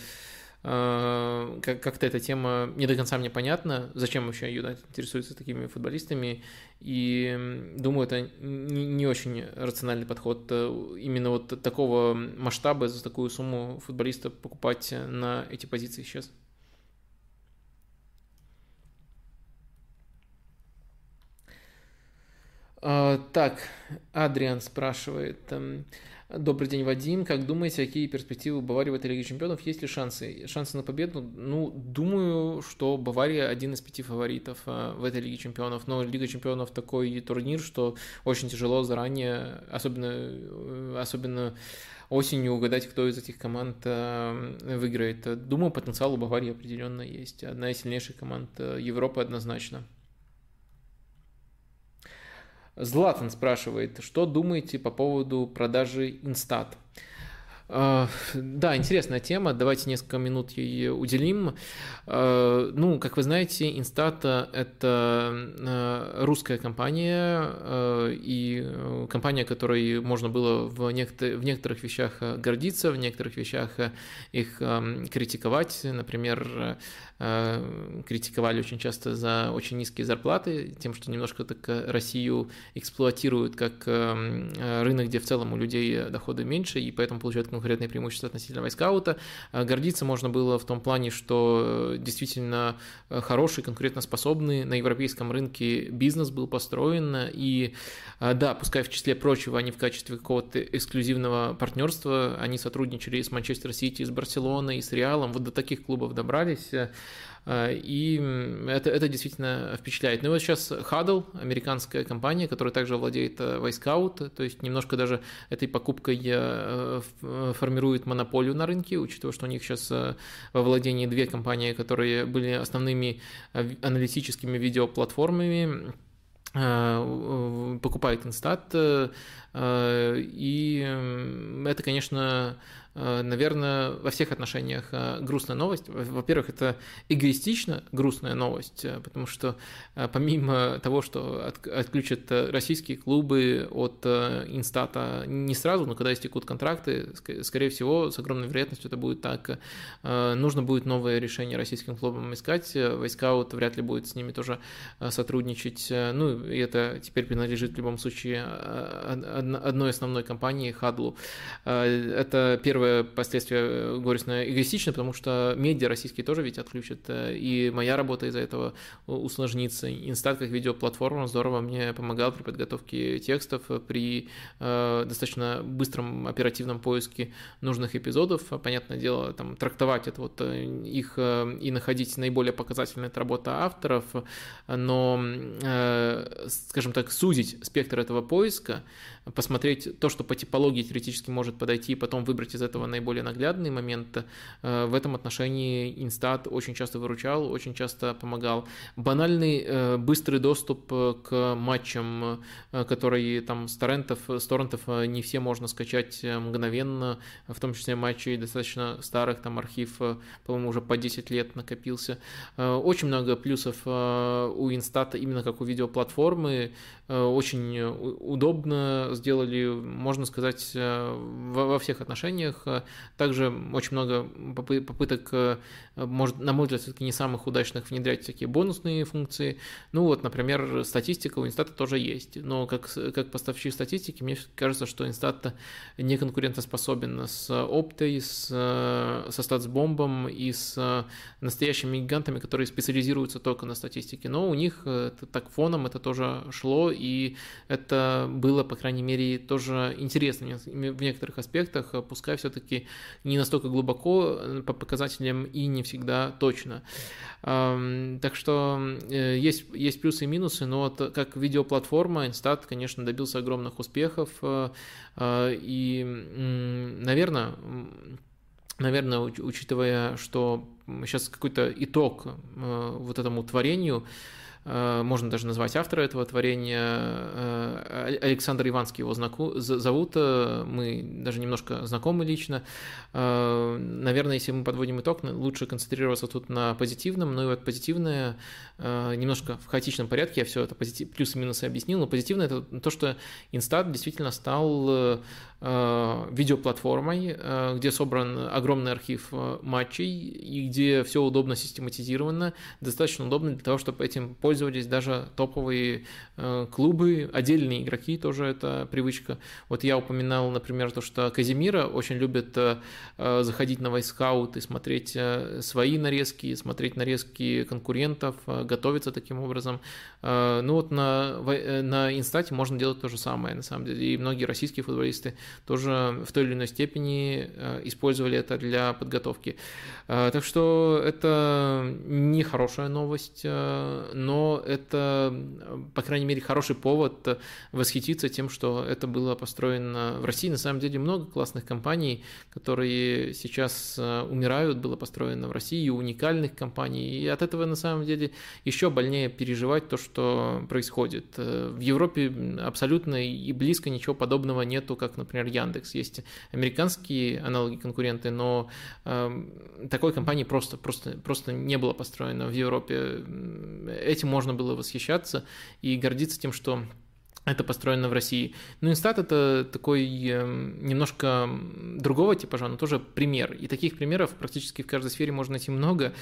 как-то эта тема не до конца мне понятна, зачем вообще Юнайтед интересуется такими футболистами, и думаю, это не очень рациональный подход э, именно вот такого масштаба за такую сумму футболиста покупать на эти позиции сейчас. Э, так, Адриан спрашивает, эм, Добрый день, Вадим. Как думаете, какие перспективы Баварии в этой Лиге Чемпионов? Есть ли шансы? Шансы на победу? Ну, думаю, что Бавария один из пяти фаворитов э, в этой Лиге Чемпионов. Но Лига Чемпионов такой турнир, что очень тяжело заранее, особенно, э, особенно осенью угадать, кто из этих команд э, выиграет. Думаю, потенциал у Баварии определенно есть. Одна из сильнейших команд Европы однозначно. Златан спрашивает, что думаете по поводу продажи Инстат? А, да, интересная тема. Давайте несколько минут ей уделим. А, ну, как вы знаете, Инстата – это а, русская компания и компания, которой можно было в, в некоторых вещах гордиться, в некоторых вещах их критиковать. Например, критиковали очень часто за очень низкие зарплаты, тем, что немножко так Россию эксплуатируют как рынок, где в целом у людей доходы меньше, и поэтому получают конкурентное преимущество относительно Вайскаута. Гордиться можно было в том плане, что действительно хороший, конкурентоспособный на европейском рынке бизнес был построен, и да, пускай в числе прочего они в качестве какого-то эксклюзивного партнерства, они сотрудничали с Манчестер Сити, с Барселоной, с Реалом, вот до таких клубов добрались, Э, и это, это действительно впечатляет. Ну и вот сейчас Huddle, американская компания, которая также владеет Вайскаут, э, то есть немножко даже этой покупкой э, формирует монополию на рынке, учитывая, что у них сейчас во владении две компании, которые были основными аналитическими видеоплатформами, покупает Инстат, и это, конечно, Э, наверное, во всех отношениях э, грустная новость. Во-первых, это эгоистично грустная новость, э, потому что помимо того, что отключат российские клубы от инстата не сразу, но когда истекут контракты, скорее всего, с огромной вероятностью это будет так. Нужно будет новое решение российским клубам искать. Вайскаут вряд ли будет с ними тоже сотрудничать. Ну, и это теперь принадлежит в любом случае одной основной компании, Хадлу. Это первое первое последствие э, горестно эгоистично, потому что медиа российские тоже ведь отключат, э, и моя работа из-за этого усложнится. Инстат как видеоплатформа здорово мне помогал при подготовке текстов, при э, достаточно быстром оперативном поиске нужных эпизодов. Понятное дело, там трактовать это вот э, их и находить наиболее показательные это работа авторов, но, э, скажем так, сузить спектр этого поиска, посмотреть то, что по типологии теоретически может подойти, и потом выбрать из этого наиболее наглядный момент. Э, в этом отношении Инстат очень часто выручал, очень часто помогал. Банальный э, быстрый доступ э, к матчам, которые там с торрентов, с торрентов не все можно скачать мгновенно, в том числе матчей достаточно старых, там архив, по-моему, уже по 10 лет накопился. Очень много плюсов у Инстата именно как у видеоплатформы, очень удобно сделали, можно сказать, э, во всех отношениях. Также очень много попыток, э, может, на мой взгляд, все-таки не самых удачных внедрять всякие бонусные функции. Ну вот, например, статистика у Инстата тоже есть, но как, как поставщик статистики, мне кажется, что Инстат не конкурентоспособен с Оптой, с, со статсбомбом и с настоящими гигантами, которые специализируются только на статистике. Но у них это, так фоном это тоже шло, и это было, по крайней мере, тоже интересно в некоторых аспектах, э, пускай все-таки не настолько глубоко э, по показателям и не всегда точно. Так что э, есть, есть плюсы и минусы, но вот как видеоплатформа Instat, конечно, добился огромных успехов, и, наверное, наверное, учитывая, что сейчас какой-то итог вот этому творению, можно даже назвать автора этого творения. Э, Александр Иванский его знаку, зовут, э, мы даже немножко знакомы лично. Наверное, если мы подводим итог, лучше концентрироваться тут на позитивном, но и вот позитивное немножко в хаотичном порядке, я все это позитив, плюсы минусы объяснил, но позитивное это то, что Инстат действительно стал видеоплатформой, где собран огромный архив матчей и где все удобно систематизировано, достаточно удобно для того, чтобы этим пользоваться пользовались даже топовые э, клубы, отдельные игроки тоже это привычка. Вот я упоминал, например, то, что Казимира очень любит э, э, заходить на вайскаут и смотреть свои нарезки, смотреть нарезки конкурентов, готовиться таким образом. Ну вот на, на инстате можно делать то же самое, на самом деле. И многие российские футболисты тоже в той или иной степени использовали это для подготовки. Так что это не хорошая новость, но это, по крайней мере, хороший повод восхититься тем, что это было построено в России. На самом деле много классных компаний, которые сейчас э, умирают, было построено в России, уникальных компаний. И от этого, на самом деле, еще больнее переживать то, что происходит. Э, в Европе абсолютно и близко ничего подобного нету, как, например, Яндекс. Есть американские аналоги конкуренты, но э, такой компании просто, просто, просто не было построено в Европе. Этим можно было восхищаться и гордиться тем, что это построено в России. Ну, Инстат это такой эм, немножко другого типажа, но тоже пример. И таких примеров практически в каждой сфере можно найти много.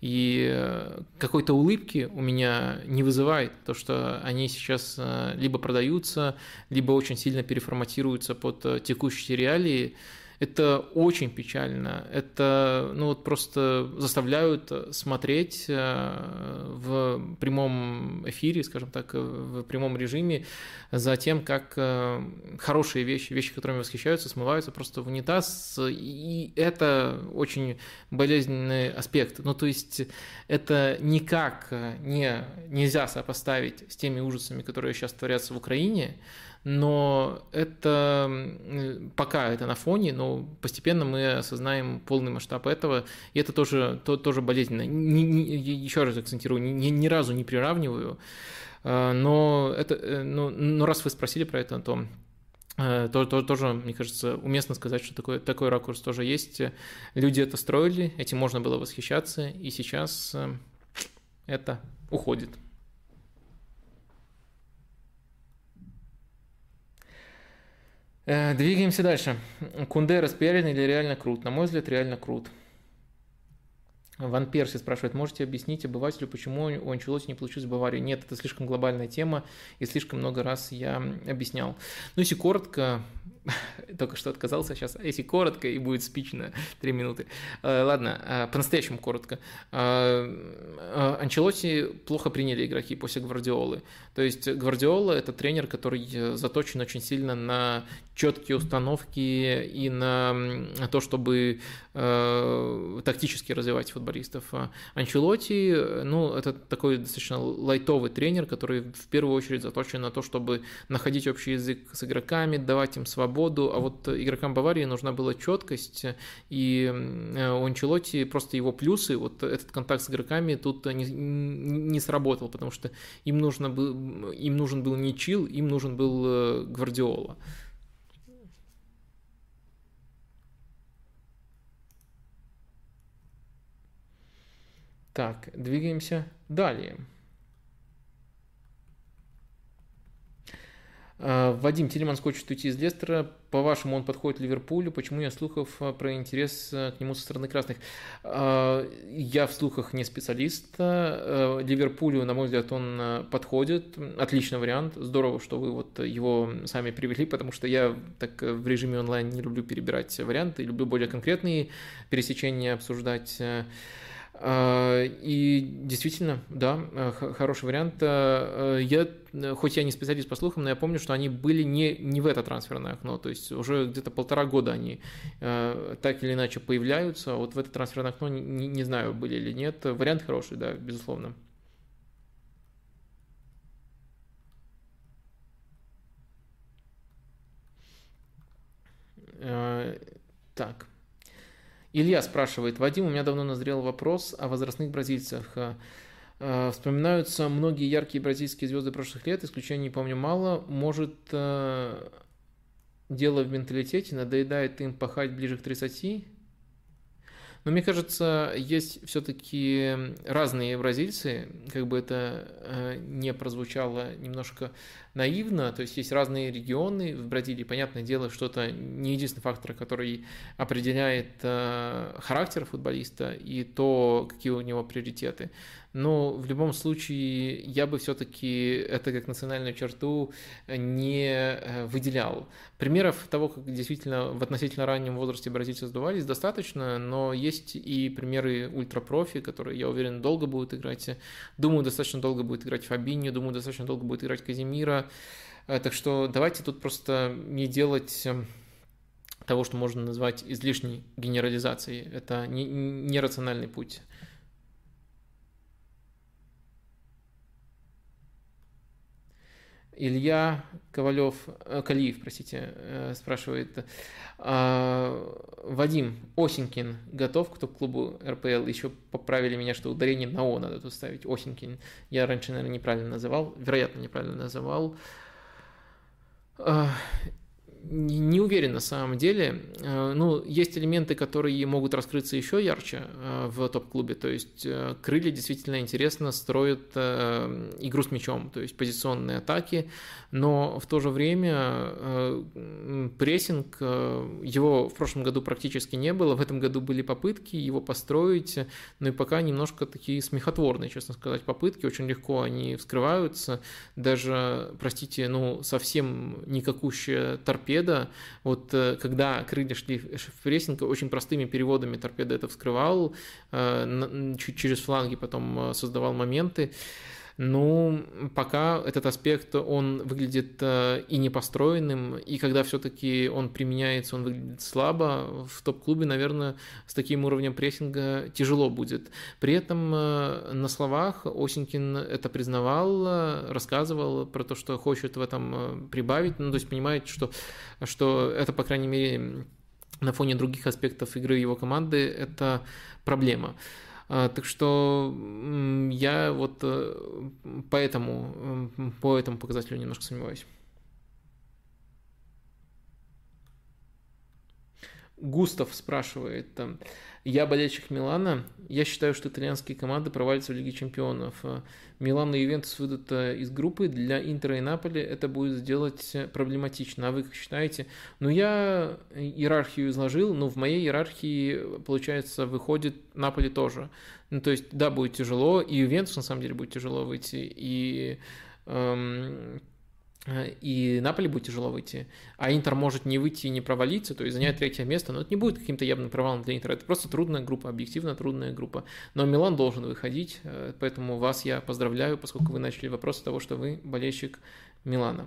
И э, какой-то улыбки у меня не вызывает то, что они сейчас э, либо продаются, либо очень сильно переформатируются под э, текущие реалии. Это очень печально. Это ну, вот просто заставляют смотреть э, в прямом эфире, скажем так, в прямом режиме за тем, как э, хорошие вещи, вещи, которыми восхищаются, смываются просто в унитаз. И это очень болезненный аспект. Ну, то есть это никак не, нельзя сопоставить с теми ужасами, которые сейчас творятся в Украине, но это пока это на фоне, но постепенно мы осознаем полный масштаб этого, и это тоже, то, тоже болезненно. Ни, ни, еще раз акцентирую, ни, ни разу не приравниваю, а, но, это, э, но, но раз вы спросили про это, то э, то, то, тоже, мне кажется, уместно сказать, что такой, такой ракурс тоже есть. Люди это строили, этим можно было восхищаться, и сейчас э, это уходит. Двигаемся дальше. Кунде распиарен или реально крут? На мой взгляд, реально крут. Ван Перси спрашивает, можете объяснить обывателю, почему у Анчелоти не получилось в Баварии? Нет, это слишком глобальная тема, и слишком много раз я объяснял. Ну, если коротко, только что отказался сейчас, если коротко и будет спич на 3 минуты. Э, ладно, э, по-настоящему коротко. Э, Анчелоти плохо приняли игроки после Гвардиолы. То есть Гвардиола – это тренер, который заточен очень сильно на четкие установки и на то, чтобы тактически развивать футболистов. Анчелоти, ну, это такой достаточно лайтовый тренер, который в первую очередь заточен на то, чтобы находить общий язык с игроками, давать им свободу, а вот игрокам Баварии нужна была четкость, и у Анчелотти просто его плюсы, вот этот контакт с игроками тут не, не сработал, потому что им, нужно был, им нужен был не Чил, им нужен был э, Гвардиола. Так, двигаемся далее. А, Вадим Телеманс хочет уйти из Лестера. По-вашему, он подходит Ливерпулю? Почему нет слухов а, про интерес а, к нему со стороны красных? Я в слухах не специалист. Ливерпулю, на мой взгляд, он подходит. Отличный вариант. Здорово, что вы вот его сами привели, потому что я так в режиме онлайн не люблю перебирать варианты, люблю более конкретные пересечения обсуждать. А, и действительно, да, э, хороший вариант. Э, э, я, хоть я не специалист по слухам, но я помню, что они были не, не в это трансферное окно, то есть уже где-то полтора года они так или иначе появляются, вот в это трансферное окно не, не знаю, были или нет. Вариант хороший, да, безусловно. Так. Илья спрашивает, Вадим, у меня давно назрел вопрос о возрастных бразильцах. Э, э, вспоминаются многие яркие бразильские звезды прошлых лет, исключений не помню мало. Может, э, дело в менталитете, надоедает им пахать ближе к 30? Но мне кажется, есть все-таки разные бразильцы, как бы это не прозвучало немножко наивно, то есть есть разные регионы в Бразилии, понятное дело, что это не единственный фактор, который определяет э, характер футболиста и то, какие у него приоритеты. Но в любом случае я бы все-таки это как национальную черту не э, выделял. Примеров того, как действительно в относительно раннем возрасте бразильцы сдувались, достаточно, но есть и примеры ультрапрофи, которые, я уверен, долго будут играть. Думаю, достаточно долго будет играть Фабиньо, думаю, достаточно долго будет играть Казимира. Э, так что давайте тут просто не делать эм, того, что можно назвать излишней генерализацией. Это нерациональный не путь. Илья Ковалев, э, Калиев, простите, э, спрашивает, а, Вадим Осенькин готов к топ-клубу РПЛ? Еще поправили меня, что ударение на О надо тут ставить. Осенькин. Я раньше, наверное, неправильно называл, вероятно, неправильно называл. Не уверен на самом деле. Э, ну, есть элементы, которые могут раскрыться еще ярче э, в топ-клубе. То есть э, крылья действительно интересно строят игру с мячом, то есть позиционные атаки, но в то же время прессинг, его в прошлом году практически не было, в этом году были попытки его построить, но и пока немножко такие смехотворные, честно сказать, попытки, очень легко они вскрываются, даже, простите, ну, совсем никакущая торпеда торпеда Вот когда крылья шли в прессинг, очень простыми переводами торпеда это вскрывал, чуть через фланги потом создавал моменты. Ну, пока этот аспект, он выглядит э, и непостроенным, и когда все-таки он применяется, он выглядит слабо, в топ-клубе, наверное, с таким уровнем прессинга тяжело будет. При этом э, на словах Осенькин это признавал, рассказывал про то, что хочет в этом э, прибавить, ну, то есть понимает, что, что это, по крайней мере, на фоне других аспектов игры его команды, это проблема. А, так что я вот э, поэтому, по этому показателю немножко сомневаюсь. Густав спрашивает, я болельщик Милана, я считаю, что итальянские команды провалятся в Лиге Чемпионов. Милан и Ювентус выйдут э, из группы, для Интера и Наполи это будет сделать проблематично. А вы как считаете? Ну, я иерархию изложил, но в моей иерархии, получается, выходит Наполи тоже. Ну, то есть, да, будет тяжело, и Ювентус, на самом деле, будет тяжело выйти, и эм, и Наполи будет тяжело выйти, а Интер может не выйти и не провалиться, то есть занять третье место, но это не будет каким-то явным провалом для Интера, это просто трудная группа, объективно трудная группа. Но Милан должен выходить, э, поэтому вас я поздравляю, поскольку вы начали вопрос с того, что вы болельщик Милана.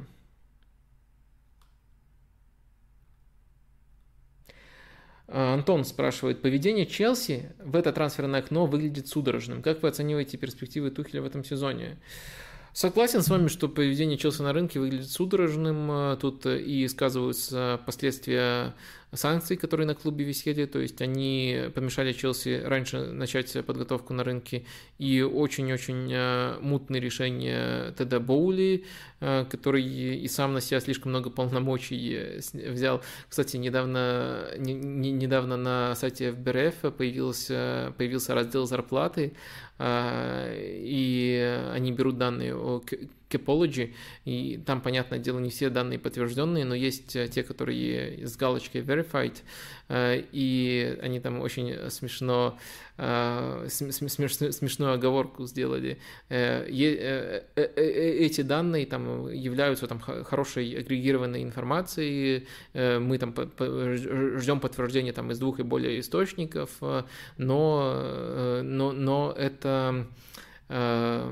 А, Антон спрашивает, поведение Челси в это трансферное окно выглядит судорожным. Как вы оцениваете перспективы Тухеля в этом сезоне? Согласен с вами, что поведение Челси на рынке выглядит судорожным. Тут и сказываются последствия санкций, которые на клубе висели, то есть они помешали Челси раньше начать подготовку на рынке, и очень-очень а, мутные решения Теда Боули, а, который и сам на себя слишком много полномочий взял. Кстати, недавно, не, недавно на сайте ФБРФ появился, появился раздел зарплаты, и они берут данные о Capology, и там, понятное дело, не все данные подтвержденные, но есть э, те, которые с галочкой verified, э, и они там очень смешно, э, смешную оговорку сделали. Эти данные там являются там хорошей агрегированной информацией, мы там ждем подтверждения там из двух и более источников, но, но, но это но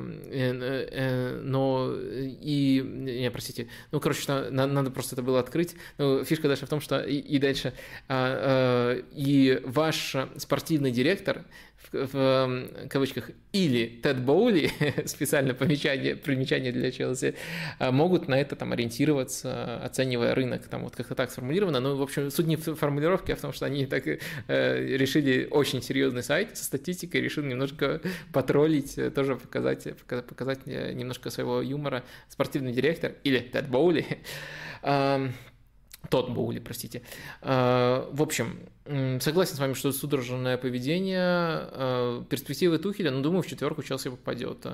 и, не, простите, ну, короче, надо просто это было открыть. Но фишка дальше в том, что и, и дальше, а, э, и ваш спортивный директор в, в кавычках, или Тед Боули, специально помечание, примечание для Челси, а, могут на это там ориентироваться, оценивая рынок, там вот как-то так сформулировано, но, в общем, суть не в формулировке, а в том, что они так э, решили очень серьезный сайт со статистикой, решили немножко потроллить, э, тоже показать, показать, э, немножко своего юмора. Спортивный директор или Тед Боули, тот Боули, простите. В общем, Согласен с вами, что судорожное поведение, э, перспективы Тухеля, но думаю, в четверку Челси попадет.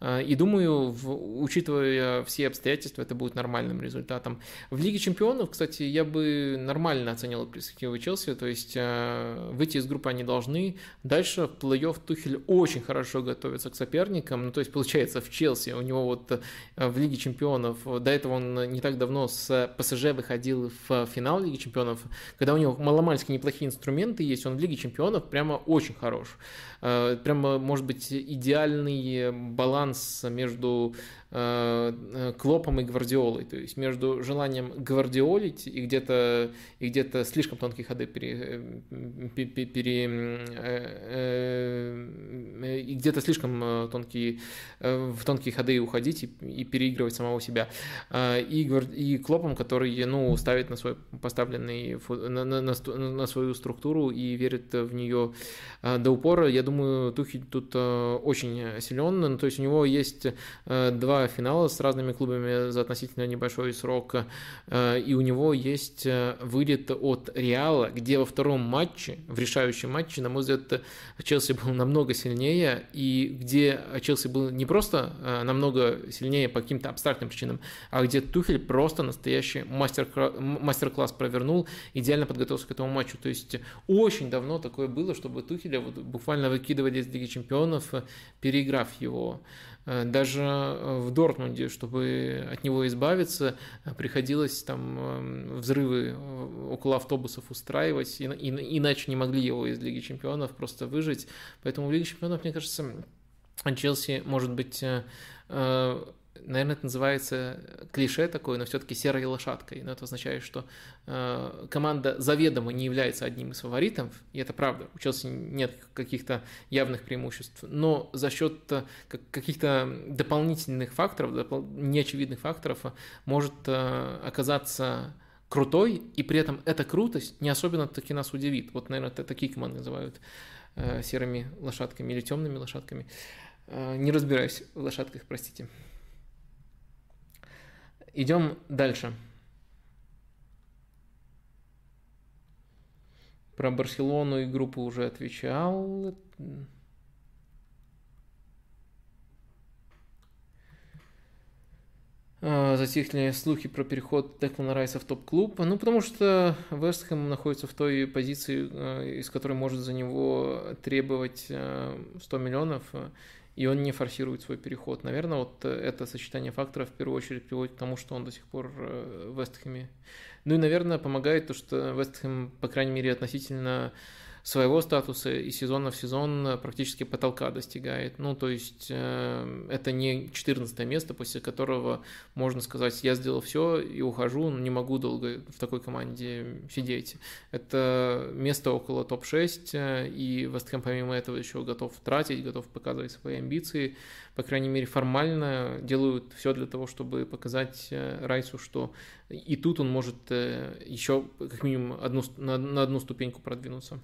Э, и думаю, в, учитывая все обстоятельства, это будет нормальным результатом. В Лиге Чемпионов, кстати, я бы нормально оценил перспективы Челси, то есть э, выйти из группы они должны. Дальше в плей-офф Тухель очень хорошо готовится к соперникам, ну то есть получается в Челси, у него вот в Лиге Чемпионов, до этого он не так давно с ПСЖ выходил в финал Лиги Чемпионов, когда у него маломальски неплохие неплохие инструменты есть, он в Лиге Чемпионов прямо очень хорош. Э, прямо, может быть, идеальный баланс между Клопом и Гвардиолой, то есть между желанием гвардиолить и где-то и где-то слишком тонкие ходы пере, пере, пере и где-то слишком тонкие в тонкие ходы уходить и, и переигрывать самого себя. И, и Клопом, который ну ставит на свой поставленный на, на, на, свою структуру и верит в нее до упора, я думаю Тухель тут э, очень силен. Ну, то есть у него есть э, финала с разными клубами за относительно небольшой срок. Э, и у него есть вылет от Реала, где во втором матче, в решающем матче, на мой взгляд, Челси был намного сильнее. И где Челси был не просто намного сильнее по каким-то абстрактным причинам, а где Тухель просто настоящий мастер-класс провернул, идеально подготовился к этому матчу. То есть очень давно такое было, чтобы Тухеля вот буквально выкидывали из Лиги Чемпионов, э, переиграв его. Э, даже э, в Дортмунде, чтобы от него избавиться, приходилось там эм, взрывы около автобусов устраивать, иначе не могли его из Лиги Чемпионов просто выжить. Поэтому в Лиге Чемпионов, мне кажется, Челси может быть наверное, это называется клише такое, но все-таки серой лошадкой. Но это означает, что э, команда заведомо не является одним из фаворитов, и это правда. У Челси нет каких-то явных преимуществ, но за счет э, каких-то дополнительных факторов, неочевидных факторов э, может э, оказаться крутой, и при этом эта крутость не особенно таки нас удивит. Вот, наверное, это такие команды называют э, серыми лошадками или темными лошадками. Э, не разбираюсь в лошадках, простите. Идем дальше. Про Барселону и группу уже отвечал. А, затихли слухи про переход Деклана Райса в топ-клуб. Ну, потому что Вестхэм находится в той позиции, а, из которой может за него требовать 100 а, миллионов и он не форсирует свой переход. Наверное, вот э, это сочетание факторов в первую очередь приводит к тому, что он до сих пор э, в Вестхэме. Ну и, наверное, помогает то, что Вестхэм, по крайней мере, относительно своего статуса и сезона в сезон практически потолка достигает. Ну, то есть э, это не 14 место, после которого можно сказать, я сделал все и ухожу, но не могу долго в такой команде сидеть. Это место около топ-6, э, и Вестхэм помимо этого еще готов тратить, готов показывать свои амбиции. По крайней мере, формально делают все для того, чтобы показать э, Райсу, что и тут он может э, еще как минимум одну, на, на одну ступеньку продвинуться.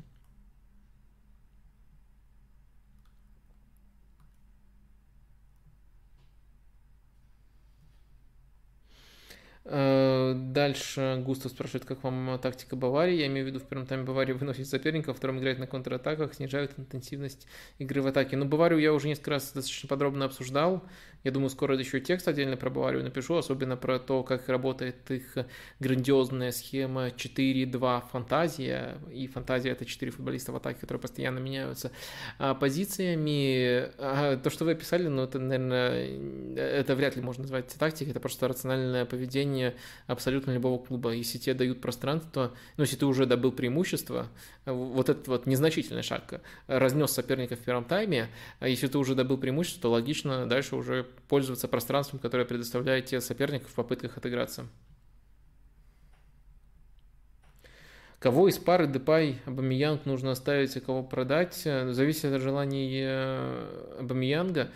Дальше Густав спрашивает, как вам тактика Баварии. Я имею в виду, в первом тайме Бавария выносит соперника, во втором играет на контратаках, снижает интенсивность игры в атаке. Но Баварию я уже несколько раз достаточно подробно обсуждал. Я думаю, скоро еще текст отдельно про Баварию напишу, особенно про то, как работает их грандиозная схема 4-2 фантазия. И фантазия это 4 футболиста в атаке, которые постоянно меняются а позициями. А то, что вы описали, ну это, наверное, это вряд ли можно назвать тактикой, это просто рациональное поведение абсолютно любого клуба. Если тебе дают пространство, ну если ты уже добыл преимущество, вот этот вот незначительный шаг разнес соперника в первом тайме, а если ты уже добыл преимущество, то логично дальше уже пользоваться пространством, которое предоставляет тебе соперник в попытках отыграться. Кого из пары Депай Абамиянг нужно оставить, а кого продать, зависит от желаний э, Абамиянга, э,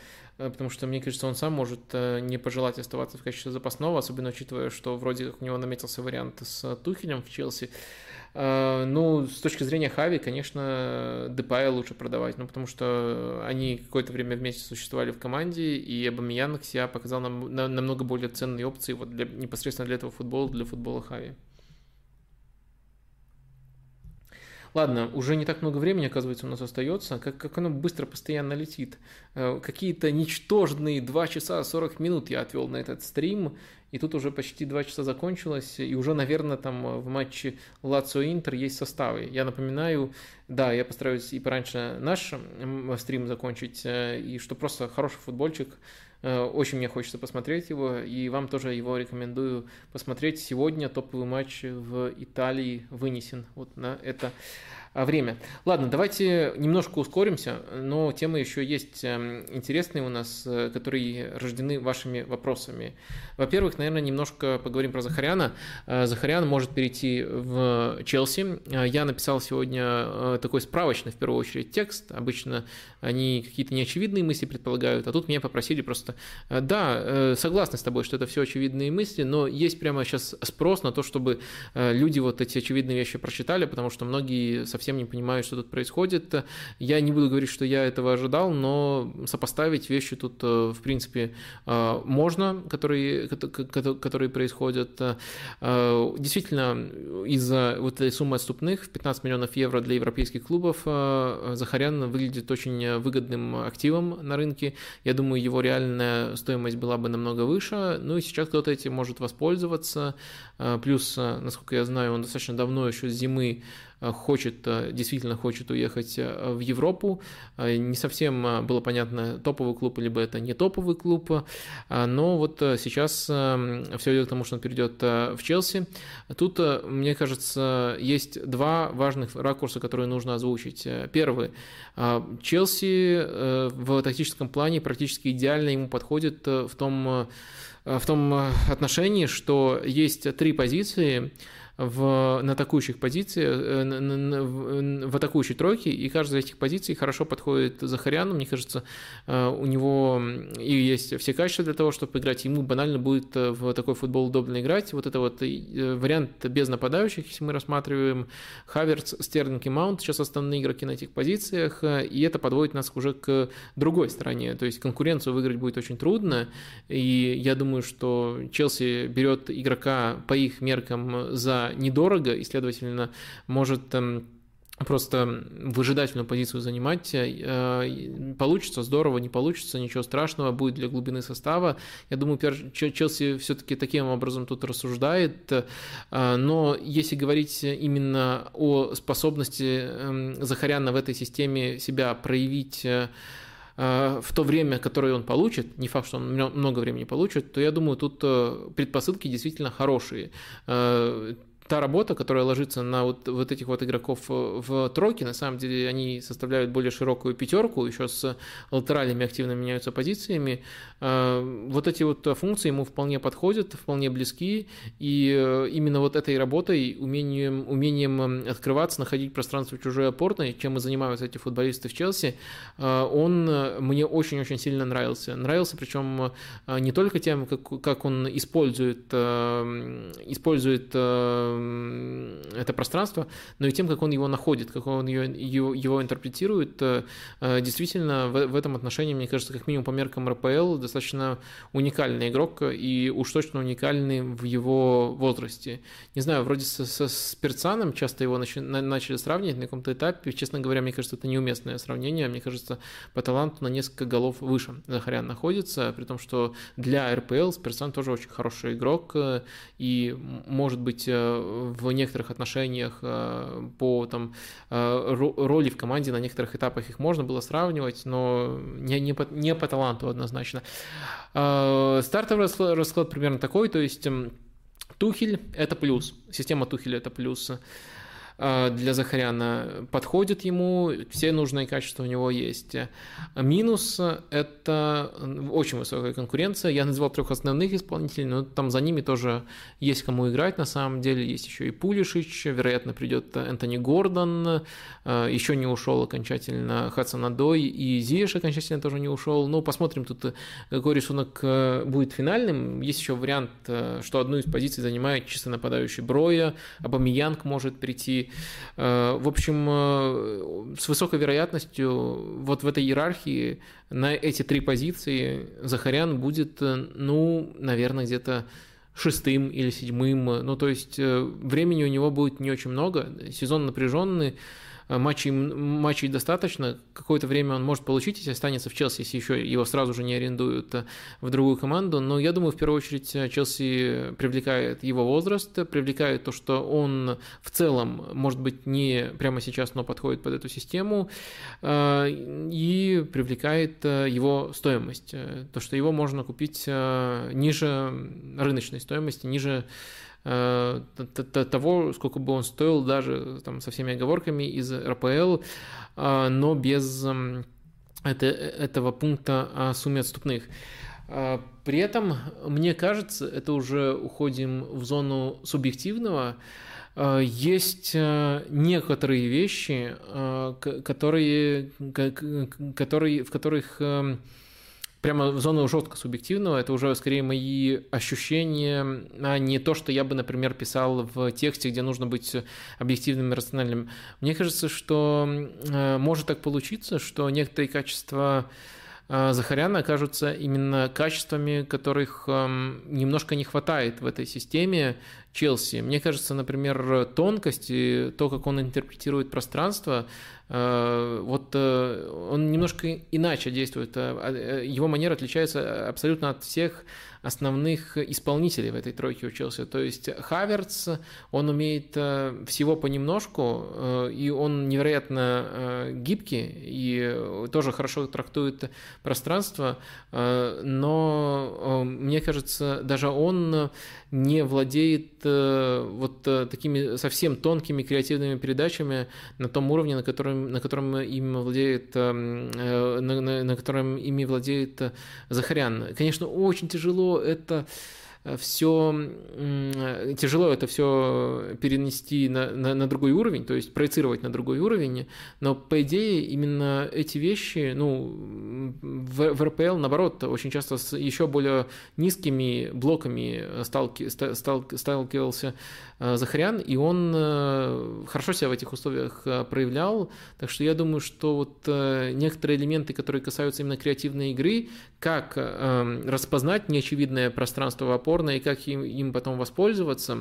потому что, мне кажется, он сам может э, не пожелать оставаться в качестве запасного, особенно учитывая, что вроде как у него наметился вариант с Тухелем в Челси. Э, ну, с точки зрения Хави, конечно, Депая лучше продавать, ну, потому что они какое-то время вместе существовали в команде, и Абамиян себя показал нам намного более ценные опции вот для, непосредственно для этого футбола, для футбола Хави. Ладно, уже не так много времени, оказывается, у нас остается. Как, как оно быстро постоянно летит. Э, какие-то ничтожные 2 часа 40 минут я отвел на этот стрим. И тут уже почти два часа закончилось, и уже, наверное, там в матче Лацио Интер есть составы. Я напоминаю, да, я постараюсь и пораньше наш стрим закончить, э, и что просто хороший футбольчик, э, очень мне хочется посмотреть его, и вам тоже его рекомендую посмотреть. Сегодня топовый матч в Италии вынесен вот на это время. Ладно, давайте немножко ускоримся, но темы еще есть эм, интересные у нас, э, которые рождены вашими вопросами. Во-первых, наверное, немножко поговорим про Захаряна. Э, Захарян может перейти в Челси. Э, я написал сегодня такой справочный, в первую очередь, текст. Обычно они какие-то неочевидные мысли предполагают, а тут меня попросили просто, да, согласны с тобой, что это все очевидные мысли, но есть прямо сейчас спрос на то, чтобы люди вот эти очевидные вещи прочитали, потому что многие совсем совсем не понимаю, что тут происходит. Я не буду говорить, что я этого ожидал, но сопоставить вещи тут, э, в принципе, э, можно, которые, которые происходят. Э, действительно, из-за вот этой суммы отступных в 15 миллионов евро для европейских клубов Захарян выглядит очень выгодным активом на рынке. Я думаю, его реальная стоимость была бы намного выше. Ну и сейчас кто-то этим может воспользоваться. Плюс, насколько я знаю, он достаточно давно еще с зимы хочет, действительно хочет уехать в Европу. Не совсем было понятно, топовый клуб, либо это не топовый клуб, но вот сейчас все идет к тому, что он перейдет в Челси. Тут, мне кажется, есть два важных ракурса, которые нужно озвучить. Первый. Челси в тактическом плане практически идеально ему подходит в том в том отношении, что есть три позиции, в, на атакующих позициях, э, в атакующей тройке, и каждая из этих позиций хорошо подходит Захаряну. Мне кажется, э, у него и есть все качества для того, чтобы играть. Ему банально будет э, в такой футбол удобно играть. Вот это вот вариант без нападающих, если мы рассматриваем Хаверц, Стерлинг и Маунт, сейчас основные игроки на этих позициях, и это подводит нас уже к другой стороне. То есть конкуренцию выиграть будет очень трудно, и я думаю, что Челси берет игрока по их меркам за недорого и, следовательно, может эм, просто выжидательную позицию занимать. Э, получится здорово, не получится, ничего страшного, будет для глубины состава. Я думаю, Челси все-таки таким образом тут рассуждает. Э, но если говорить именно о способности эм, Захаряна в этой системе себя проявить э, в то время, которое он получит, не факт, что он много времени получит, то я думаю, тут предпосылки действительно хорошие та работа, которая ложится на вот, вот этих вот игроков э, в тройке, на самом деле они составляют более широкую пятерку, еще с латералями активно меняются позициями. Э, вот эти вот функции ему вполне подходят, вполне близки, и э, именно вот этой работой, умением, умением эм, открываться, находить пространство чужой опорной, чем и занимаются эти футболисты в Челси, он мне очень-очень сильно нравился. Нравился, причем не только тем, как, как он использует, использует это пространство, но и тем, как он его находит, как он его, его, его интерпретирует. Э, э, действительно, в, в этом отношении, мне кажется, как минимум по меркам РПЛ, достаточно уникальный игрок и уж точно уникальный в его возрасте. Не знаю, вроде со, со Спирцаном часто его начали, начали сравнивать на каком-то этапе. Честно говоря, мне кажется, это неуместное сравнение. Мне кажется, по таланту на несколько голов выше Захарян находится, при том, что для РПЛ Спирцан тоже очень хороший игрок э, и, может быть, в некоторых отношениях э, по там, э, роли в команде на некоторых этапах их можно было сравнивать, но не, не, по, не по таланту однозначно. Э, стартовый расклад, расклад примерно такой, то есть Тухель – это плюс, система Тухеля – это плюс. А, для Захаряна подходит ему, все нужные качества у него есть. Минус – это очень высокая конкуренция. Я назвал трех основных исполнителей, но там за ними тоже есть кому играть на самом деле. Есть еще и Пулишич, вероятно, придет Энтони Гордон, а, еще не ушел окончательно Хадсон Адой, и Зиеш окончательно тоже не ушел. Ну, посмотрим тут, какой рисунок э, будет финальным. Есть еще вариант, э, что одну из позиций занимает чисто нападающий Броя, Абамиянг может прийти, Э, в общем, э, с высокой вероятностью вот в этой иерархии на эти три позиции Захарян будет, э, ну, наверное, где-то шестым или седьмым. Ну, то есть времени у него будет не очень много. Сезон напряженный. Э, матчей, матчей достаточно, какое-то время он может получить, если останется в Челси, если еще его сразу же не арендуют э, в другую команду, но я думаю, в первую очередь э, Челси привлекает его возраст, привлекает то, что он в целом, может быть, не прямо сейчас, но подходит под эту систему, и привлекает его стоимость, то, что его можно купить ниже рыночной стоимости, ниже того, сколько бы он стоил даже там, со всеми оговорками из РПЛ, э, но без эм, это, этого пункта о сумме отступных. Э, при этом, мне кажется, это уже уходим в зону субъективного, есть некоторые вещи, которые, которые, в которых эм, прямо в зону жестко субъективного, это уже скорее мои ощущения, а не то, что я бы, например, писал в тексте, где нужно быть объективным и рациональным. Мне кажется, что э, может так получиться, что некоторые качества э, Захаряна окажутся именно качествами, которых эм, немножко не хватает в этой системе, Челси. Мне кажется, например, тонкость и то, как он интерпретирует пространство, вот э, он немножко иначе действует. Э, его манера отличается абсолютно от всех основных исполнителей в этой тройке учился. То есть Хаверц, он умеет всего понемножку, и он невероятно гибкий и тоже хорошо трактует пространство, но мне кажется, даже он не владеет вот такими совсем тонкими креативными передачами на том уровне, на котором на котором им владеет, э, на, на, на котором ими владеет э, Захарян. Конечно, очень тяжело это все тяжело это все перенести на, на, на другой уровень, то есть проецировать на другой уровень, но по идее именно эти вещи, ну, в, в РПЛ наоборот очень часто с еще более низкими блоками сталки, стал, сталкивался э, Захарян, и он э, хорошо себя в этих условиях проявлял, так что я думаю, что вот некоторые элементы, которые касаются именно креативной игры, как распознать неочевидное пространство в опорной и как им, им потом воспользоваться.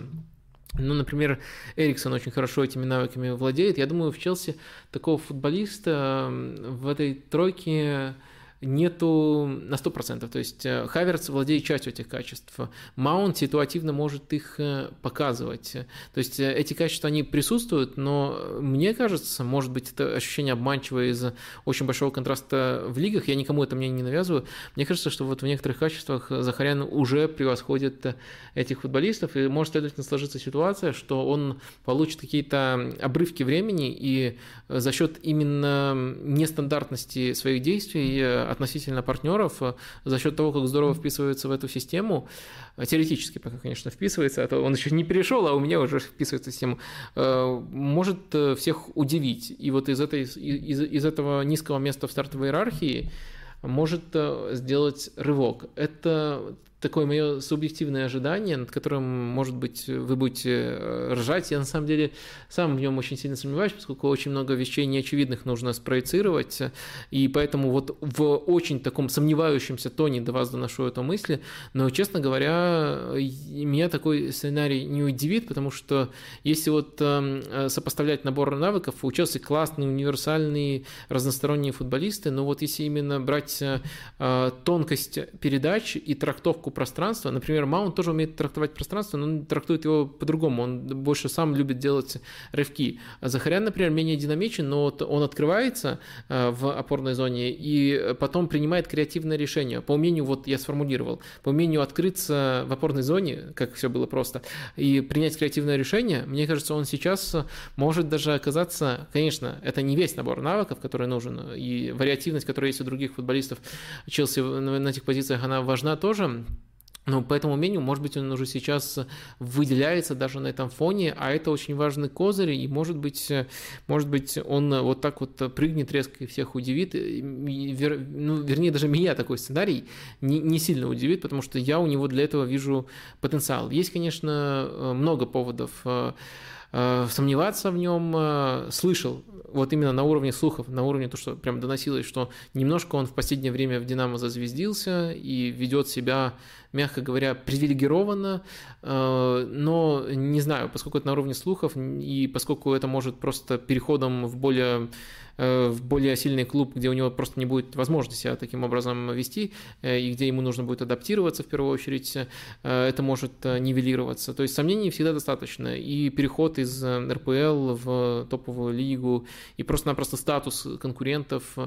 Ну, например, Эриксон очень хорошо этими навыками владеет. Я думаю, в Челси такого футболиста в этой тройке нету на 100%. То есть э, Хаверс владеет частью этих качеств. Маунт ситуативно может их э, показывать. То есть э, эти качества, они присутствуют, но мне кажется, может быть, это ощущение обманчивое из очень большого контраста в лигах. Я никому это мне не навязываю. Мне кажется, что вот в некоторых качествах Захарян уже превосходит этих футболистов, и может, следовательно, сложиться ситуация, что он получит какие-то обрывки времени, и за счет именно нестандартности своих действий относительно партнеров э, за счет того, как здорово вписывается в эту систему, э, теоретически пока, конечно, вписывается, а то он еще не перешел, а у меня уже вписывается в систему, э, может всех удивить. И вот из, этой, из, из этого низкого места в стартовой иерархии может сделать рывок. Это такое мое субъективное ожидание, над которым, может быть, вы будете э, ржать. Я на самом деле сам в нем очень сильно сомневаюсь, поскольку очень много вещей неочевидных нужно спроецировать, и поэтому вот в очень таком сомневающемся тоне до вас доношу эту мысль, но, честно говоря, меня такой сценарий не удивит, потому что если вот эм, сопоставлять набор навыков, у Челси классные, универсальные, разносторонние футболисты, но вот если именно брать э, тонкость передач и трактовку трактовку пространства. Например, Маунт тоже умеет трактовать пространство, но он трактует его по-другому. Он больше сам любит делать рывки. Захарян, например, менее динамичен, но он открывается э, в опорной зоне и потом принимает креативное решение. По умению, вот я сформулировал, по умению открыться в опорной зоне, как все было просто, и принять креативное решение, мне кажется, он сейчас может даже оказаться, конечно, это не весь набор навыков, который нужен, и вариативность, которая есть у других футболистов Челси на этих позициях, она важна тоже, ну, по этому умению, может быть, он уже сейчас выделяется даже на этом фоне, а это очень важный козырь, и, может быть, может быть он вот так вот прыгнет резко и всех удивит. Вер, ну, вернее, даже меня такой сценарий не, не сильно удивит, потому что я у него для этого вижу потенциал. Есть, конечно, много поводов э, э, сомневаться в нем, э, слышал вот именно на уровне слухов, на уровне то, что прям доносилось, что немножко он в последнее время в «Динамо» зазвездился и ведет себя мягко говоря, привилегировано, э, но не знаю, поскольку это на уровне слухов, и поскольку это может просто переходом в более Э, в более сильный клуб, где у него просто не будет возможности себя таким образом вести, э, и где ему нужно будет адаптироваться в первую очередь, это может нивелироваться. То есть сомнений всегда достаточно. И переход из РПЛ в топовую лигу, и просто-напросто статус конкурентов.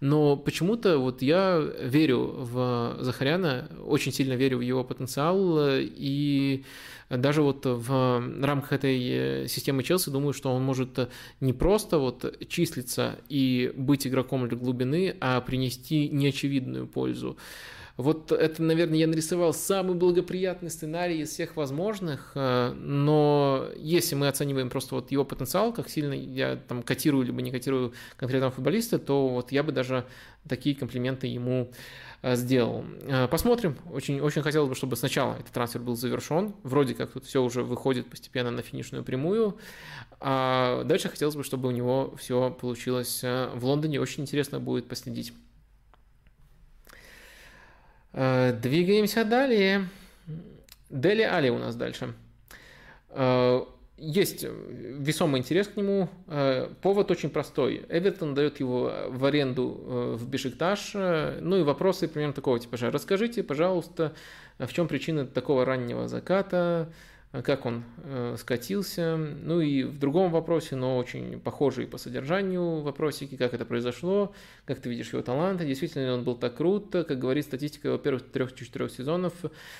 Но почему-то вот я верю в Захаряна, очень сильно верю в его потенциал, и даже вот в рамках этой системы Челси думаю, что он может не просто вот числиться и быть игроком для глубины, а принести неочевидную пользу. Вот это, наверное, я нарисовал самый благоприятный сценарий из всех возможных, э, но если мы оцениваем просто вот его потенциал, как сильно я там котирую либо не котирую конкретного футболиста, то вот я бы даже такие комплименты ему э, сделал. Э, посмотрим. Очень, очень хотелось бы, чтобы сначала этот трансфер был завершен. Вроде как тут все уже выходит постепенно на финишную прямую. А дальше хотелось бы, чтобы у него все получилось в Лондоне. Очень интересно будет последить. Э, двигаемся далее. Дели Али у нас дальше. Есть весомый интерес к нему. Повод очень простой. Эвертон дает его в аренду в Бешикташ. Ну и вопросы примерно такого типа. Расскажите, пожалуйста, в чем причина такого раннего заката, как он э, скатился, ну и в другом вопросе, но очень похожий по содержанию вопросики, как это произошло, как ты видишь его таланты, действительно ли он был так крут, как говорит статистика его первых трех-четырех сезонов,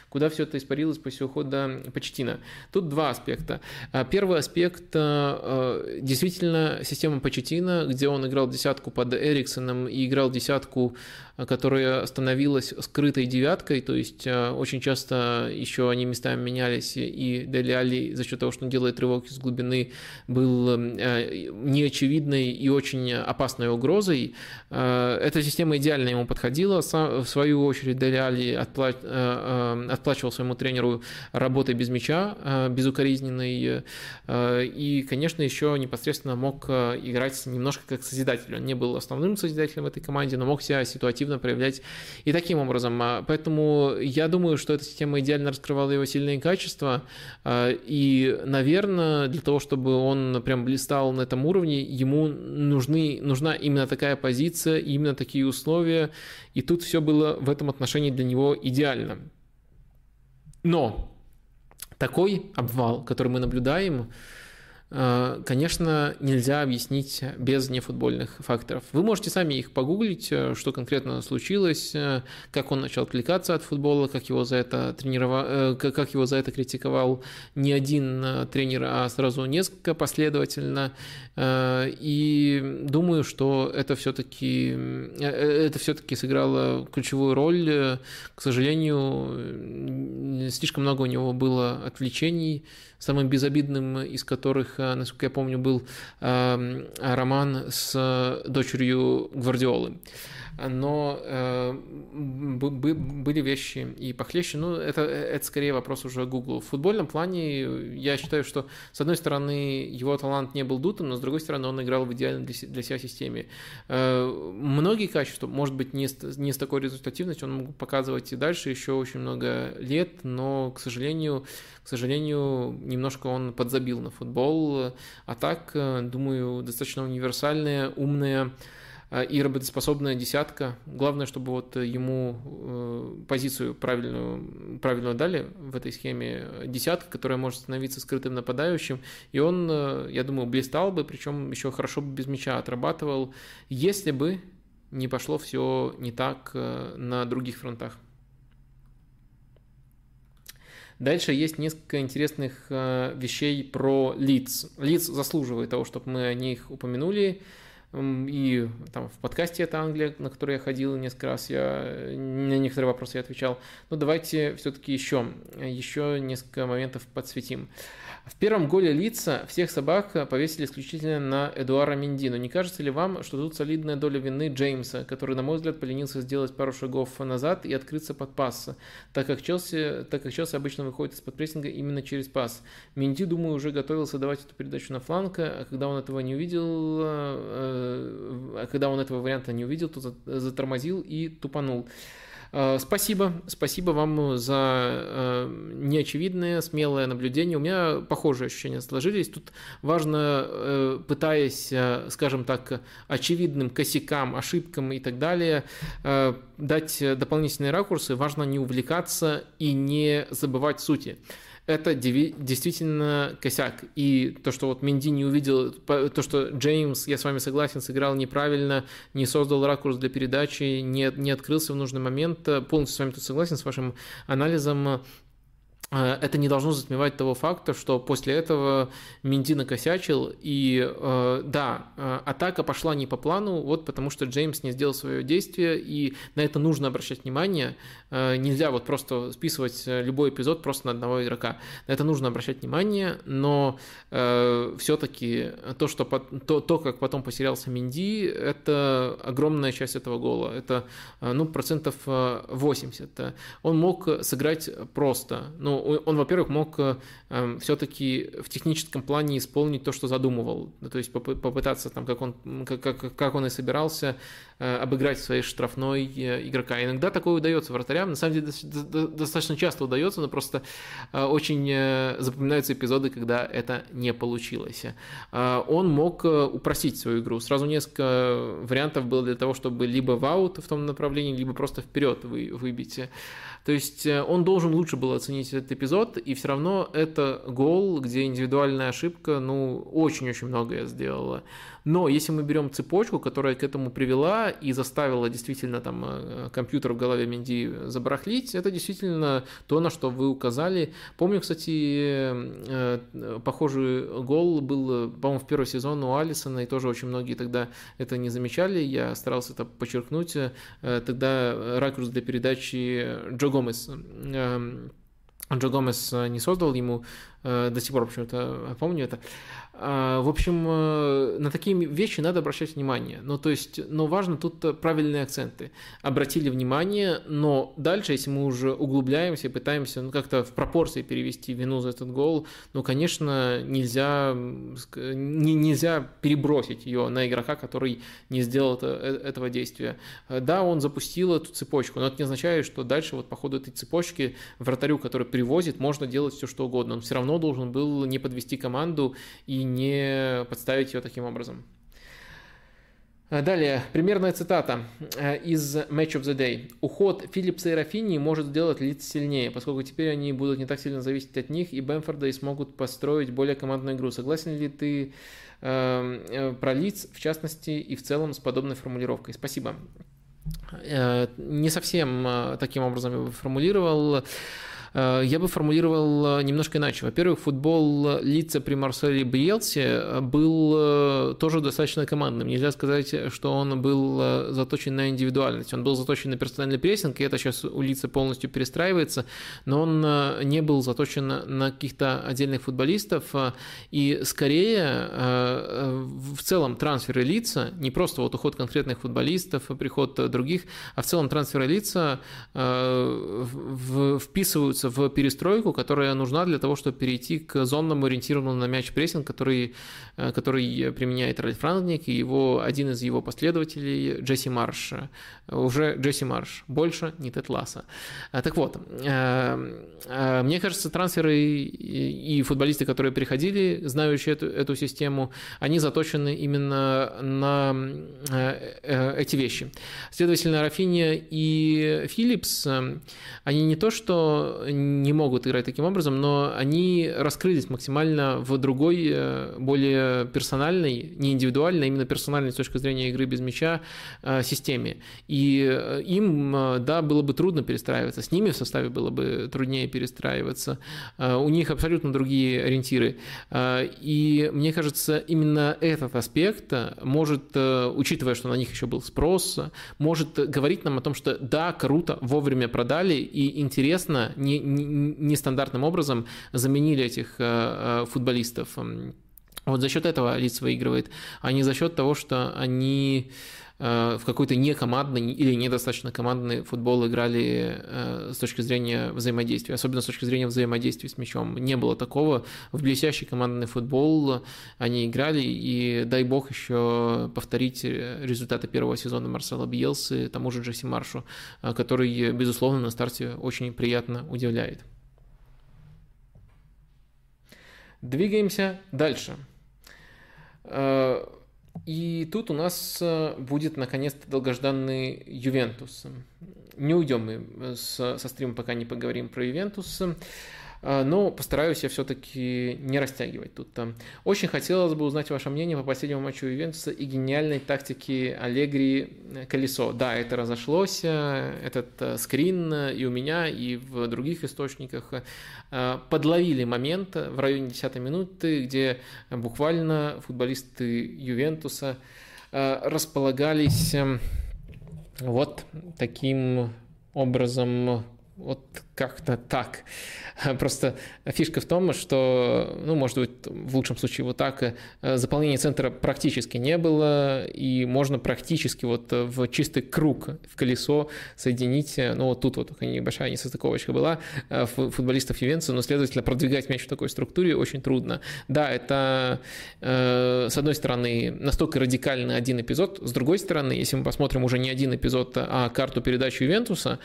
куда все это испарилось после ухода Почтина. Тут два аспекта. А, первый аспект э, действительно система Почтина, где он играл десятку под Эриксоном и играл десятку которая становилась скрытой девяткой, то есть э, очень часто еще они местами менялись, и Дели Али за счет того, что он делает рывок из глубины, был э, неочевидной и очень опасной угрозой. Э, эта система идеально ему подходила. В свою очередь Дели Али отплачивал своему тренеру работой без мяча, безукоризненной, и, конечно, еще непосредственно мог играть немножко как созидатель. Он не был основным созидателем в этой команде, но мог себя ситуативно активно проявлять и таким образом. А, поэтому я думаю, что эта система идеально раскрывала его сильные качества. А, и, наверное, для того, чтобы он прям блистал на этом уровне, ему нужны, нужна именно такая позиция, именно такие условия. И тут все было в этом отношении для него идеально. Но такой обвал, который мы наблюдаем, конечно, нельзя объяснить без нефутбольных факторов. Вы можете сами их погуглить, э, что конкретно случилось, э, как он начал отвлекаться от футбола, как его за это тренировал, как его за это критиковал не один тренер, а сразу несколько последовательно. И думаю, что это все-таки это все-таки сыграло ключевую роль. К сожалению, слишком много у него было отвлечений самым безобидным из которых, э, насколько я помню, был эм, роман с дочерью Гвардиолы но э, были вещи и похлеще. Ну, это, это скорее вопрос уже Google. В футбольном плане я считаю, что с одной стороны его талант не был дутым, но с другой стороны он играл в идеальной для, для себя системе. Э, многие качества, может быть, не с, не с такой результативностью, он мог показывать и дальше еще очень много лет, но, к сожалению, к сожалению, немножко он подзабил на футбол. А так, э, думаю, достаточно универсальная, умная и работоспособная десятка. Главное, чтобы вот ему э, позицию правильную, правильную дали в этой схеме. Десятка, которая может становиться скрытым нападающим. И он, э, я думаю, блистал бы, причем еще хорошо бы без мяча отрабатывал, если бы не пошло все не так э, на других фронтах. Дальше есть несколько интересных вещей про лиц. Лиц заслуживает того, чтобы мы о них упомянули. И там в подкасте «Это Англия», на который я ходил несколько раз, я на некоторые вопросы я отвечал. Но давайте все-таки еще, еще несколько моментов подсветим. В первом голе лица всех собак повесили исключительно на Эдуара Минди. Но не кажется ли вам, что тут солидная доля вины Джеймса, который, на мой взгляд, поленился сделать пару шагов назад и открыться под пас, так как Челси, так как Челси обычно выходит из-под прессинга именно через пас. Минди, думаю, уже готовился давать эту передачу на фланг, а когда он этого не увидел, э, а когда он этого варианта не увидел, то затормозил и тупанул. Э, спасибо, спасибо вам за э, неочевидное, смелое наблюдение. У меня похожие ощущения сложились. Тут важно, э, пытаясь, скажем так, очевидным косякам, ошибкам и так далее, дать дополнительные ракурсы, важно не увлекаться и не забывать сути это действительно косяк. И то, что вот Менди не увидел, то, что Джеймс, я с вами согласен, сыграл неправильно, не создал ракурс для передачи, не, не открылся в нужный момент, полностью с вами тут согласен с вашим анализом, это не должно затмевать того факта, что после этого Минди накосячил, и э, да, э, атака пошла не по плану, вот потому что Джеймс не сделал свое действие, и на это нужно обращать внимание. Нельзя вот просто списывать любой эпизод просто на одного игрока. На это нужно обращать внимание, но все-таки то, что то, то, как потом потерялся Минди, это огромная часть этого гола. Это ну, процентов 80. Он мог сыграть просто. Ну, он, во-первых, мог эм, все-таки в техническом плане исполнить то, что задумывал, то есть попытаться там, как он, как, как, как он и собирался, Э, обыграть своей штрафной э, игрока. Иногда такое удается вратарям, на самом деле достаточно часто удается, но просто э, очень запоминаются эпизоды, когда это не получилось. Он мог упростить свою игру. Сразу несколько вариантов было для того, чтобы либо в аут в том направлении, либо просто вперед вы, выбить. То есть он должен лучше был оценить этот эпизод, и все равно это гол, где индивидуальная ошибка, ну, очень-очень многое сделала. Но если мы берем цепочку, которая к этому привела и заставила действительно там э, компьютер в голове Менди забарахлить, это действительно то, на что вы указали. Помню, кстати, э, похожий гол был, по-моему, в первый сезон у Алисона, и тоже очень многие тогда это не замечали. Я старался это подчеркнуть. Э, тогда ракурс для передачи Джо Гомес Джо Гомес не создал ему, до сих пор почему-то помню это. А, в общем, э, на такие вещи надо обращать внимание. Ну, то есть, но важно тут э, правильные акценты. Обратили внимание, но дальше, если мы уже углубляемся и пытаемся ну, как-то в пропорции перевести вину за этот гол, ну, конечно, нельзя, не, нельзя перебросить ее на игрока, который не сделал это, э, этого действия. Да, он запустил эту цепочку, но это не означает, что дальше вот по ходу этой цепочки вратарю, который привозит, можно делать все, что угодно. Он все равно должен был не подвести команду и не подставить ее таким образом. А, далее, примерная цитата э, из Match of the Day. «Уход Филлипса и Рафини может сделать лиц сильнее, поскольку теперь они будут не так сильно зависеть от них, и Бэмфорда и смогут построить более командную игру. Согласен ли ты э, э, про лиц, в частности, и в целом с подобной формулировкой?» Спасибо. Э, не совсем э, таким образом я формулировал. Э, я бы формулировал э, немножко иначе. Во-первых, футбол лица при Марселе Бриелсе э, был тоже достаточно командным. Нельзя сказать, что он был заточен на индивидуальность. Он был заточен на персональный прессинг, и это сейчас у лица полностью перестраивается, но он не был заточен на каких-то отдельных футболистов. И скорее в целом трансферы лица, не просто вот уход конкретных футболистов, приход других, а в целом трансферы лица вписываются вписываются в перестройку, которая нужна для того, чтобы перейти к зонному ориентированному на мяч прессинг, который, э, который применяет Ральф Рангник и его, один из его последователей Джесси Марш. Уже Джесси Марш, больше не Тед Ласса. Э, так вот, э, мне кажется, трансферы и футболисты, которые приходили, знающие эту, эту систему, они заточены именно на эти вещи. Следовательно, Рафиния и Филлипс, они не то, что не могут играть таким образом, но они раскрылись максимально в другой, э, более персональной, не индивидуальной, а именно персональной с точки зрения игры без мяча э, системе. И э, им, да, было бы трудно перестраиваться, с ними в составе было бы труднее перестраиваться. У них абсолютно другие ориентиры. И мне кажется, именно этот аспект может, учитывая, что на них еще был спрос, может говорить нам о том, что да, круто, вовремя продали, и интересно не нестандартным образом заменили этих э, э, футболистов. Вот за счет этого лиц выигрывает, а не за счет того, что они в какой-то некомандный или недостаточно командный футбол играли с точки зрения взаимодействия, особенно с точки зрения взаимодействия с мячом. Не было такого. В блестящий командный футбол они играли, и дай бог еще повторить результаты первого сезона Марсела Бьелсы, тому же Джесси Маршу, который, безусловно, на старте очень приятно удивляет. Двигаемся дальше. И тут у нас э, будет наконец-то долгожданный Ювентус. Не уйдем мы со стрима, пока не поговорим про Ювентус. А, но постараюсь я все-таки не растягивать тут. Очень хотелось бы узнать ваше мнение по последнему матчу Ювентуса и гениальной тактике Аллегри э, колесо. Да, это разошлось, э, этот э, скрин и у меня, и в других источниках. Подловили момент в районе 10 минуты, где буквально футболисты Ювентуса располагались вот таким образом Вот как-то так. Просто фишка в том, что, ну, может быть, в лучшем случае вот так, э, заполнения центра практически не было, и можно практически вот в чистый круг, в колесо соединить, э, ну, вот тут вот небольшая несостыковочка была, э, футболистов Ювенца, но, следовательно, продвигать мяч в такой структуре очень трудно. Да, это, с одной стороны, настолько радикальный один эпизод, с другой стороны, если мы посмотрим уже не один эпизод, а карту передачи Ювентуса,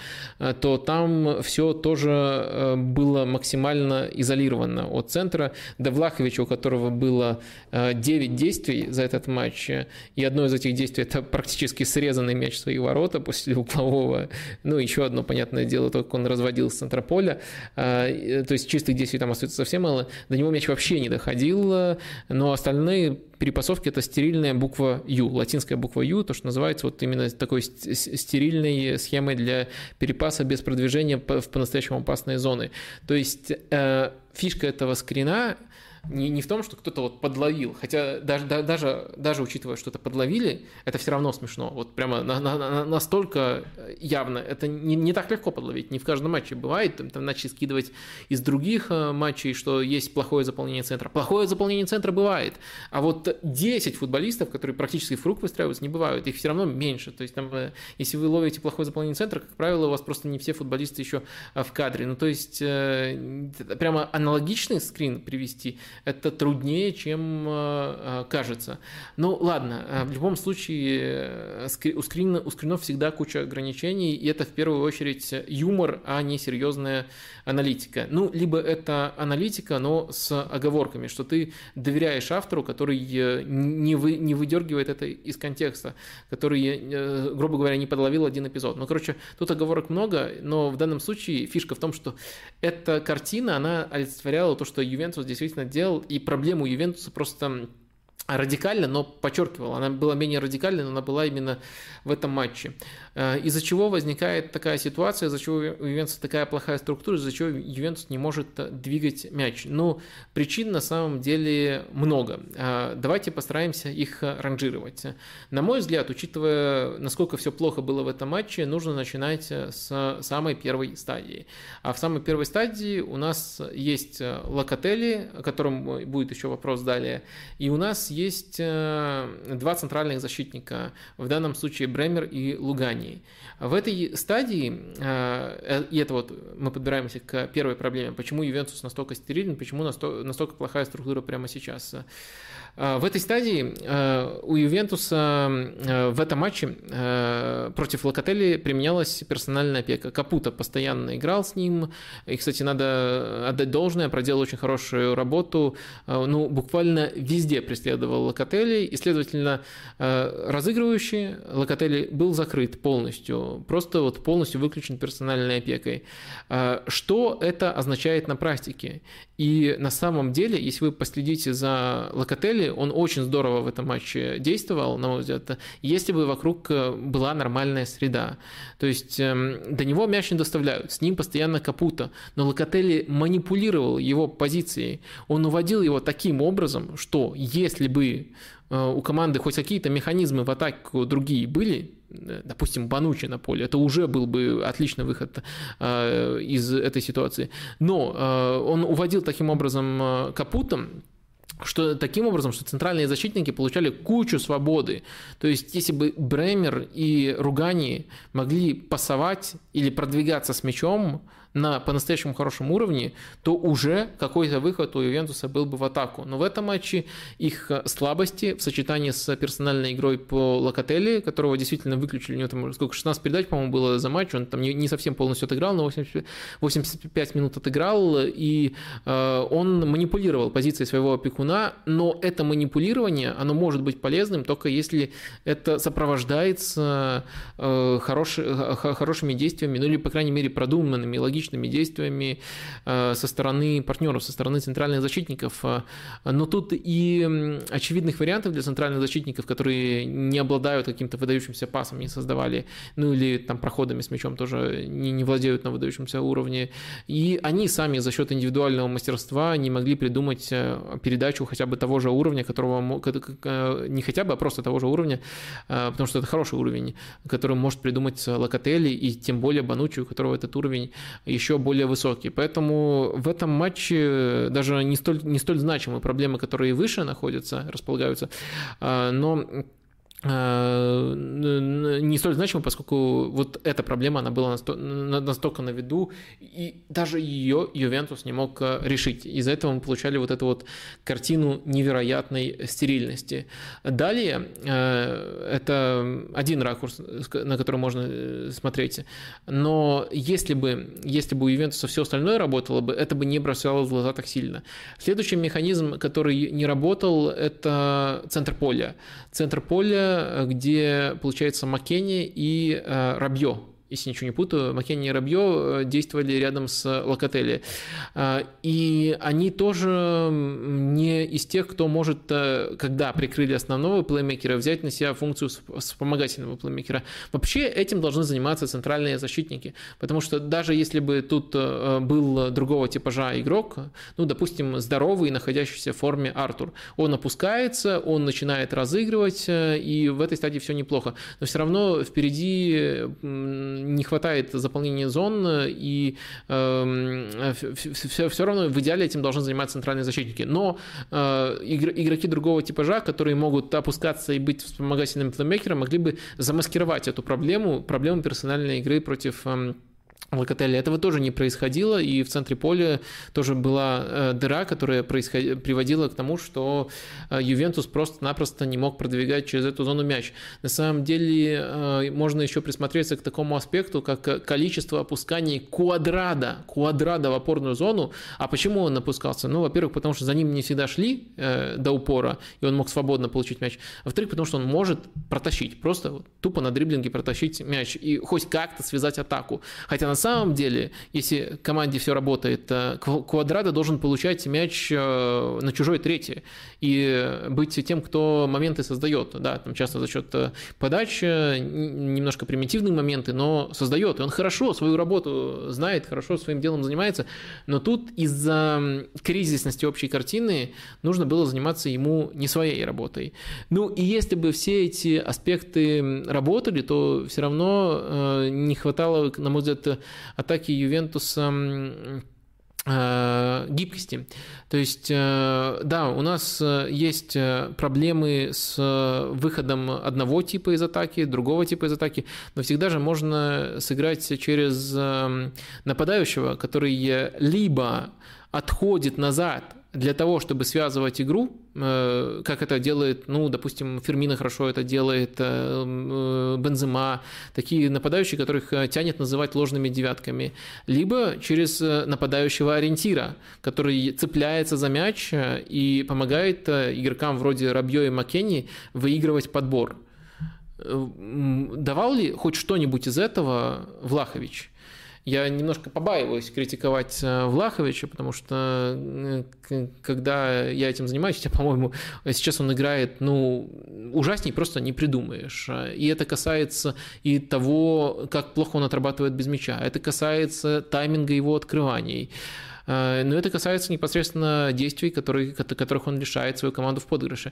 то там все тоже было максимально изолировано от центра. Девлахович, у которого было 9 э, действий за этот матч, и одно из этих действий – это практически срезанный мяч в свои ворота после углового. Ну, еще одно, понятное дело, только он разводил с центра поля. Э, то есть чистых действий там остается совсем мало. До него мяч вообще не доходил, но остальные перепасовки – это стерильная буква Ю, латинская буква Ю, то, что называется вот именно такой стерильной схемой для перепаса без продвижения в по-настоящему опасные зоны. То есть э, фишка этого скрина не, не в том, что кто-то вот подловил, хотя даже, даже, даже учитывая, что это подловили, это все равно смешно. Вот прямо на, на, на, настолько явно. Это не, не так легко подловить, не в каждом матче бывает. Там, там начали скидывать из других э, матчей, что есть плохое заполнение центра. Плохое заполнение центра бывает, а вот 10 футболистов, которые практически в круг выстраиваются, не бывают. Их все равно меньше. То есть там, э, если вы ловите плохое заполнение центра, как правило, у вас просто не все футболисты еще э, в кадре. Ну, то есть прямо аналогичный скрин привести – это труднее, чем э, э, кажется. Ну ладно, э, в любом случае у, скрина, у скринов всегда куча ограничений, и это в первую очередь юмор, а не серьезная аналитика. Ну, либо это аналитика, но с оговорками, что ты доверяешь автору, который не, вы, не выдергивает это из контекста, который, грубо говоря, не подловил один эпизод. Ну, короче, тут оговорок много, но в данном случае фишка в том, что эта картина, она олицетворяла то, что Ювентус действительно делал, и проблему Ювентуса просто радикально, но подчеркивал, она была менее радикальной, но она была именно в этом матче. Э, из-за чего возникает такая ситуация, из-за чего у Ювентуса такая плохая структура, из-за чего Ювентус не может э, двигать мяч. Ну, причин на самом деле много. Э, давайте постараемся их ранжировать. На мой взгляд, учитывая, насколько все плохо было в этом матче, нужно начинать с самой первой стадии. А в самой первой стадии у нас есть Локотели, о котором будет еще вопрос далее, и у нас есть два центральных защитника, в данном случае Бремер и Лугани. В этой стадии, э, и это вот мы подбираемся к первой проблеме, почему Ювентус настолько стерилен, почему настолько плохая структура прямо сейчас. Э, в этой стадии э, у Ювентуса э, в этом матче против Локотели применялась персональная опека. Капута постоянно играл с ним. И, кстати, надо отдать должное, проделал очень хорошую работу. Ну, буквально везде преследовал Локотели. И, следовательно, разыгрывающий Локотели был закрыт полностью. Просто вот полностью выключен персональной опекой. Что это означает на практике? И на самом деле, если вы последите за Локотели, он очень здорово в этом матче действовал, на мой взгляд, если бы вокруг э, была нормальная среда. То есть эм, до него мяч не доставляют, с ним постоянно капута, но Локотели манипулировал его позицией. Он уводил его таким образом, что если бы э, у команды хоть какие-то механизмы в атаку другие были, Э, допустим, Банучи на поле, это уже был бы отличный выход из этой ситуации. Но он уводил таким образом Капутом, что таким образом, что центральные защитники получали кучу свободы. То есть, если бы Бремер и Ругани могли пасовать или продвигаться с мячом, на по-настоящему хорошем уровне, то уже какой-то выход у Ювентуса был бы в атаку. Но в этом матче их э, слабости в сочетании с персональной игрой по Локотели, которого действительно выключили, у него там сколько, 16 передач, по-моему, было за матч, он там не, не совсем полностью отыграл, но 80, 85 минут отыграл, и э, он манипулировал позицией своего опекуна, но это манипулирование, оно может быть полезным только если это сопровождается э, хорош, э, хорошими действиями, ну или, по крайней мере, продуманными, логичными логичными действиями э, со стороны партнеров, со стороны центральных защитников. Э, но тут и очевидных вариантов для центральных защитников, которые не обладают каким-то выдающимся пасом, не создавали, ну или там проходами с мячом тоже не, не владеют на выдающемся уровне. И они сами за счет индивидуального мастерства не могли придумать э, передачу хотя бы того же уровня, которого не хотя бы, а просто того же уровня, потому что это хороший уровень, который может придумать Локотели и тем более Банучи, у которого этот уровень еще более высокий. Поэтому в этом матче даже не столь, не столь значимые проблемы, которые выше находятся, располагаются, но Э, не столь значимо, поскольку вот эта проблема, она была настолько на виду, и даже ее Ювентус не мог э, решить. Из-за этого мы получали вот эту вот картину невероятной стерильности. Далее, э, это один ракурс, на который можно смотреть, но если бы, если бы у Ювентуса все остальное работало бы, это бы не бросало в глаза так сильно. Следующий механизм, который не работал, это центр поля. Центр поля где, получается, Маккенни и э, Рабье если ничего не путаю, Маккенни и Рабье э, действовали рядом с. Э, и они тоже не из тех, кто может, э, когда прикрыли основного плеймейкера, взять на себя функцию вспомогательного плеймейкера. Вообще этим должны заниматься центральные защитники, потому что даже если бы тут был другого типажа игрок, ну, допустим, здоровый, находящийся в форме Артур, он опускается, он начинает разыгрывать, и в этой стадии все неплохо. Но все равно впереди не хватает заполнения зон, и э, все, все равно в идеале этим должны заниматься центральные защитники. Но э, игроки другого типажа, которые могут опускаться и быть вспомогательным плеймейкером, могли бы замаскировать эту проблему, проблему персональной игры против Локотелли. Этого тоже не происходило, и в центре поля тоже была э, дыра, которая происход... приводила к тому, что э, Ювентус просто-напросто не мог продвигать через эту зону мяч. На самом деле э, можно еще присмотреться к такому аспекту, как количество опусканий квадрада, квадрада в опорную зону. А почему он опускался? Ну, во-первых, потому что за ним не всегда шли до упора, и он мог свободно получить мяч. Во-вторых, потому что он может протащить, просто тупо на дриблинге протащить мяч и хоть как-то связать атаку. Хотя на самом деле, если команде все работает, э, Квадрада должен получать мяч э, на чужой трети и быть тем, кто моменты создает. Да, там часто за счет э, подач, немножко примитивные моменты, но создает. И он хорошо свою работу знает, хорошо своим делом занимается. Но тут из-за кризисности общей картины нужно было заниматься ему не своей работой. Ну и если бы все эти аспекты работали, то все равно не хватало, на мой взгляд, атаки Ювентуса э, гибкости. То есть, э, да, у нас э, есть проблемы с выходом одного типа из атаки, другого типа из атаки, но всегда же можно сыграть через нападающего, который либо отходит назад для того, чтобы связывать игру, э, как это делает, ну, допустим, Фермина хорошо это делает, э, э, Бензема, такие нападающие, которых тянет называть ложными девятками, либо через нападающего ориентира, который цепляется за мяч и помогает игрокам вроде Рабьё и Маккенни выигрывать подбор. Давал ли хоть что-нибудь из этого Влахович? Я немножко побаиваюсь критиковать э, Влаховича, потому что э, когда я этим занимаюсь, хотя, по-моему, сейчас он играет, ну, ужасней просто не придумаешь. И это касается и того, как плохо он отрабатывает без мяча. Это касается тайминга его открываний. Э, но это касается непосредственно действий, которые, которых он лишает свою команду в подыгрыше.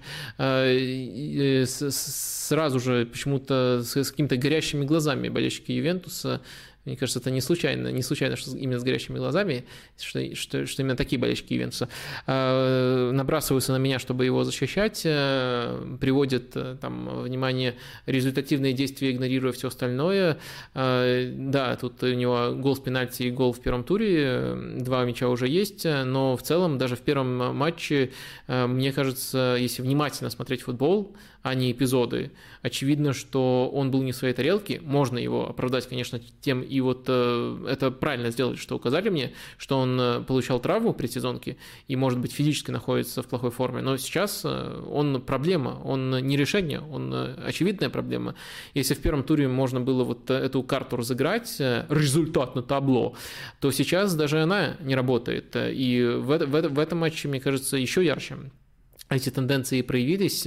Сразу же почему-то с какими-то горящими глазами болельщики Ювентуса мне кажется, это не случайно, не случайно, что именно с горящими глазами, что, что, что именно такие болельщики Ювентуса э, набрасываются на меня, чтобы его защищать, э, приводят э, там внимание результативные действия, игнорируя все остальное. Э, да, тут у него гол с пенальти и гол в первом туре, два мяча уже есть, но в целом даже в первом матче, мне кажется, если внимательно смотреть футбол, а не эпизоды. Очевидно, что он был не в своей тарелке. Можно его оправдать, конечно, тем, и вот э, это правильно сделали, что указали мне, что он э, получал травму при сезонке и, может быть, физически находится в плохой форме. Но сейчас э, он проблема, он не решение, он э, очевидная проблема. Если в первом туре можно было вот эту карту разыграть, результат на табло, то сейчас даже она не работает. И в, в, в этом матче, мне кажется, еще ярче. Эти тенденции проявились.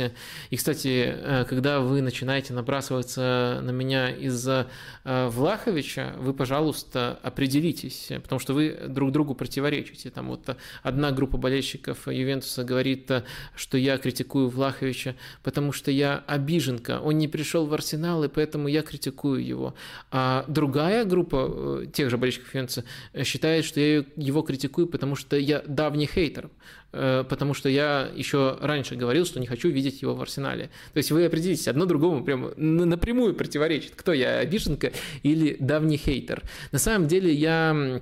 И, кстати, э, когда вы начинаете набрасываться на меня из-за э, Влаховича, вы, пожалуйста, определитесь, потому что вы друг другу противоречите. Там вот одна группа болельщиков Ювентуса говорит, что я критикую Влаховича, потому что я обиженка, он не пришел в Арсенал, и поэтому я критикую его. А другая группа э, тех же болельщиков Ювентуса считает, что я его критикую, потому что я давний хейтер. Э, потому что я еще раньше говорил, что не хочу видеть его в Арсенале. То есть вы определитесь, одно другому прямо напрямую противоречит, кто я, обиженка или давний хейтер. На самом деле я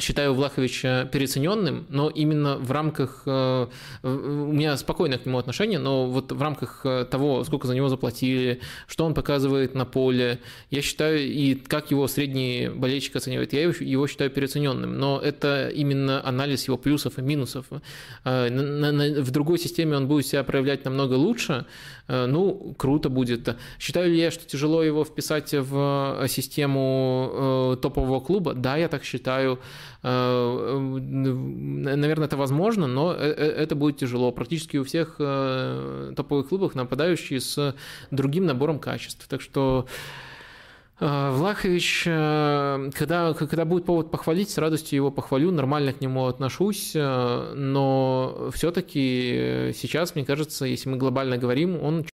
считаю Влаховича переоцененным, но именно в рамках... Э, у меня спокойное к нему отношение, но вот в рамках э, того, сколько за него заплатили, что он показывает на поле, я считаю, и как его средний болельщик оценивает, я его считаю переоцененным, но это именно анализ его плюсов и минусов. Э, в другой системе он будет себя проявлять намного лучше, ну, круто будет. Считаю ли я, что тяжело его вписать в систему топового клуба? Да, я так считаю. Э, наверное, это возможно, но э, э, это будет тяжело. Практически у всех топовых клубов нападающие с другим набором качеств. Так что Влахович, когда, когда будет повод похвалить, с радостью его похвалю, нормально к нему отношусь, но все-таки сейчас, мне кажется, если мы глобально говорим, он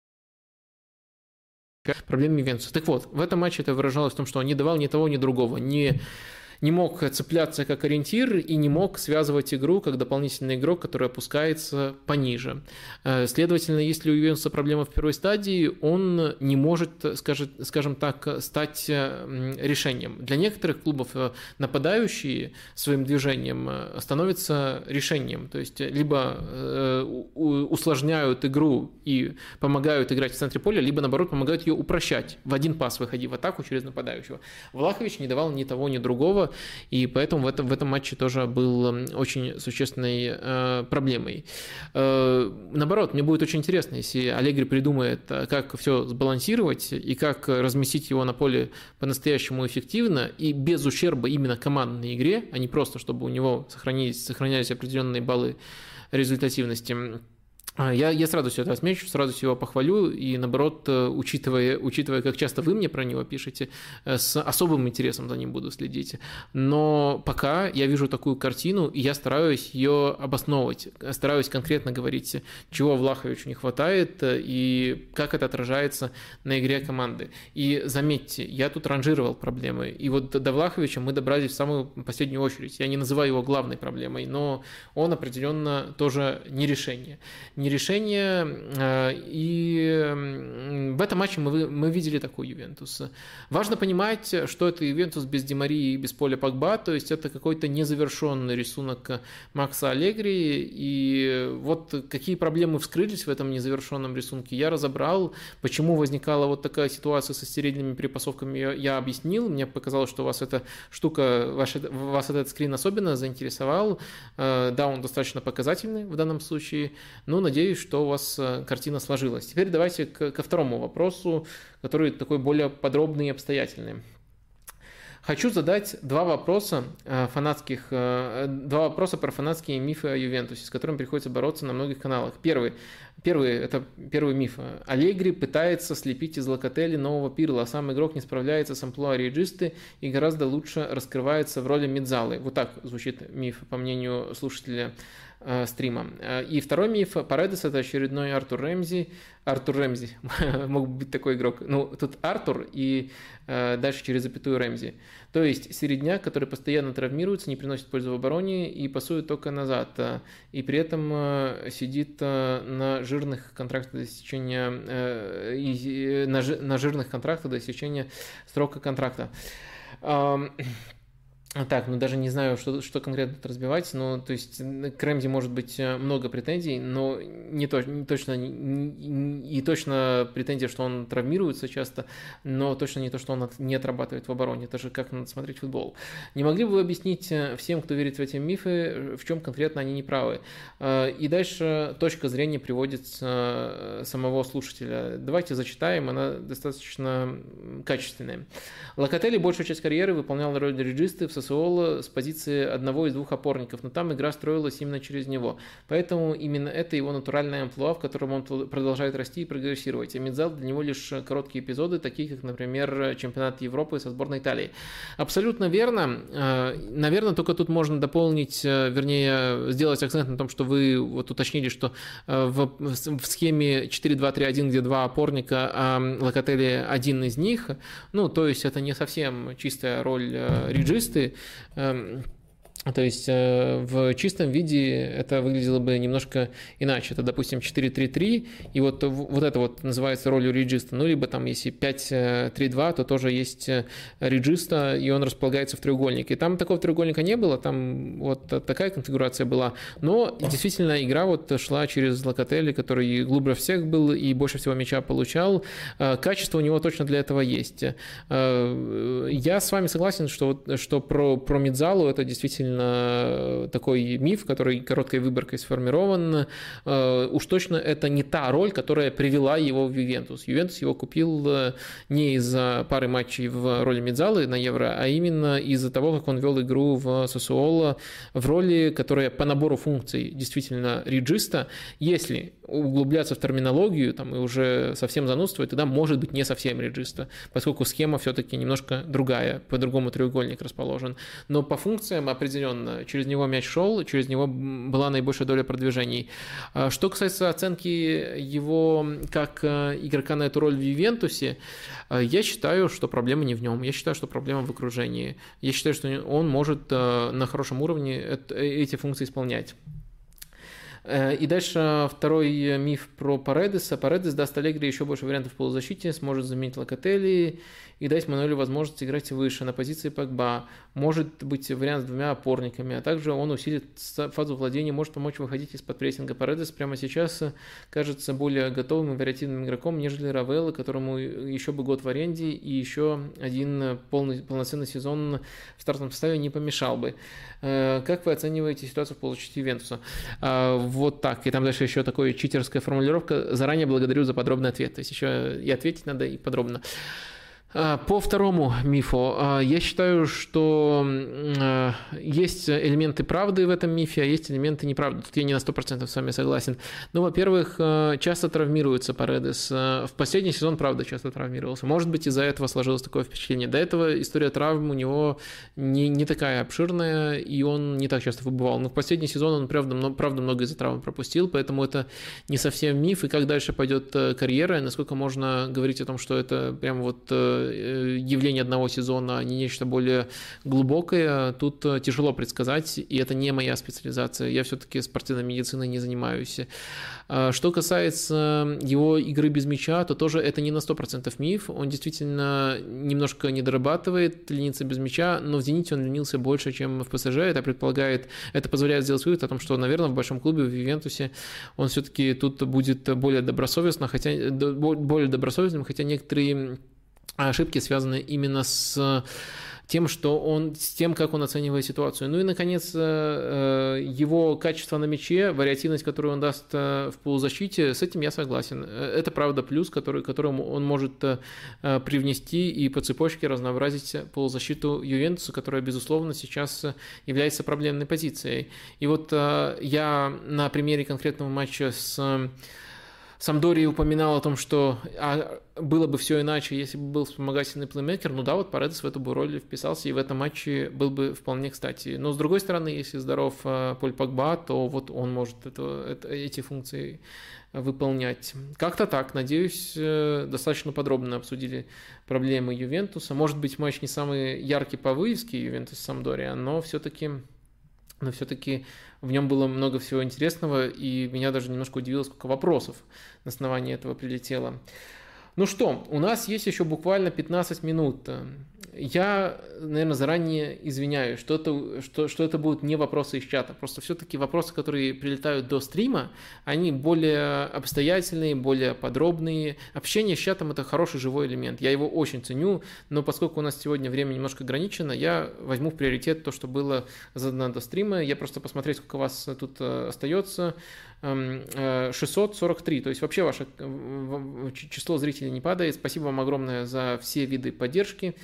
проблемами Ювентуса. Так вот, в этом матче это выражалось в том, что он не давал ни того, ни другого, ни не мог цепляться как ориентир и не мог связывать игру как дополнительный игрок, который опускается пониже. Э, следовательно, если у Ювентуса проблема в первой стадии, он не может, скажем так, стать э, решением. Для некоторых клубов э, нападающие своим движением становятся решением. То есть либо усложняют игру и помогают играть в центре поля, либо наоборот помогают ее упрощать. В один пас выходи в атаку через нападающего. Влахович не давал ни того, ни другого и поэтому в этом, в этом матче тоже был очень существенной э, проблемой. Э, наоборот, мне будет очень интересно, если Аллегри придумает, э, как все сбалансировать и как разместить его на поле по-настоящему эффективно и без ущерба именно командной игре, а не просто, чтобы у него сохранились, сохранялись определенные баллы результативности. А, я, я с радостью это отмечу, с радостью его похвалю, и наоборот, э, учитывая, учитывая, как часто вы мне про него пишете, э, с особым интересом за ним буду следить. Но пока я вижу такую картину, и я стараюсь ее обосновывать, стараюсь конкретно говорить, чего Влаховичу не хватает, э, и как это отражается на игре команды. И заметьте, я тут ранжировал проблемы, и вот до Влаховича мы добрались в самую последнюю очередь. Я не называю его главной проблемой, но он определенно тоже не решение не решение. Э, и в этом матче мы, мы видели такой Ювентус. Важно понимать, что это Ювентус без Демарии и без поля Погба, то есть это какой-то незавершенный рисунок Макса Аллегри. И вот какие проблемы вскрылись в этом незавершенном рисунке, я разобрал. Почему возникала вот такая ситуация со стерильными перепасовками, я, объяснил. Мне показалось, что вас эта штука, ваш, вас этот скрин особенно заинтересовал. Э, да, он достаточно показательный в данном случае, но надеюсь, надеюсь, что у вас э, картина сложилась. Теперь давайте ко второму вопросу, который такой более подробный и обстоятельный. Хочу задать два вопроса э, фанатских, э, два вопроса про фанатские мифы о Ювентусе, с которыми приходится бороться на многих каналах. Первый, первый это первый миф. Аллегри пытается слепить из Локотели нового Пирла, а сам игрок не справляется с амплуа реджисты и гораздо лучше раскрывается в роли Мидзалы. Вот так звучит миф, по мнению слушателя стрима. Э, и второй миф Паредес это очередной Артур Рэмзи. Артур Рэмзи, мог быть такой игрок. Ну, тут Артур и э, дальше через запятую Рэмзи. То есть середняк, который постоянно травмируется, не приносит пользу в обороне и пасует только назад. И при этом сидит на жирных контрактах до истечения, на жирных контрактах до истечения срока контракта. Так, ну даже не знаю, что, что конкретно тут разбивать, но то есть к Рэмзи может быть э, много претензий, но не, то, не точно не, и точно претензия, что он травмируется часто, но точно не то, что он не отрабатывает в обороне. Это же как надо смотреть футбол. Не могли бы вы объяснить э, всем, кто верит в эти мифы, в чем конкретно они неправы? Э, и дальше точка зрения приводится самого слушателя. Давайте зачитаем, она достаточно качественная. Локотели большую часть карьеры выполнял роль реджисты в Сосуола с позиции одного из двух опорников, но там игра строилась именно через него. Поэтому именно это его натуральная амплуа, в котором он продолжает расти и прогрессировать. А Медзал для него лишь короткие эпизоды, такие как, например, чемпионат Европы со сборной Италии. Абсолютно верно. Э, наверное, только тут можно дополнить, э, вернее, сделать акцент на том, что вы вот уточнили, что э, в, в схеме 4-2-3-1, где два опорника, а Локотели один из них, ну, то есть это не совсем чистая роль реджисты, эм, то есть э, в чистом виде это выглядело бы немножко иначе. Это, допустим, 4-3-3, и вот, вот это вот называется ролью реджиста. Ну, либо там, если 5-3-2, то тоже есть э, реджиста, и он располагается в треугольнике. Там такого треугольника не было, там вот такая конфигурация была. Но действительно игра вот шла через Локотели, который глубже всех был и больше всего мяча получал. Э, качество у него точно для этого есть. Я с вами согласен, что, что про, про Мидзалу это действительно действительно такой миф, который короткой выборкой сформирован. Э, уж точно это не та роль, которая привела его в Ювентус. Ювентус его купил э, не из-за пары матчей в роли Медзалы на Евро, а именно из-за того, как он вел игру в Сосуоло в роли, которая по набору функций действительно реджиста. Если углубляться в терминологию там, и уже совсем занудствовать, тогда может быть не совсем реджиста, поскольку схема все-таки немножко другая, по-другому треугольник расположен. Но по функциям определенно через него мяч шел, через него была наибольшая доля продвижений. А что касается оценки его как э, игрока на эту роль в Ювентусе, э, я считаю, что проблема не в нем. Я считаю, что проблема в окружении. Я считаю, что он может э, на хорошем уровне эти функции исполнять. И дальше второй миф про Паредеса. Паредес даст Аллегри еще больше вариантов в полузащите, сможет заменить Локотели и дать Мануэлю возможность играть выше на позиции Погба. Может быть вариант с двумя опорниками, а также он усилит фазу владения, может помочь выходить из-под прессинга. Паредес прямо сейчас кажется более готовым и вариативным игроком, нежели Равелла, которому еще бы год в аренде и еще один полный, полноценный сезон в стартовом составе не помешал бы. Э, как вы оцениваете ситуацию в полузащите Ювентуса? А, вот так. И там дальше еще такая читерская формулировка. Заранее благодарю за подробный ответ. То есть еще и ответить надо, и подробно. А, по второму мифу, а, я считаю, что а, есть элементы правды в этом мифе, а есть элементы неправды. Тут я не на 100% с вами согласен. Ну, во-первых, часто травмируется Паредес. В последний сезон, правда, часто травмировался. Может быть, из-за этого сложилось такое впечатление. До этого история травм у него не, не такая обширная, и он не так часто выбывал. Но в последний сезон он, правда, правда много из-за травм пропустил, поэтому это не совсем миф. И как дальше пойдет э, карьера, насколько можно говорить о том, что это прям вот Э, явление одного сезона, а не нечто более глубокое, тут э, тяжело предсказать, и это не моя специализация. Я все-таки спортивной медициной не занимаюсь. А что касается его игры без мяча, то тоже это не на 100% миф. Он действительно немножко не дорабатывает, без мяча, но в «Зените» он ленился больше, чем в ПСЖ. Это предполагает, это позволяет сделать вывод о том, что, наверное, в большом клубе, в Ювентусе, он все-таки тут будет более добросовестно, хотя более добросовестным, хотя некоторые ошибки связаны именно с тем, что он, с тем, как он оценивает ситуацию. Ну и, наконец, э, его качество на мяче, вариативность, которую он даст э, в полузащите, с этим я согласен. Это, правда, плюс, который, которому он может э, привнести и по цепочке разнообразить полузащиту Ювентуса, которая, безусловно, сейчас является проблемной позицией. И вот я на примере конкретного матча с Самдори упоминал о том, что а, было бы все иначе, если бы был вспомогательный плеймейкер. Ну да, вот Паредес в эту бы роль вписался, и в этом матче был бы вполне кстати. Но с другой стороны, если здоров а, Поль Погба, то вот он может это, это, эти функции выполнять. Как-то так. Надеюсь, э, достаточно подробно обсудили проблемы Ювентуса. Может быть, матч не самый яркий по вывеске Ювентус Самдория, но все-таки но все-таки в нем было много всего интересного, и меня даже немножко удивило, сколько вопросов на основании этого прилетело. Ну что, у нас есть еще буквально 15 минут. Я, наверное, заранее извиняюсь, что это, что, что это будут не вопросы из чата. Просто все-таки вопросы, которые прилетают до стрима, они более обстоятельные, более подробные. Общение с чатом – это хороший живой элемент. Я его очень ценю, но поскольку у нас сегодня время немножко ограничено, я возьму в приоритет то, что было задано до стрима. Я просто посмотреть, сколько вас тут э, остается. 643. То есть вообще ваше число зрителей не падает. Спасибо вам огромное за все виды поддержки.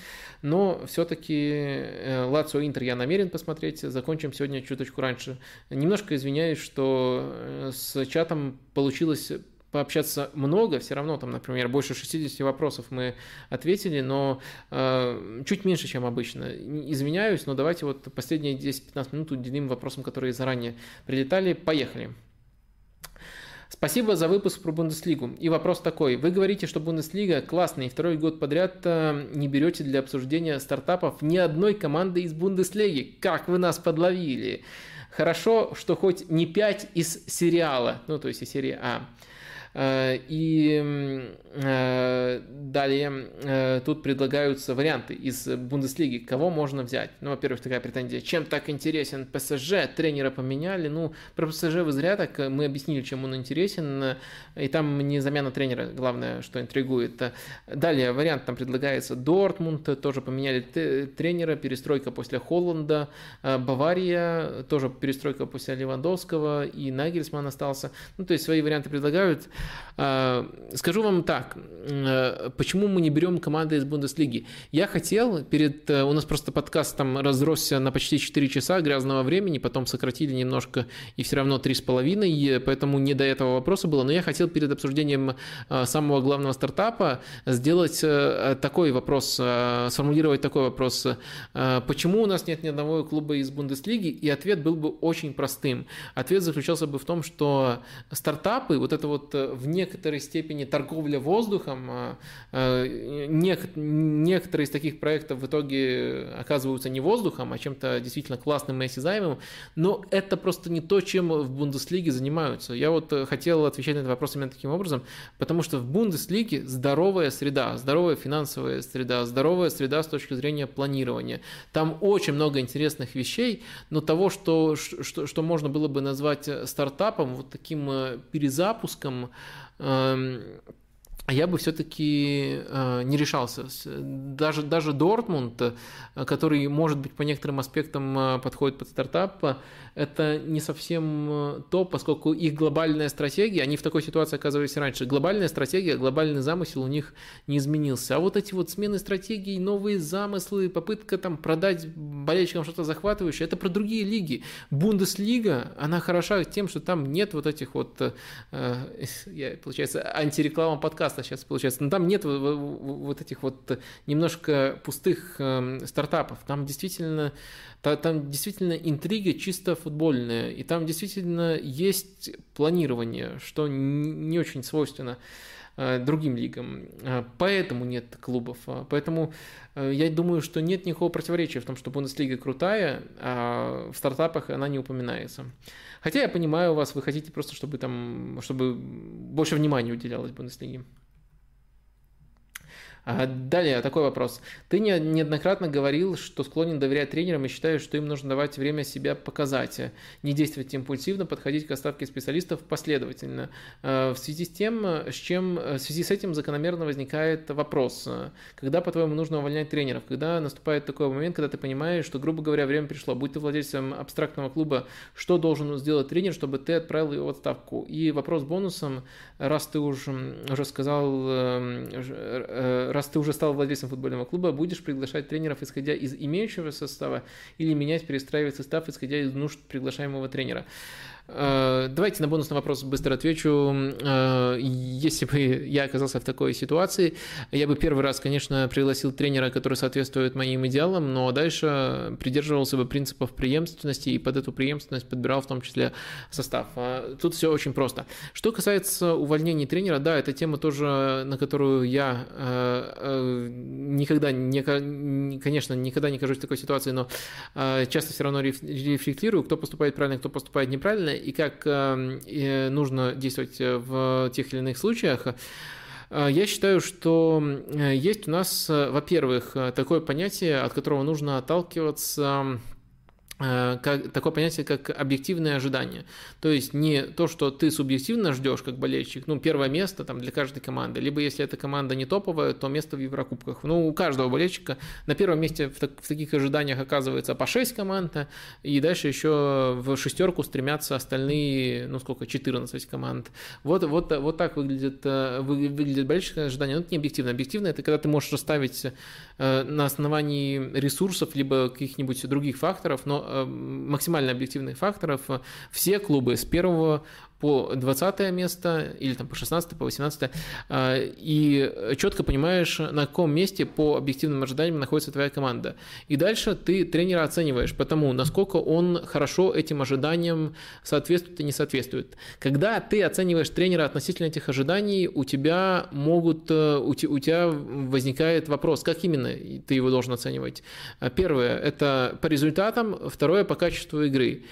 Но все-таки Лацио Интер я намерен посмотреть. Закончим сегодня чуточку раньше. Немножко извиняюсь, что с чатом получилось пообщаться много, все равно там, например, больше 60 вопросов мы ответили, но э, чуть меньше, чем обычно. Извиняюсь, но давайте вот последние 10-15 минут уделим вопросам, которые заранее прилетали. Поехали. Спасибо за выпуск про Бундеслигу. И вопрос такой. Вы говорите, что Бундеслига классная, и второй год подряд э, не берете для обсуждения стартапов ни одной команды из Бундеслиги. Как вы нас подловили? Хорошо, что хоть не 5 из сериала, ну то есть из серии А. Э, и э, далее э, тут предлагаются варианты из Бундеслиги, кого можно взять. Ну, во-первых, такая претензия, чем так интересен ПСЖ, тренера поменяли. Ну, про ПСЖ вы зря так, мы объяснили, чем он интересен, и там не замена тренера, главное, что интригует. Далее вариант там предлагается Дортмунд, тоже поменяли тренера, перестройка после Холланда, Бавария, тоже перестройка после Левандовского, и Нагельсман остался. Ну, то есть свои варианты предлагают. А, скажу вам так, э, почему мы не берем команды из Бундеслиги? Я хотел перед... Э, у нас просто подкаст там разросся на почти 4 часа грязного времени, потом сократили немножко и все равно 3,5, поэтому не до этого вопроса было, но я хотел перед обсуждением э, самого главного стартапа сделать такой вопрос, сформулировать такой вопрос. Почему у нас нет ни одного клуба из Бундеслиги? И ответ был бы очень простым. Ответ заключался бы в том, что стартапы, вот это вот в некоторой степени торговля воздухом. А, а, некоторые из таких проектов в итоге оказываются не воздухом, а чем-то действительно классным и осязаемым. Но это просто не то, чем в Бундеслиге занимаются. Я вот хотел отвечать на этот вопрос именно таким образом, потому что в Бундеслиге здоровая среда, здоровая финансовая среда, здоровая среда с точки зрения планирования. Там очень много интересных вещей, но того, что, что, что можно было бы назвать стартапом, вот таким э, перезапуском, Эм, я бы все-таки э, не решался. Даже, даже Дортмунд, э, который, может быть, по некоторым аспектам э, подходит под стартап, это не совсем то, поскольку их глобальная стратегия, они в такой ситуации оказывались раньше, глобальная стратегия, глобальный замысел у них не изменился. А вот эти вот смены стратегий, новые замыслы, попытка там продать болельщикам что-то захватывающее, это про другие лиги. Бундеслига, она хороша тем, что там нет вот этих вот, получается, антиреклама подкаста сейчас получается, но там нет вот этих вот немножко пустых э, стартапов. Там действительно там действительно интрига чисто футбольная, и там действительно есть планирование, что не очень свойственно э, другим лигам. Э, поэтому нет клубов. Э, поэтому я думаю, что нет никакого противоречия в том, что Бундеслига крутая, а в стартапах она не упоминается. Хотя я понимаю вас, вы хотите просто, чтобы там, чтобы больше внимания уделялось Бундеслиге. Далее, такой вопрос. Ты неоднократно говорил, что склонен доверять тренерам и считаешь, что им нужно давать время себя показать, не действовать импульсивно, подходить к оставке специалистов последовательно. А, в связи с тем, с чем, в связи с этим закономерно возникает вопрос, когда, по-твоему, нужно увольнять тренеров? Когда наступает такой момент, когда ты понимаешь, что, грубо говоря, время пришло, будь ты владельцем абстрактного клуба, что должен сделать тренер, чтобы ты отправил его в отставку? И вопрос бонусом, раз ты уже, уже сказал, э, э, раз ты уже стал владельцем футбольного клуба, будешь приглашать тренеров, исходя из имеющего состава, или менять, перестраивать состав, исходя из нужд приглашаемого тренера. Э, давайте на бонусный вопрос быстро отвечу. Э, если бы я оказался в такой ситуации, я бы первый раз, конечно, пригласил тренера, который соответствует моим идеалам, но дальше придерживался бы принципов преемственности и под эту преемственность подбирал в том числе состав. Э, тут все очень просто. Что касается увольнения тренера, да, это тема тоже, на которую я никогда, не, конечно, никогда не кажусь в такой ситуации, но часто все равно рефлектирую, кто поступает правильно, кто поступает неправильно, и как эм, нужно действовать э, в тех или иных случаях, э, я считаю, что есть у нас, э, во-первых, такое понятие, от которого нужно отталкиваться Э, как, такое понятие, как объективное ожидание. То есть не то, что ты субъективно ждешь, как болельщик, ну, первое место там для каждой команды, либо если эта команда не топовая, то место в Еврокубках. Ну, у каждого болельщика на первом месте в, так, в таких ожиданиях оказывается по 6 команд, и дальше еще в шестерку стремятся остальные, ну, сколько, 14 команд. Вот, вот, вот так выглядит, э, выглядит болельщическое ожидание. Но это не объективно. Объективно – это когда ты можешь расставить э, на основании ресурсов, либо каких-нибудь других факторов, но Э, максимально объективных факторов, все клубы с первого по 20 место или там по 16, по 18, э, и четко понимаешь, на каком месте по объективным ожиданиям находится твоя команда. И дальше ты тренера оцениваешь по тому, насколько он хорошо этим ожиданиям соответствует и не соответствует. Когда ты оцениваешь тренера относительно этих ожиданий, у тебя могут, э, у тебя возникает вопрос, как именно ты его должен оценивать. Первое – это по результатам, второе по качеству игры.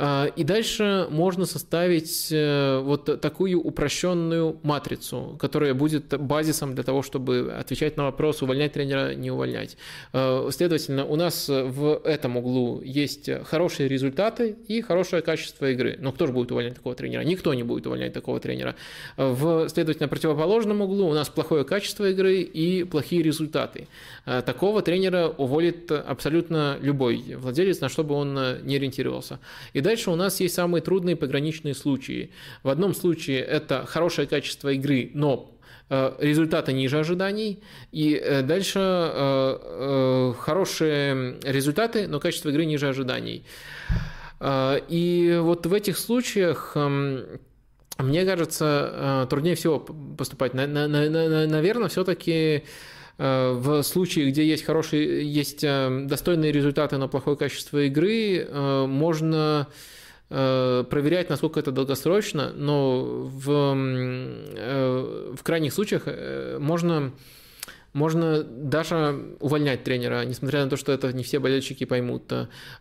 А, и дальше можно составить э, вот такую упрощенную матрицу, которая будет базисом для того, чтобы отвечать на вопрос, увольнять тренера, не увольнять. А, следовательно, у нас в этом углу есть хорошие результаты и хорошее качество игры. Но кто же будет увольнять такого тренера? Никто не будет увольнять такого тренера. В, следовательно, противоположном углу у нас плохое качество игры и плохие результаты. А, такого тренера уволит абсолютно любой владелец, на что бы он не ориентировался. И дальше у нас есть самые трудные пограничные случаи. В одном случае это хорошее качество игры, но э, результаты ниже ожиданий, и э, дальше э, хорошие результаты, но качество игры ниже ожиданий. И вот в этих случаях эм, мне кажется, труднее всего поступать. Наверное, все-таки в случае, где есть хорошие, есть достойные результаты, но плохое качество игры, можно Э, проверять, насколько это долгосрочно, но в, э, в крайних случаях э, можно можно даже увольнять тренера, несмотря на то, что это не все болельщики поймут,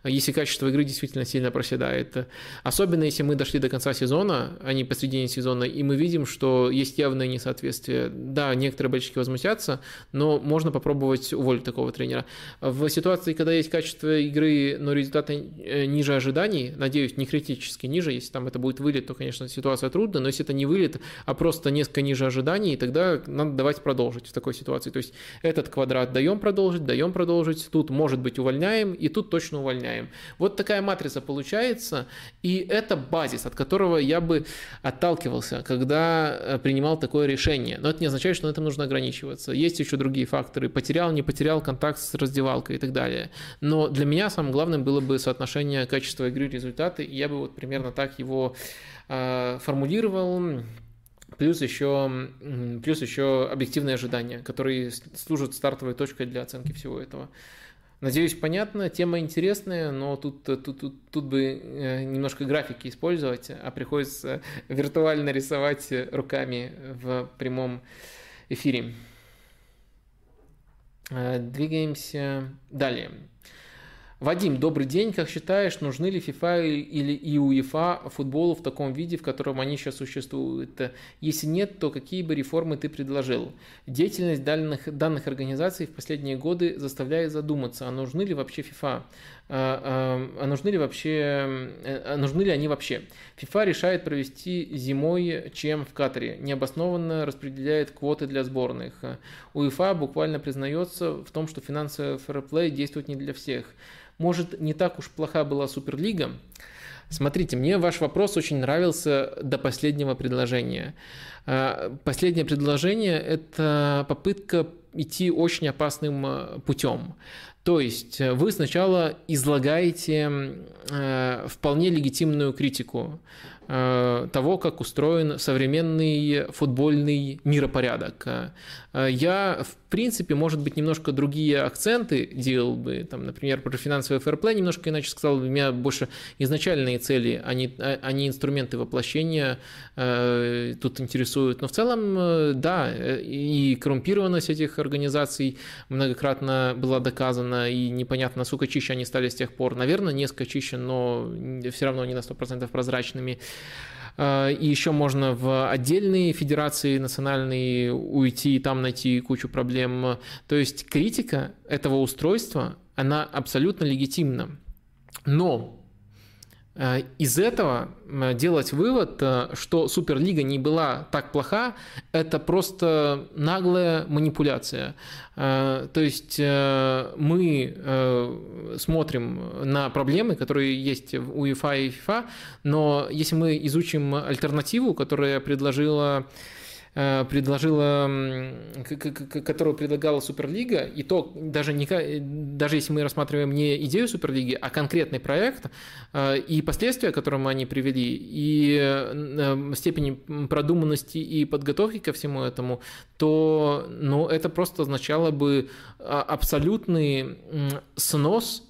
если качество игры действительно сильно проседает. Особенно если мы дошли до конца сезона, а не посредине сезона, и мы видим, что есть явное несоответствие. Да, некоторые болельщики возмутятся, но можно попробовать уволить такого тренера. В ситуации, когда есть качество игры, но результаты э, ниже ожиданий, надеюсь, не критически ниже, если там это будет вылет, то, конечно, ситуация трудная, но если это не вылет, а просто несколько ниже ожиданий, тогда надо давать продолжить в такой ситуации. То есть этот квадрат даем продолжить, даем продолжить, тут может быть увольняем, и тут точно увольняем. Вот такая матрица получается, и это базис, от которого я бы отталкивался, когда э, принимал такое решение. Но это не означает, что на этом нужно ограничиваться. Есть еще другие факторы. Потерял, не потерял контакт с раздевалкой и так далее. Но для меня самым главным было бы соотношение качества игры результаты, и я бы вот примерно так его э, формулировал. Плюс еще, плюс еще объективные ожидания, которые служат стартовой точкой для оценки всего этого. Надеюсь, понятно, тема интересная, но тут, тут, тут, тут бы э, немножко графики использовать, а приходится виртуально рисовать руками в прямом эфире. Э, двигаемся далее. Вадим, добрый день. Как считаешь, нужны ли FIFA или и УЕФА футболу в таком виде, в котором они сейчас существуют? Если нет, то какие бы реформы ты предложил? Деятельность данных, данных организаций в последние годы заставляет задуматься, а нужны ли вообще FIFA? А, а, а нужны ли вообще, а нужны ли они вообще? FIFA решает провести зимой чем в Катаре, необоснованно распределяет квоты для сборных. УЕФА буквально признается в том, что финансовый фэрплей действует не для всех. Может, не так уж плоха была Суперлига? Смотрите, мне ваш вопрос очень нравился до последнего предложения. А, последнее предложение – это попытка идти очень опасным путем. То есть э, вы сначала излагаете э, вполне легитимную критику того, как устроен современный футбольный миропорядок. Я, в принципе, может быть, немножко другие акценты делал бы, там, например, про финансовый фэрплей немножко иначе сказал бы, меня больше изначальные цели, а не, а не инструменты воплощения э, тут интересуют. Но в целом, э, да, и коррумпированность этих организаций многократно была доказана, и непонятно, насколько чище они стали с тех пор. Наверное, несколько чище, но все равно не на 100% прозрачными. А, и еще можно в отдельные федерации национальные уйти и там найти кучу проблем. То есть критика этого устройства, она абсолютно легитимна. Но Э, из этого делать вывод, э, что Суперлига не была так плоха, это просто наглая манипуляция. Э, то есть мы смотрим на проблемы, которые есть в УЕФА и ФИФА, но если мы изучим альтернативу, которая предложила Э, предложила, которую предлагала Суперлига, и то даже, не, даже если мы рассматриваем не идею Суперлиги, а конкретный проект, э, и последствия, к которым они привели, и э, степени продуманности и подготовки ко всему этому, то ну, это просто означало бы а, абсолютный снос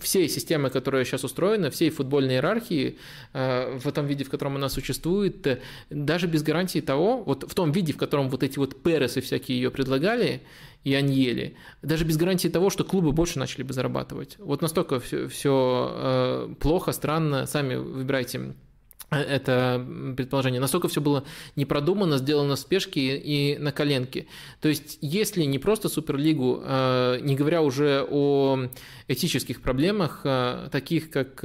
всей системы, которая сейчас устроена, всей футбольной иерархии э, в том виде, в котором она существует, э, даже без гарантии того, вот в том виде, в котором вот эти вот пересы всякие ее предлагали, и Аньели, даже без гарантии того, что клубы больше начали бы зарабатывать. Вот настолько все, все э, плохо, странно, сами выбирайте это предположение. Настолько все было не продумано, сделано в спешке и на коленке. То есть, если не просто Суперлигу, э, не говоря уже о этических проблемах, э, таких как,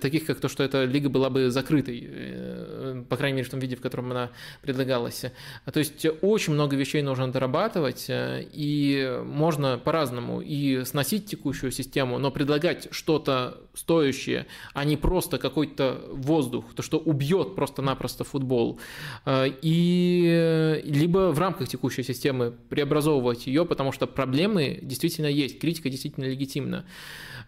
таких как то, что эта лига была бы закрытой, по крайней мере, в том виде, в котором она предлагалась. То есть, очень много вещей нужно дорабатывать, и можно по-разному и сносить текущую систему, но предлагать что-то стоящее, а не просто какой-то воздух, то, что убьет просто-напросто футбол. Э, и либо в рамках текущей системы преобразовывать ее, потому что проблемы действительно есть, критика действительно легитимна.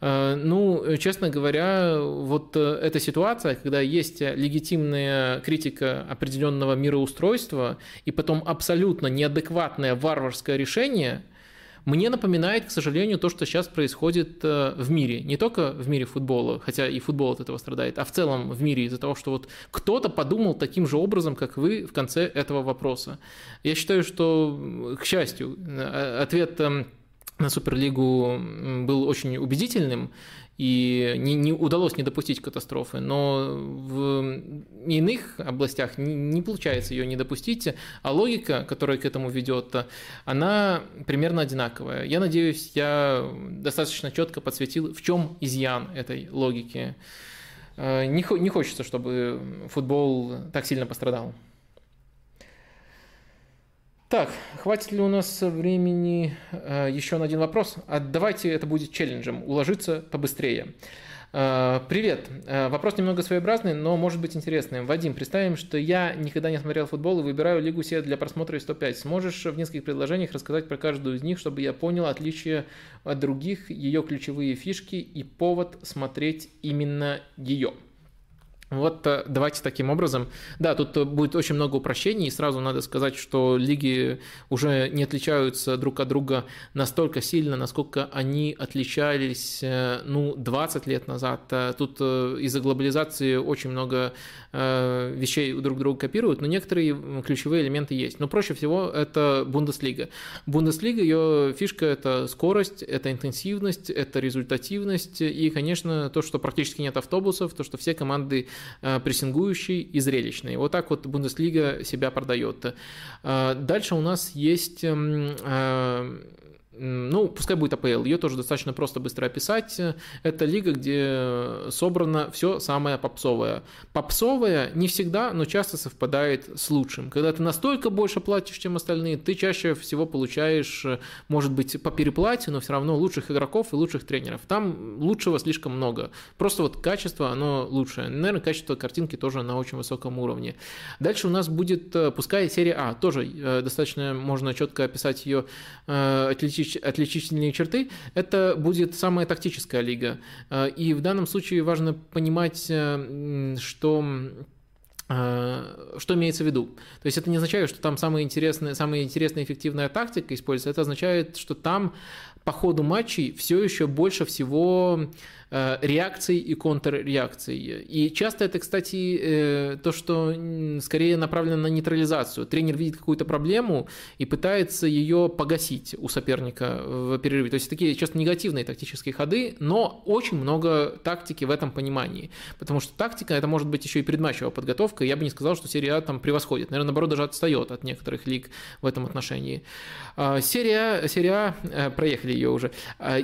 Э, ну, честно говоря, вот э, эта ситуация, когда есть легитимная критика определенного мироустройства и потом абсолютно неадекватное варварское решение – мне напоминает, к сожалению, то, что сейчас происходит э, в мире. Не только в мире футбола, хотя и футбол от этого страдает, а в целом в мире из-за того, что вот кто-то подумал таким же образом, как вы в конце этого вопроса. Я считаю, что, к счастью, э, ответ эм, на Суперлигу был очень убедительным, и не, не удалось не допустить катастрофы, но в иных областях не, не получается ее не допустить, а логика, которая к этому ведет, она примерно одинаковая. Я надеюсь, я достаточно четко подсветил, в чем изъян этой логики. Э, не, не хочется, чтобы футбол так сильно пострадал. Так, хватит ли у нас времени э, еще на один вопрос? А давайте это будет челленджем, уложиться побыстрее. Э, привет. Э, вопрос немного своеобразный, но может быть интересным. Вадим, представим, что я никогда не смотрел футбол и выбираю лигу себе для просмотра 105. Сможешь в нескольких предложениях рассказать про каждую из них, чтобы я понял отличие от других, ее ключевые фишки и повод смотреть именно ее? Вот э, давайте таким образом. Да, тут э, будет очень много упрощений, и сразу надо сказать, что лиги уже не отличаются друг от друга настолько сильно, насколько они отличались, э, ну, 20 лет назад. Тут из-за глобализации очень много вещей друг друга копируют, но некоторые ключевые элементы есть. Но проще всего это Бундеслига. Бундеслига, ее фишка – это скорость, это интенсивность, это результативность, и, конечно, то, что практически нет автобусов, то, что все команды прессингующий и зрелищный. Вот так вот Бундеслига себя продает. Э, дальше у нас есть эм, э, ну, пускай будет АПЛ, ее тоже достаточно просто быстро описать. Это лига, где собрано все самое попсовое. Попсовое не всегда, но часто совпадает с лучшим. Когда ты настолько больше платишь, чем остальные, ты чаще всего получаешь, может быть, по переплате, но все равно лучших игроков и лучших тренеров. Там лучшего слишком много. Просто вот качество, оно лучшее. Наверное, качество картинки тоже на очень высоком уровне. Дальше у нас будет, э, пускай серия А, тоже э, достаточно можно четко описать ее, э, отличительные черты, это будет самая тактическая лига. Э, и в данном случае важно понимать, э, что э, что имеется в виду? То есть это не означает, что там самая интересная, самая интересная эффективная тактика используется, это означает, что там по ходу матчей все еще больше всего реакций и контрреакций. И часто это, кстати, э, то, что скорее направлено на нейтрализацию. Тренер видит какую-то проблему и пытается ее погасить у соперника в перерыве. То есть такие часто негативные тактические ходы, но очень много тактики в этом понимании. Потому что тактика это может быть еще и предматчевая подготовка. Я бы не сказал, что серия А там превосходит. Наверное, наоборот, даже отстает от некоторых лиг в этом отношении. А, серия, серия А, э, проехали. ее уже.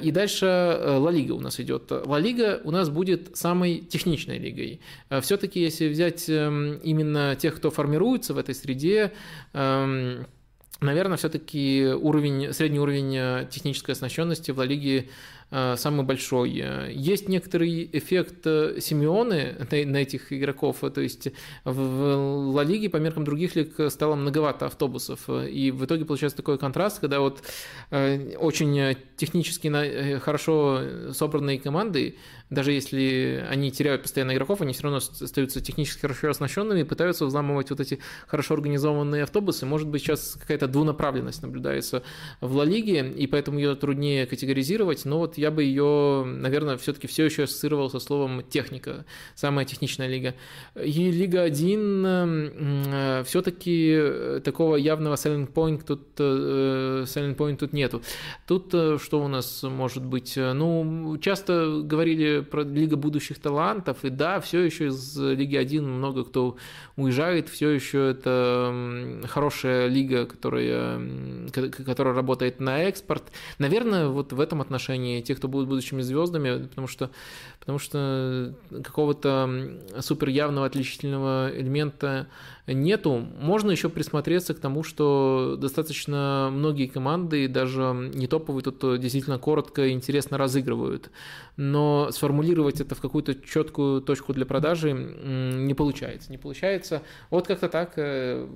И дальше Ла Лига у нас идет. Ла Лига у нас будет самой техничной лигой. Все-таки, если взять эм, именно тех, кто формируется в этой среде, эм, наверное, все-таки уровень, средний уровень технической оснащенности в Ла Лиге Э, самый большой. Есть некоторый эффект э, Симеоны на этих игроков, то есть в Ла Лиге по меркам других лиг стало многовато автобусов, и в итоге получается такой контраст, когда вот э, очень технически хорошо собранные команды, даже если они теряют постоянно игроков, они все равно остаются технически хорошо оснащенными и пытаются взламывать вот эти хорошо организованные автобусы. Может быть, сейчас какая-то двунаправленность наблюдается в Ла Лиге, и поэтому ее труднее категоризировать, но вот я бы ее, наверное, все-таки все еще ассоциировал со словом техника, самая техничная лига. И Лига 1 э, все-таки такого явного selling point тут, э, selling point тут нету. Тут э, что у нас может быть? Ну, часто говорили про Лига будущих талантов, и да, все еще из Лиги 1 много кто уезжает, все еще это хорошая лига, которая, которая работает на экспорт. Наверное, вот в этом отношении те, кто будут будущими звездами, потому что, потому что какого-то супер явного отличительного элемента нету. Можно еще присмотреться к тому, что достаточно многие команды, даже не топовые, тут действительно коротко и интересно разыгрывают. Но сформулировать это в какую-то четкую точку для продажи не получается. Не получается. Вот как-то так. Э,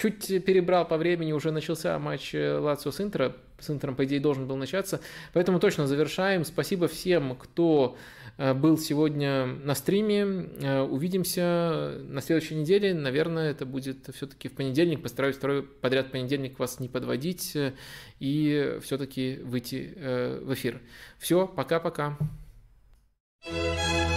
чуть перебрал по времени, уже начался матч Лацио с Интера. С Интером, по идее, должен был начаться. Поэтому точно завершаем. Спасибо всем, кто Э, был сегодня на стриме. Э, увидимся на следующей неделе. Наверное, это будет все-таки в понедельник. Постараюсь второй подряд понедельник вас не подводить э, и все-таки выйти в эфир. Все, пока-пока. thank you